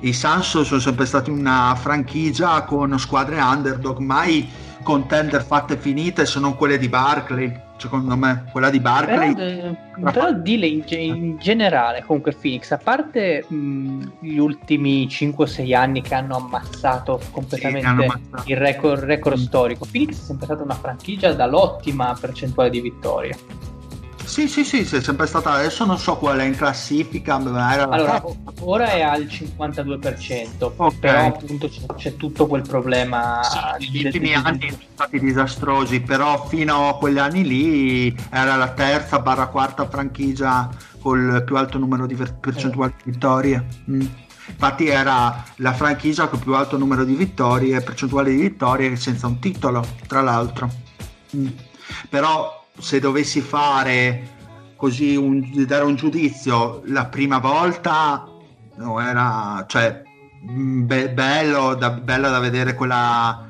i Suns sono sempre stati una franchigia con squadre underdog, mai contender fatte finite se non quelle di Barclay. Secondo me, quella di Barclay. Però, eh, però dile in, in, generale, comunque, Phoenix, a parte mh, gli ultimi 5-6 anni che hanno ammazzato completamente sì, hanno ammazzato. il record, record mm. storico, Phoenix è sempre stata una franchigia dall'ottima percentuale di vittorie. Sì, sì, sì, sì, è sempre stata. Adesso non so qual è in classifica. Ma era allora, ora è al 52%, okay. però appunto c'è, c'è, tutto quel problema. Sì, negli ultimi anni sono stati disastrosi, però fino a quegli anni lì era la terza barra quarta franchigia col più alto numero di percentuali di vittorie. Mm. Infatti era la franchigia con più alto numero di vittorie, percentuale di vittorie senza un titolo, tra l'altro. Mm. Però se dovessi fare così un, dare un giudizio la prima volta no, era cioè mm, be- bello, da, bello da vedere quella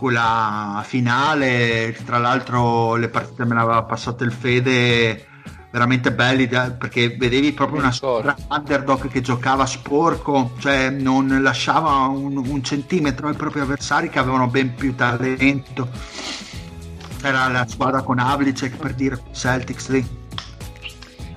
quella finale. Tra l'altro le partite me l'aveva passato il Fede veramente belli perché vedevi proprio una squadra underdog che giocava sporco cioè non lasciava un, un centimetro ai propri avversari che avevano ben più talento era la squadra con Havlicek per dire Celtics lì.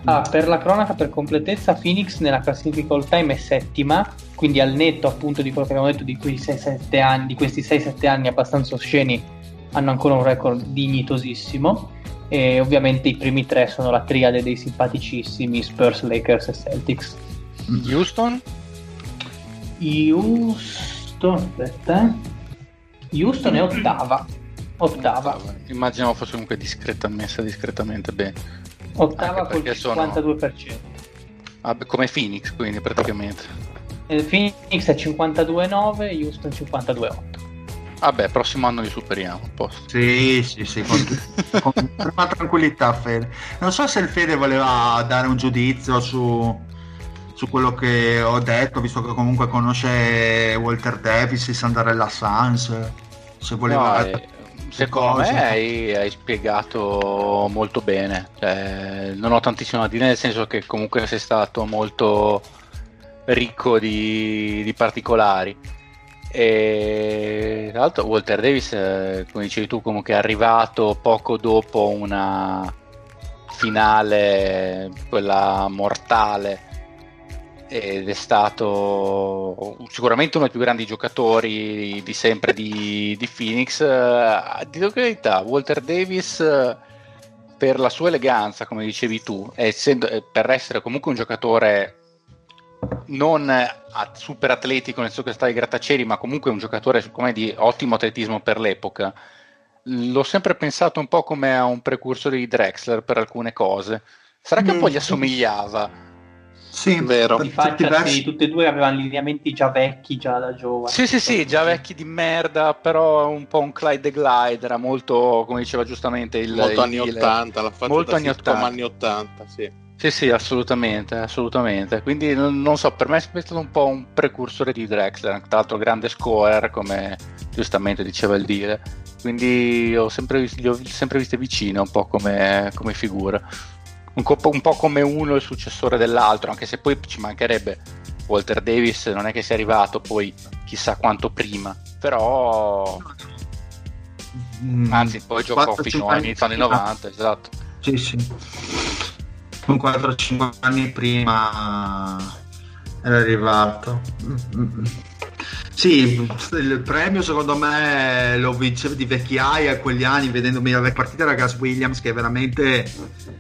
Ah, per la cronaca, per completezza, Phoenix nella classifica all time è settima, quindi al netto appunto di quello che abbiamo detto di, 6, anni, di questi 6-7 anni abbastanza osceni, hanno ancora un record dignitosissimo. E ovviamente i primi tre sono la triade dei simpaticissimi Spurs, Lakers e Celtics. Houston? Houston, aspetta. Eh. Houston è ottava Ottava. Immaginavo fosse comunque discreta, messa discretamente bene. Ottava col 52%. Sono... Ah, come Phoenix, quindi praticamente. Eh, Phoenix è 52,9, Houston 52,8. Vabbè, prossimo anno li superiamo. Posto. Sì, sì, sì, con, con tranquillità, Fede. Non so se il Fede voleva dare un giudizio su, su quello che ho detto, visto che comunque conosce Walter Davis Sandarella Sans. Se voleva... No, eh, Secondo me hai, hai, spiegato molto bene, cioè, non ho tantissimo da dire, nel senso che comunque sei stato molto ricco di, di particolari. E tra l'altro Walter Davis, eh, come dicevi tu, comunque è arrivato poco dopo una finale, quella mortale ed è stato sicuramente uno dei più grandi giocatori di sempre di, di Phoenix. Uh, di verità, Walter Davis, uh, per la sua eleganza, come dicevi tu, essendo, eh, per essere comunque un giocatore non super atletico nel senso che sta ai grattacieli, ma comunque un giocatore di ottimo atletismo per l'epoca. L'ho sempre pensato un po' come a un precursore di Drexler per alcune cose. Sarà che un po' gli assomigliava? Sì, vero. Di faccia, sì, tutte e due avevano lineamenti già vecchi, già da giovane. Sì, sì, sì, già vecchi di merda, però un po' un Clyde the Glide, era molto, come diceva giustamente il... Molto il anni 80, la faccia molto anni 80. anni 80, sì. Sì, sì, assolutamente, assolutamente. Quindi non so, per me è stato un po' un precursore di Drexler, tra l'altro grande scorer, come giustamente diceva il dire. Quindi ho sempre, li ho sempre viste vicine un po' come, come figura un, co- un po' come uno il successore dell'altro, anche se poi ci mancherebbe Walter Davis, non è che sia arrivato poi chissà quanto prima, però mm, anzi poi giocò fino all'inizio anni 90, esatto. Sì, sì. Un 4-5 anni prima era arrivato. Mm-hmm. Sì, il premio secondo me lo vinceva di vecchiaia a quegli anni, vedendomi la partita era Gas Williams che veramente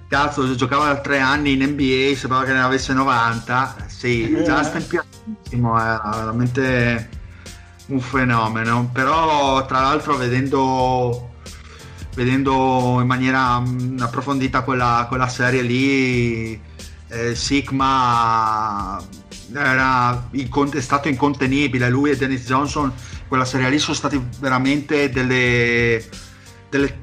cazzo giocava da tre anni in NBA, sembrava che ne avesse 90. Sì, eh. già stempiatissimo, era veramente un fenomeno. Però tra l'altro vedendo, vedendo in maniera mm, approfondita quella, quella serie lì, eh, Sigma era è stato incontenibile. Lui e Dennis Johnson, quella serie lì, sono stati veramente delle, delle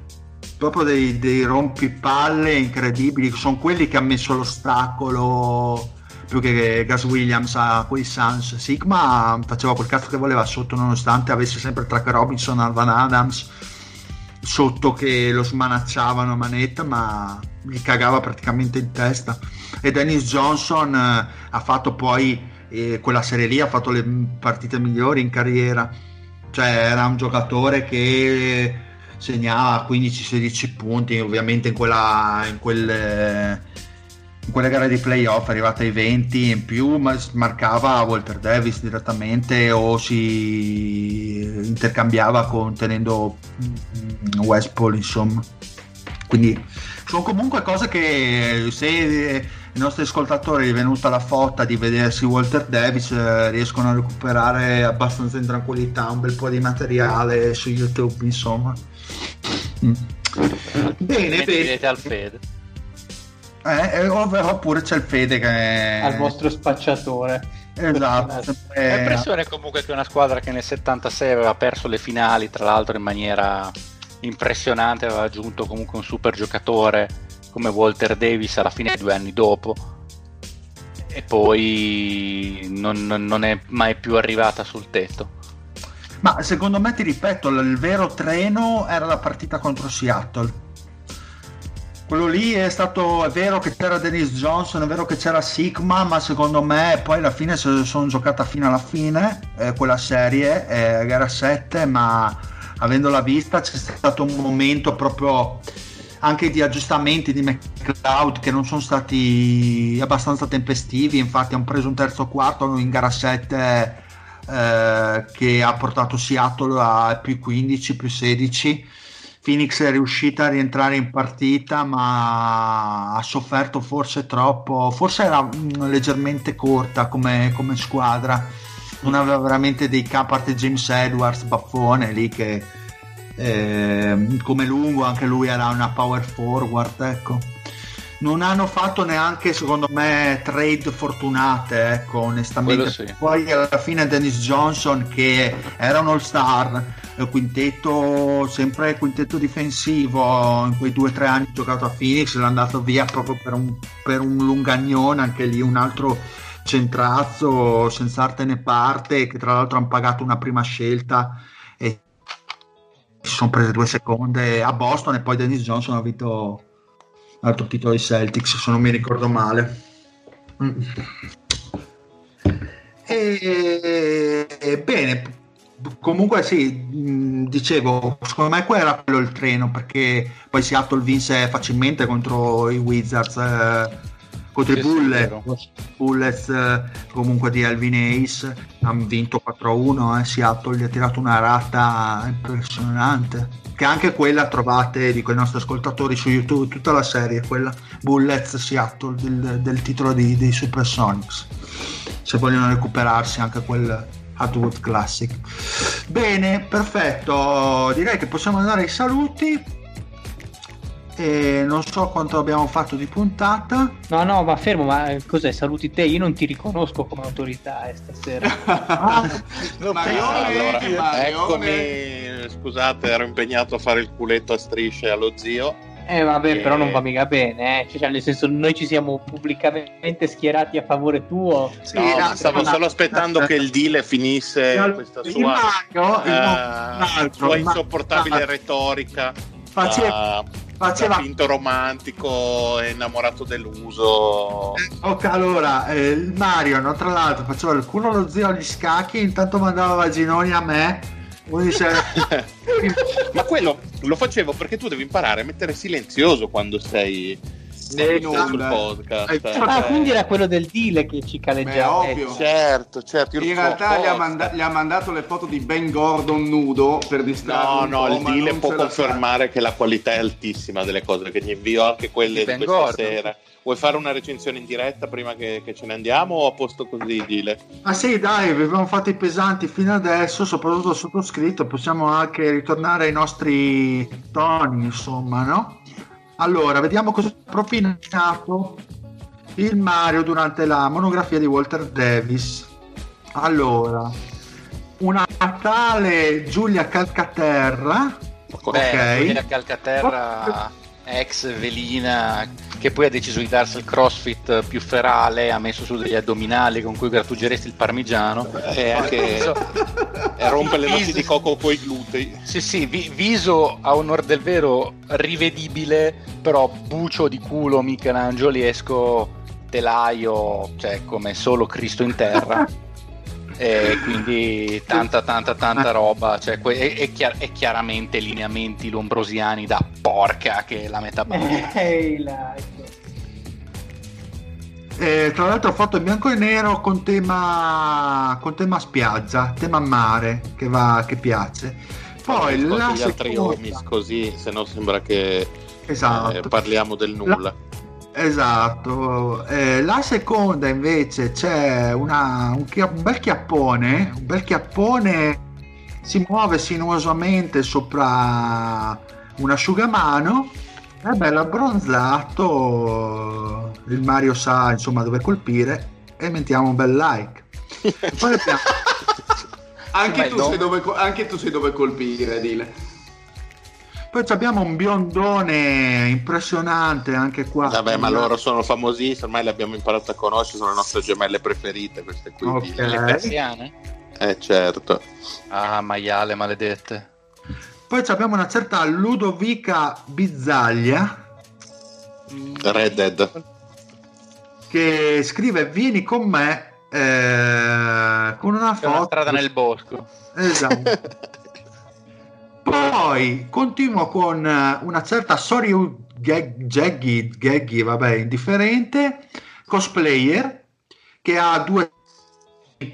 proprio dei, dei rompipalle incredibili. Sono quelli che hanno messo l'ostacolo più che Gas Williams a quei Suns. Sigma faceva quel cazzo che voleva sotto, nonostante avesse sempre Tracker Robinson, Alvan Adams sotto che lo smanacciavano a manetta, ma gli cagava praticamente in testa. E Dennis Johnson eh, ha fatto poi eh, quella serie lì, ha fatto le partite migliori in carriera. Cioè era un giocatore che segnava 15-16 punti, ovviamente in, quella, in, quelle, in quelle gare di playoff arrivata ai 20 in più, ma marcava Walter Davis direttamente o si intercambiava con tenendo West Paul, insomma. Quindi sono comunque cose che se i nostri ascoltatori è venuta la fotta di vedersi Walter Davis eh, riescono a recuperare abbastanza in tranquillità un bel po' di materiale su YouTube insomma. Mm. bene bene. al Fede. Eh, eh oppure c'è il Fede che è al vostro spacciatore. Esatto. L'impressione comunque che una squadra che nel 76 aveva perso le finali tra l'altro in maniera impressionante, aveva aggiunto comunque un super giocatore come Walter Davis alla fine due anni dopo e poi non, non è mai più arrivata sul tetto. Ma secondo me, ti ripeto, il vero treno era la partita contro Seattle. Quello lì è stato, è vero che c'era Dennis Johnson, è vero che c'era Sigma, ma secondo me poi alla fine se sono giocata fino alla fine eh, quella serie, eh, gara 7, ma avendola vista c'è stato un momento proprio anche di aggiustamenti di McLeod che non sono stati abbastanza tempestivi. Infatti hanno preso un terzo quarto in gara 7 eh, che ha portato Seattle a più 15 più 16 Phoenix è riuscita a rientrare in partita ma ha sofferto forse troppo. Forse era mm, leggermente corta come, come squadra. Non aveva veramente dei capi, a parte James Edwards, baffone lì che eh, come lungo anche lui era una power forward, ecco. Non hanno fatto neanche, secondo me, trade fortunate, ecco, onestamente. Sì. Poi alla fine Dennis Johnson, che era un all-star, quintetto, sempre quintetto difensivo, in quei due o tre anni giocato a Phoenix, l'è andato via proprio per un, per un lungagnone, anche lì un altro centrazzo senza arte né parte che tra l'altro hanno pagato una prima scelta si sono prese due seconde a Boston e poi Dennis Johnson ha vinto l'altro titolo ai Celtics se non mi ricordo male mm. e, e, bene comunque sì mm, dicevo secondo me quello era quello il treno perché poi Seattle vinse facilmente contro i Wizards eh, contro i Bullets, Bullets eh, comunque di Alvin Ace hanno vinto 4-1 eh, Seattle gli ha tirato una rata impressionante che anche quella trovate di quei nostri ascoltatori su YouTube tutta la serie quella Bullets Seattle del, del titolo di, dei Supersonics se vogliono recuperarsi anche quel Hardwood Classic. Bene perfetto direi che possiamo andare ai saluti E non so quanto abbiamo fatto di puntata. No, no, ma fermo, ma cos'è? Saluti te, io non ti riconosco come autorità eh, stasera. ah, Marione, allora, eccomi, scusate, ero impegnato a fare il culetto a strisce allo zio eh vabbè, e... però non va mica bene, eh. cioè, nel senso noi ci siamo pubblicamente schierati a favore tuo. Sì, no, no, stavo solo aspettando che il deal finisse no, questa sua, Mario, uh, sua insopportabile retorica. Faceva, faceva finto romantico innamorato deluso. Eh, ok allora eh, Mario no, tra l'altro faceva il culo allo zio agli scacchi intanto mandava vaginoni a me. Ma quello lo facevo perché tu devi imparare a mettere silenzioso quando sei sul podcast. Eh, ah, quindi era quello del deal che ci caleggiava. Eh, certo, certo. In realtà gli ha, manda- gli ha, mandato le foto di Ben Gordon nudo per distrarre. No, no, il deal può confermare fa. che la qualità è altissima delle cose che gli invio, anche quelle di, di questa Gordon. sera. Vuoi fare una recensione in diretta prima che, che ce ne andiamo o a posto così, Dile? Ma sì, dai, abbiamo fatto i pesanti fino adesso, soprattutto sottoscritto, possiamo anche ritornare ai nostri toni, insomma, no? Allora, vediamo cosa ha propinato il Mario durante la monografia di Walter Davis. Allora, una tale Giulia Calcaterra. Beh, ok. Giulia Calcaterra ex velina che poi ha deciso di darsi il crossfit più ferale, ha messo su degli addominali con cui grattugeresti il parmigiano e anche e rompe le noci di coco con i glutei. Sì, sì, vi- viso a onor del vero rivedibile, però bucio di culo michelangeliesco telaio, cioè come solo Cristo in terra. e quindi tanta tanta tanta roba cioè, e, e, chiar- e, chiaramente lineamenti lombrosiani da porca che la metà hey, eh, tra l'altro ho fatto in bianco e nero con tema, con tema spiaggia, tema mare che, va, che piace. Poi la gli altri omis così, se no sembra che esatto. eh, parliamo del nulla. La Esatto, eh, la seconda invece c'è una, un, un, bel chiappone, un bel chiappone si muove sinuosamente sopra un asciugamano, è bello abbronzato, il Mario sa insomma dove colpire e mettiamo un bel like. Poi abbiamo... anche, tu dove, anche tu sai dove colpire, dile. Poi abbiamo un biondone impressionante anche qua. Vabbè, ma loro sono famosissimi, ormai le abbiamo imparato a conoscere, sono le nostre gemelle preferite, queste qui. Okay. Le persiane? Eh, certo. Ah, maiale maledette. Poi abbiamo una certa Ludovica Bizzaglia. Red Dead. Che scrive vieni con me eh, con una foto. Una strada nel bosco. Esatto. Poi continuo con eh, una certa Soryu Gaggy, Gaggy, vabbè, indifferente, cosplayer, che ha due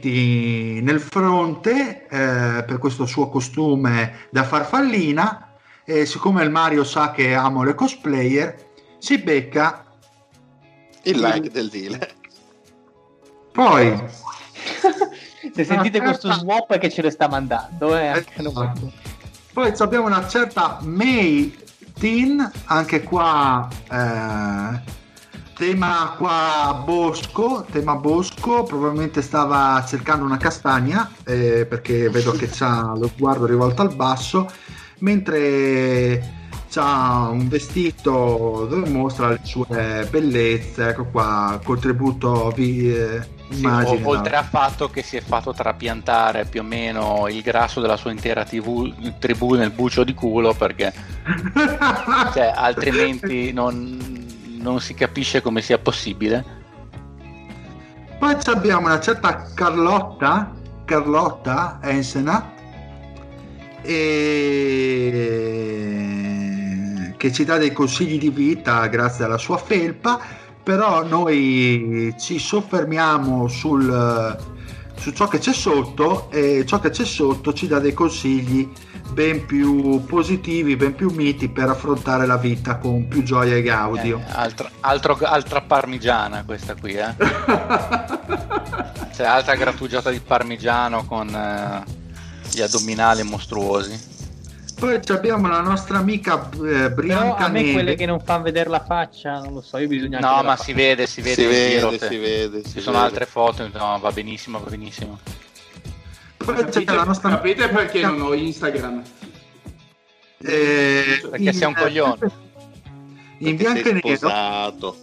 nel fronte eh, per questo suo costume da farfallina e siccome il Mario sa che amo le cosplayer si becca il like del deal poi se sentite questo swap che ce lo sta mandando eh, anche esatto. Poi abbiamo una certa May Tin, anche qua eh, tema qua bosco, tema bosco, probabilmente stava cercando una castagna eh, perché vedo che ha lo sguardo rivolto al basso, mentre ha un vestito dove mostra le sue bellezze, ecco qua, contributo vi, eh, sì, Immagino. oltre al fatto che si è fatto trapiantare più o meno il grasso della sua intera TV, tribù nel bucio di culo perché cioè, altrimenti non, non, si capisce come sia possibile. Poi abbiamo una certa Carlotta, Carlotta Ensena, e... che ci dà dei consigli di vita grazie alla sua felpa però noi ci soffermiamo sul, su ciò che c'è sotto e ciò che c'è sotto ci dà dei consigli ben più positivi, ben più miti per affrontare la vita con più gioia e gaudio. Eh, altro, altro, altra parmigiana questa qui, eh? cioè, altra grattugiata di parmigiano con eh, gli addominali mostruosi. Poi abbiamo la nostra amica eh, Brianca a me Neve. quelle che non fanno vedere la faccia, non lo so, io bisogna No, ma si vede, si vede, si vede, si vede. Ci sono vede. altre foto, no, va benissimo, va benissimo. Poi c'è Capite, la nostra capite perché non ho Instagram? eh, Perché sei un coglione. In bianco e nero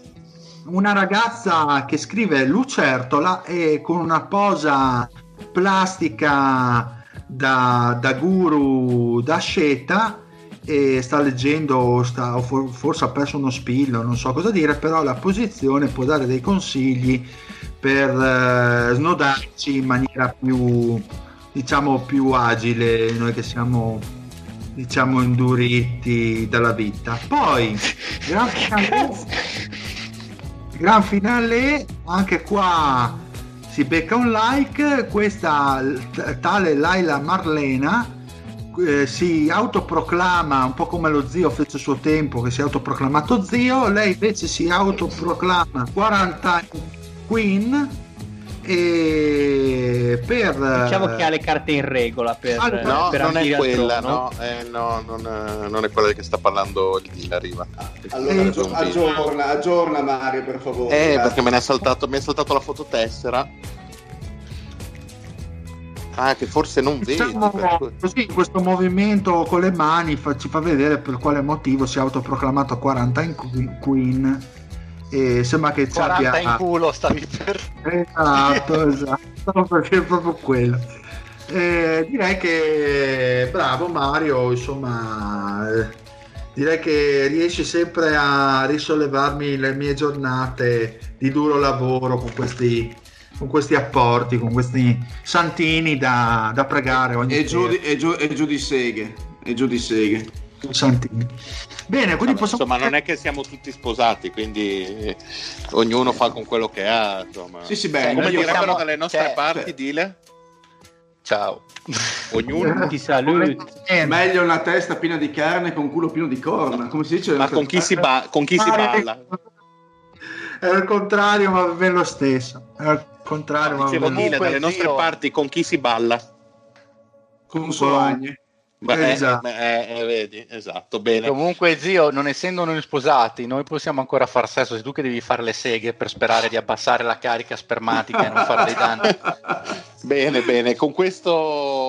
una ragazza che scrive Lucertola e con una posa plastica da, da guru da sceta e sta leggendo sta, o for- forse ha perso uno spillo non so cosa dire però la posizione può dare dei consigli per eh, snodarci in maniera più diciamo più agile noi che siamo diciamo induriti dalla vita. Poi gran finale gran finale anche qua si becca un like questa tale Laila Marlena eh, si autoproclama un po' come lo zio fece suo tempo che si è autoproclamato zio lei invece si autoproclama 40 queen e per Diciamo che ha le carte in regola per, Ah, No, per non è quella, no, eh, no non, è, non è quella di che sta parlando il Dile, arriva. Allora Eh, aggi- aggiorna, aggiorna Mario per favore. Eh, grazie. perché me ne è saltato, mi è saltato la fototessera. Ah, che forse non vedi. Diciamo, cui- così questo movimento con le mani fa- ci fa vedere per quale motivo si è autoproclamato 40 in que- Queen e sembra che ci 40 abbia in culo stavi per... esatto esatto perché è proprio quello Eh, direi che bravo Mario insomma eh, direi che riesci sempre a risollevarmi le mie giornate di duro lavoro con questi con questi apporti, con questi santini da, da pregare ogni E giù, di, e, giù, e giù di seghe. E giù di seghe. Santini. Bene, quindi Vabbè, possiamo... Insomma, non è che siamo tutti sposati, quindi eh, ognuno fa con quello che ha. Insomma. Sì, sì, Cioè, beh, Come direbbero possiamo- dalle nostre cioè, parti, cioè- Dile? Ciao. Ognuno? Ti saluti. Eh, meglio una testa piena di carne con un culo pieno di corna. Come si dice? Ma con chi si, ba- con chi si balla? È il contrario, ma va bene lo stesso. È il contrario, ma va Dicevo, bene. Dile, Comunque, dalle nostre parti, con chi si balla? Con Solagne. Beh, eh, Esatto. eh, eh, vedi, esatto, bene. Comunque, zio, non essendo noi sposati, noi possiamo ancora far sesso. Sei tu che devi fare le seghe per sperare di abbassare la carica spermatica e non fare dei danni. Bene, bene, con questo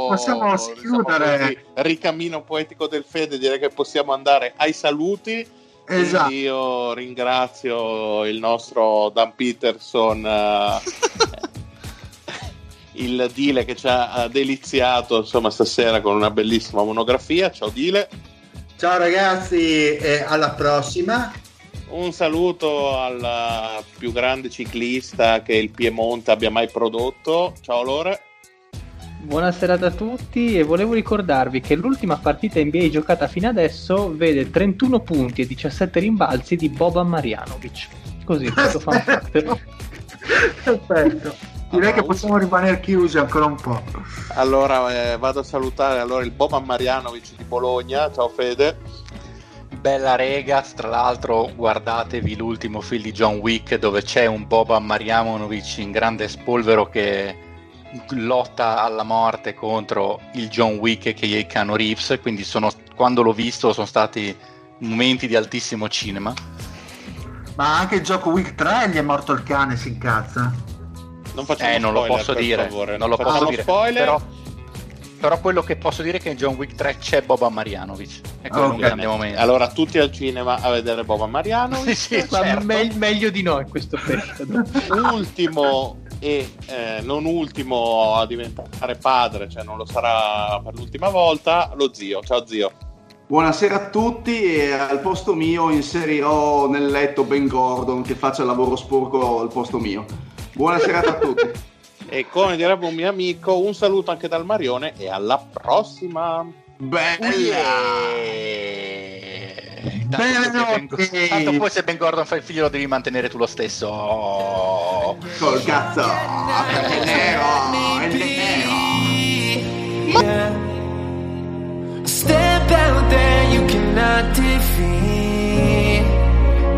Possiamo diciamo chiudere. così, ricamino poetico del fede, direi che possiamo andare ai saluti. Esatto. Io ringrazio il nostro Dan Peterson, eh, il Dile che ci ha deliziato insomma stasera con una bellissima monografia. Ciao Dile. Ciao ragazzi, e alla prossima. Un saluto al più grande ciclista che il Piemonte abbia mai prodotto. Ciao Lore. Buonasera a tutti e volevo ricordarvi che l'ultima partita NBA giocata fino adesso vede 31 punti e 17 rimbalzi di Boban Marjanovic. Così, questo fan fact. Perfetto. Direi che possiamo rimanere chiusi ancora un po'. Allora eh, vado a salutare allora il Boban Marjanovic di Bologna. Ciao Fede. Bella rega, tra l'altro guardatevi l'ultimo film di John Wick dove c'è un Boban Marjanovic in grande spolvero che lotta alla morte contro il John Wick che è Keanu Reeves, quindi sono, quando l'ho visto sono stati momenti di altissimo cinema. Ma anche il gioco Week 3 gli è morto il cane, si incazza. Non facciamo Eh, non lo spoiler, posso per dire, favore. non lo facciamo posso dire, spoiler. però, però quello che posso dire è che in John Wick 3 c'è Boban Marjanovic e quello Ok. un grande momento. Allora, tutti al cinema a vedere Boban Marjanovic. Sì, sì, Ma certo. me- meglio di no in questo periodo. ultimo e eh, non ultimo a diventare padre, cioè non lo sarà per l'ultima volta, lo zio. Ciao zio. Buonasera a tutti e al posto mio inserirò nel letto Ben Gordon che faccia il lavoro sporco al posto mio. Buonasera a tutti. E come direbbe un mio amico, un saluto anche dal Marione e alla prossima. Bella! Eh, Tanto, poi se ben, tanto poi se Ben Gordon fa il figlio lo devi mantenere tu lo stesso. Col cazzo! È nero! È nero! Step out there, you cannot defeat.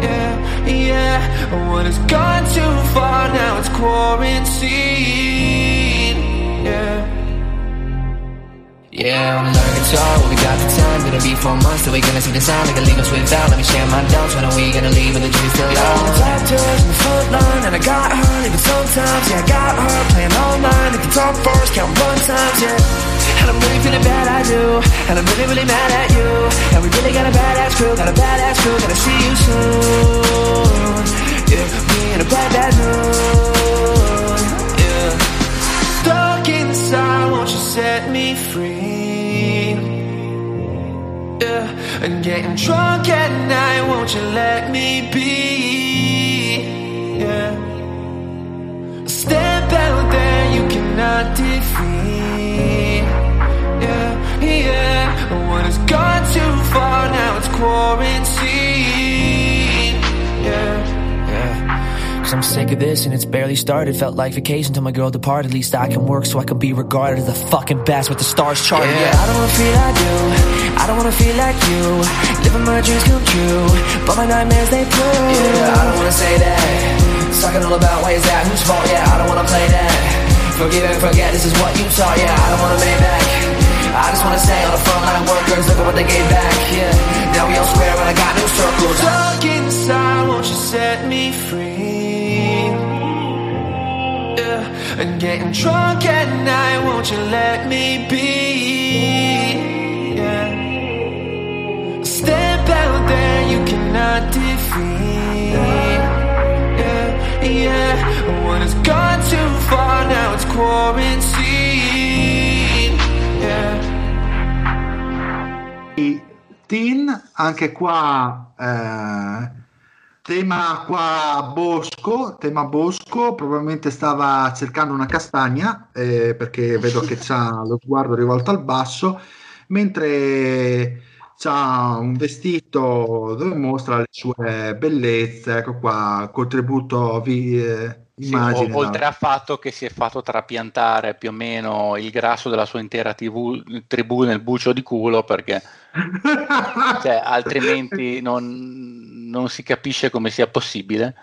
Yeah, yeah. When it's gone too far, now it's quarantine. Yeah. Yeah, on the guitar, well, we got the time Gonna be four months till we gonna see the sign They can leave us without, let me share my doubts When are we gonna leave with the dreams still young? Yeah, doctors in the front line And I got her, even sometimes Yeah, I got her, playing online If you talk first, count one times, yeah And I'm really feeling bad, I do And I'm really, really mad at you. And we really got a badass crew Got a badass crew, gotta see you soon. Yeah, me in a bad, bad mood Yeah. Stuck inside, won't you set me free? Yeah, and getting drunk at night, won't you let me be? Yeah, step out there, you cannot defeat. One has gone too far, now it's quarantine. Yeah. Yeah. Cause I'm sick of this and it's barely started. Felt like vacation till my girl departed. At least I can work so I can be regarded as the fucking best with the stars charted. Yeah, yeah. I don't wanna feel like you. I don't wanna feel like you. Living my dreams come true. But my nightmares they prove. Yeah, I don't wanna say that. Talking all about ways that whose fault, yeah, I don't wanna play that. Forgive and forget, this is what you saw, yeah, I don't wanna pay back. I just wanna say all the frontline workers, look at what they gave back, yeah. Now we all square and I got new circles. Stuck inside, won't you set me free? Yeah, and getting drunk at night, won't you let me be? Yeah, step out there, you cannot defeat. Yeah, yeah, When it's gone too far, now it's quarantine. Teen, anche qua eh, tema qua bosco, tema bosco, probabilmente stava cercando una castagna eh, perché vedo che c'ha lo sguardo rivolto al basso, mentre c'ha un vestito dove mostra le sue bellezze, ecco qua, contributo vi, eh, Sì, immagine. o- oltre al fatto che si è fatto trapiantare più o meno il grasso della sua intera TV tribù nel bucio di culo perché cioè, altrimenti non, non si capisce come sia possibile.